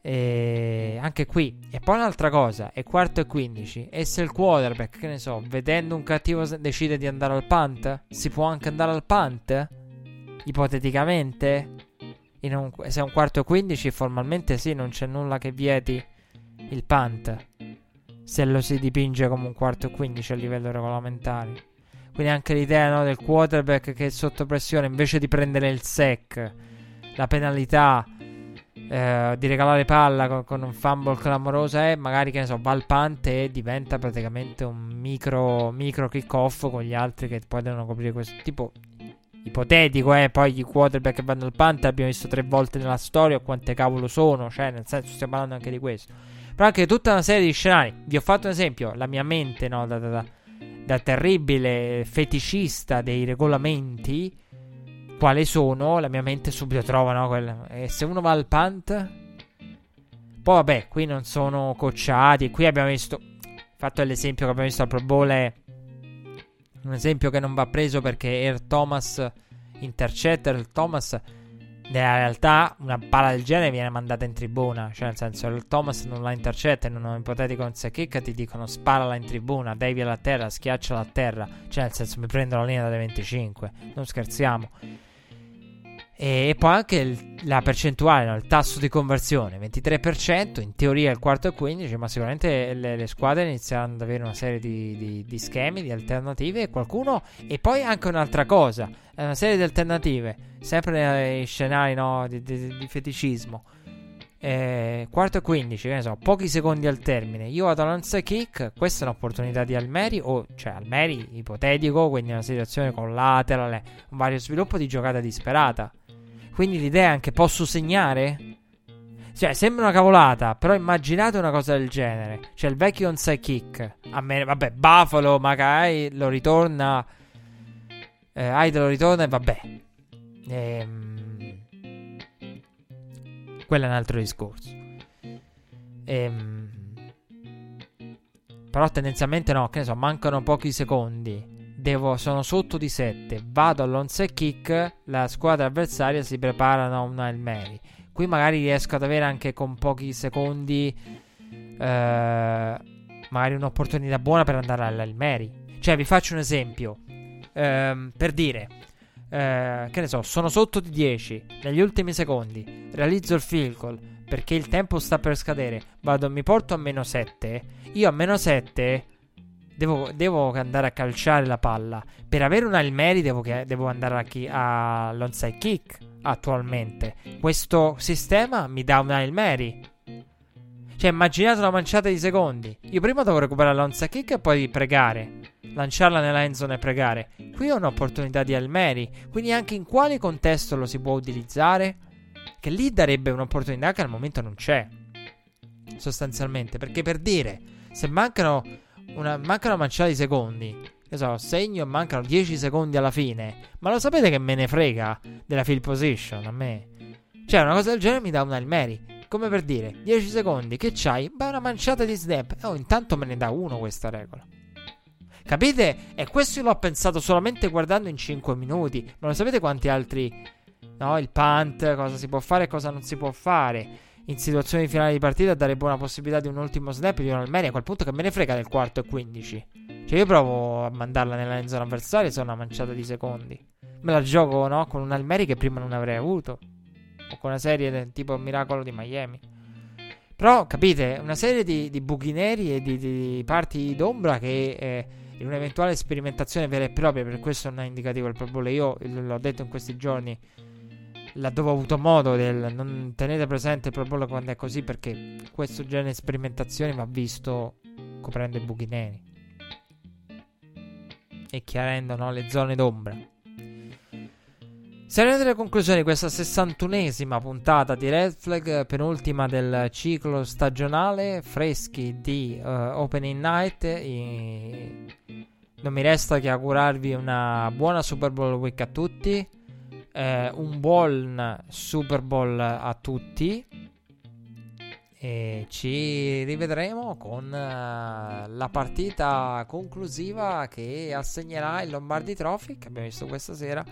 E anche qui. E poi un'altra cosa, è quarto e 15. E se il quarterback, che ne so, vedendo un cattivo decide di andare al punt, si può anche andare al punt? Ipoteticamente? un, se è un quarto e 15, formalmente sì, non c'è nulla che vieti il punt. Se lo si dipinge come un quarto e 15 a livello regolamentare. Quindi anche l'idea no, del quarterback che è sotto pressione, invece di prendere il sec, la penalità eh, di regalare palla con, con, un fumble clamoroso è magari che ne so, va al punt e diventa praticamente un micro, micro kick off con gli altri che poi devono coprire questo tipo ipotetico, eh. Poi i quarterback che vanno al punt abbiamo visto tre volte nella storia quante cavolo sono. Cioè, nel senso, stiamo parlando anche di questo. Però anche tutta una serie di scenari. Vi ho fatto un esempio. La mia mente, no, da, da, da, da terribile feticista dei regolamenti. Quali sono? La mia mente subito trova, no? Quel, e se uno va al punt. Poi, vabbè, qui non sono cocciati. Qui abbiamo visto. Fatto l'esempio che abbiamo visto al Pro Bowl è un esempio che non va preso perché Air Thomas intercetta. Air Thomas nella realtà una palla del genere viene mandata in tribuna. Cioè, nel senso, il Thomas non la intercetta in un ipotetico onside kick. Ti dicono sparala in tribuna, devi alla terra, schiacciala a terra. Cioè, nel senso, mi prendo la linea dalle 25. Non scherziamo. E, poi anche il, la percentuale, il tasso di conversione, 23%, in teoria il quarto e 15, ma sicuramente le, le squadre inizieranno ad avere una serie di, di, di, schemi, di alternative e qualcuno... E poi anche un'altra cosa, una serie di alternative, sempre nei scenari no? di, di, feticismo. Eh, quarto e 15, che ne so, pochi secondi al termine. Io vado all'onside kick. Questa è un'opportunità di Almeri, o cioè Almeri ipotetico, quindi una situazione con lateral, un vario sviluppo di giocata disperata. Quindi l'idea è anche posso segnare? Cioè, sembra una cavolata, però immaginate una cosa del genere. Cioè, il vecchio onside kick. A me, vabbè, Buffalo magari lo ritorna. Eh, Hyde lo ritorna e vabbè. Ehm, quello è un altro discorso. Ehm, però tendenzialmente no, che ne so, mancano pochi secondi devo, sono sotto di 7, vado all'onside kick, la squadra avversaria si prepara a un Hail Mary. Qui magari riesco ad avere anche con pochi secondi eh, magari un'opportunità buona per andare all'Hail Mary. Cioè, vi faccio un esempio. Eh, per dire, eh, che ne so, sono sotto di 10 negli ultimi secondi, realizzo il field goal perché il tempo sta per scadere, vado, mi porto a meno 7. Io a meno 7 Devo, devo, andare a calciare la palla. Per avere un Hail Mary devo, devo andare a chi, all'onside kick attualmente. Questo sistema mi dà un Hail Mary. Cioè, immaginate una manciata di secondi. Io prima devo recuperare l'onside kick e poi pregare. Lanciarla nella end zone e pregare. Qui ho un'opportunità di Hail Mary. Quindi anche in quale contesto lo si può utilizzare? Che lì darebbe un'opportunità che al momento non c'è. Sostanzialmente. Perché per dire, se mancano una, manca una manciata di secondi. Che so, segno e mancano 10 secondi alla fine. Ma lo sapete che me ne frega della field position a me? Cioè, una cosa del genere mi dà una Mary. Come per dire, 10 secondi, che c'hai? Beh, una manciata di snap. Oh, intanto me ne dà uno questa regola. Capite? E questo io l'ho pensato solamente guardando in 5 minuti. Ma lo sapete quanti altri... No, il punt, cosa si può fare e cosa non si può fare in situazioni finali di partita dare buona possibilità di un ultimo snap di un Almeri a quel punto che me ne frega del quarto e 15. Cioè io provo a mandarla nella zona avversaria sono una manciata di secondi. Me la gioco, no? Con un Almeri che prima non avrei avuto. O con una serie del tipo Miracolo di Miami. Però, capite, una serie di, di buchi neri e di, di parti d'ombra che eh, in un'eventuale sperimentazione vera e propria, per questo non è indicativo il Pro io l'ho detto in questi giorni, laddove ho avuto modo del non tenete presente il Pro Bowl quando è così perché questo genere di sperimentazioni va visto coprendo i buchi neri. E chiarendo no, le zone d'ombra. Arrivate alle conclusioni di questa 61esima puntata di Red Flag, penultima del ciclo stagionale, freschi di uh, Opening Night, i... non mi resta che augurarvi una buona Super Bowl week a tutti eh, un buon Super Bowl a tutti. E ci rivedremo con uh, la partita conclusiva che assegnerà il Lombardi Trophy che abbiamo visto questa sera.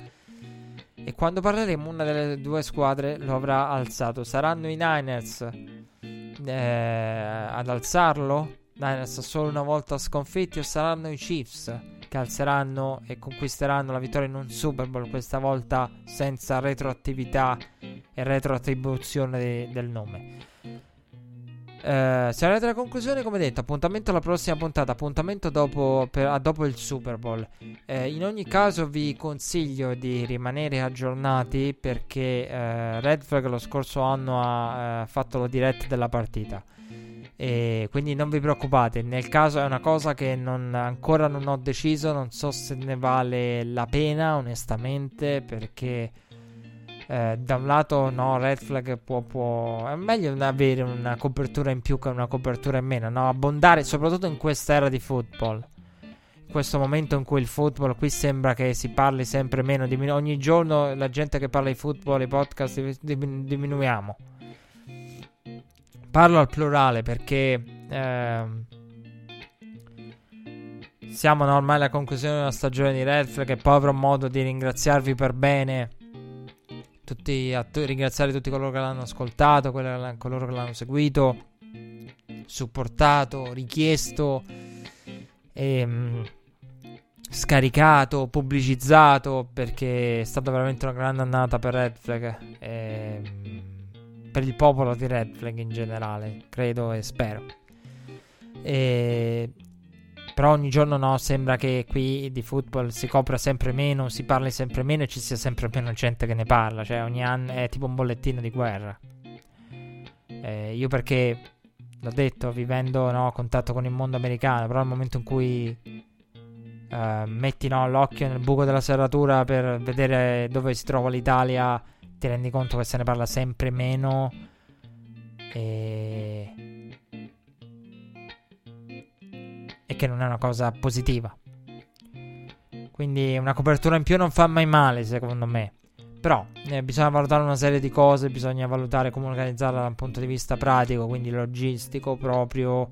E quando parleremo, una delle due squadre lo avrà alzato. Saranno i Niners eh, ad alzarlo? Niners solo una volta sconfitti o saranno i Chiefs? Che alzeranno e conquisteranno la vittoria in un Super Bowl, questa volta senza retroattività e retroattribuzione de- del nome. Eh, se arrivate alla conclusione, come detto, appuntamento alla prossima puntata, appuntamento dopo, per, dopo il Super Bowl. Eh, in ogni caso vi consiglio di rimanere aggiornati perché eh, Red Flag lo scorso anno ha eh, fatto la diretta della partita. E quindi non vi preoccupate, nel caso è una cosa che non, ancora non ho deciso, non so se ne vale la pena onestamente perché eh, da un lato no, Red Flag può, può, è meglio avere una copertura in più che una copertura in meno, no? abbondare soprattutto in questa era di football. In questo momento in cui il football qui sembra che si parli sempre meno, diminu- ogni giorno la gente che parla di football, i podcast diminuiamo. Parlo al plurale perché eh, siamo ormai alla conclusione della stagione di Red Flag e poi avrò modo di ringraziarvi per bene tutti, a t- ringraziare tutti coloro che l'hanno ascoltato, coloro che l'hanno seguito, supportato, richiesto, ehm, scaricato, pubblicizzato, perché è stata veramente una grande annata per Red Flag, ehm, per il popolo di Red Flag in generale, credo e spero. E però ogni giorno no, sembra che qui di football si copra sempre meno, si parli sempre meno e ci sia sempre meno gente che ne parla. Cioè ogni anno è tipo un bollettino di guerra. Eh, io perché, l'ho detto, vivendo no, a contatto con il mondo americano, però nel momento in cui eh, metti no, l'occhio nel buco della serratura per vedere dove si trova l'Italia, ti rendi conto che se ne parla sempre meno. E e che non è una cosa positiva. Quindi una copertura in più non fa mai male, secondo me. Però eh, bisogna valutare una serie di cose, bisogna valutare come organizzarla da un punto di vista pratico, quindi logistico proprio,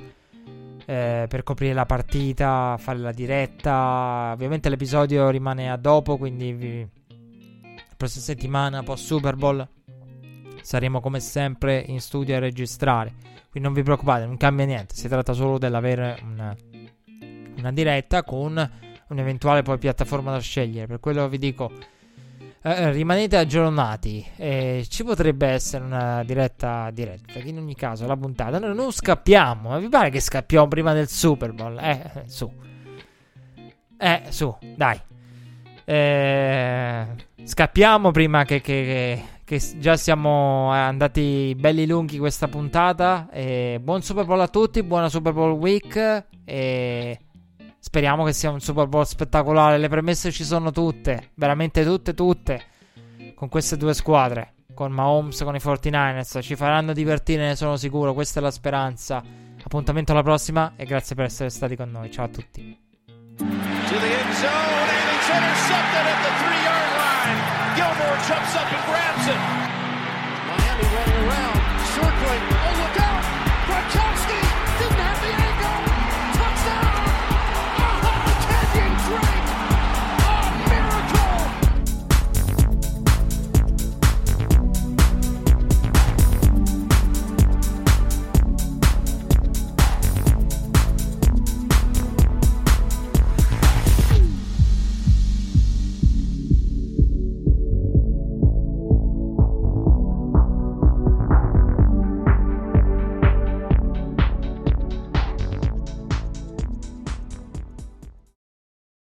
eh, per coprire la partita, fare la diretta. Ovviamente l'episodio rimane a dopo, quindi vi... prossima settimana post Super Bowl saremo come sempre in studio a registrare. Quindi non vi preoccupate, non cambia niente, si tratta solo dell'avere un una diretta con un'eventuale poi piattaforma da scegliere. Per quello vi dico, eh, eh, rimanete aggiornati. Eh, ci potrebbe essere una diretta diretta. In ogni caso, la puntata. Noi non scappiamo. Ma vi pare che scappiamo prima del Super Bowl? Eh, su. Eh, su, dai. Eh, scappiamo prima che, che, che, che, già siamo andati belli lunghi questa puntata. Eh, buon Super Bowl a tutti, buona Super Bowl Week. E Speriamo che sia un Super Bowl spettacolare. Le premesse ci sono tutte, veramente tutte, tutte. Con queste due squadre, con Mahomes, con i 49ers. Ci faranno divertire, ne sono sicuro. Questa è la speranza. Appuntamento alla prossima e grazie per essere stati con noi. Ciao a tutti. Intercepted at the three yard line. Gilmore jumps up and grabs it. Miami running around, circling.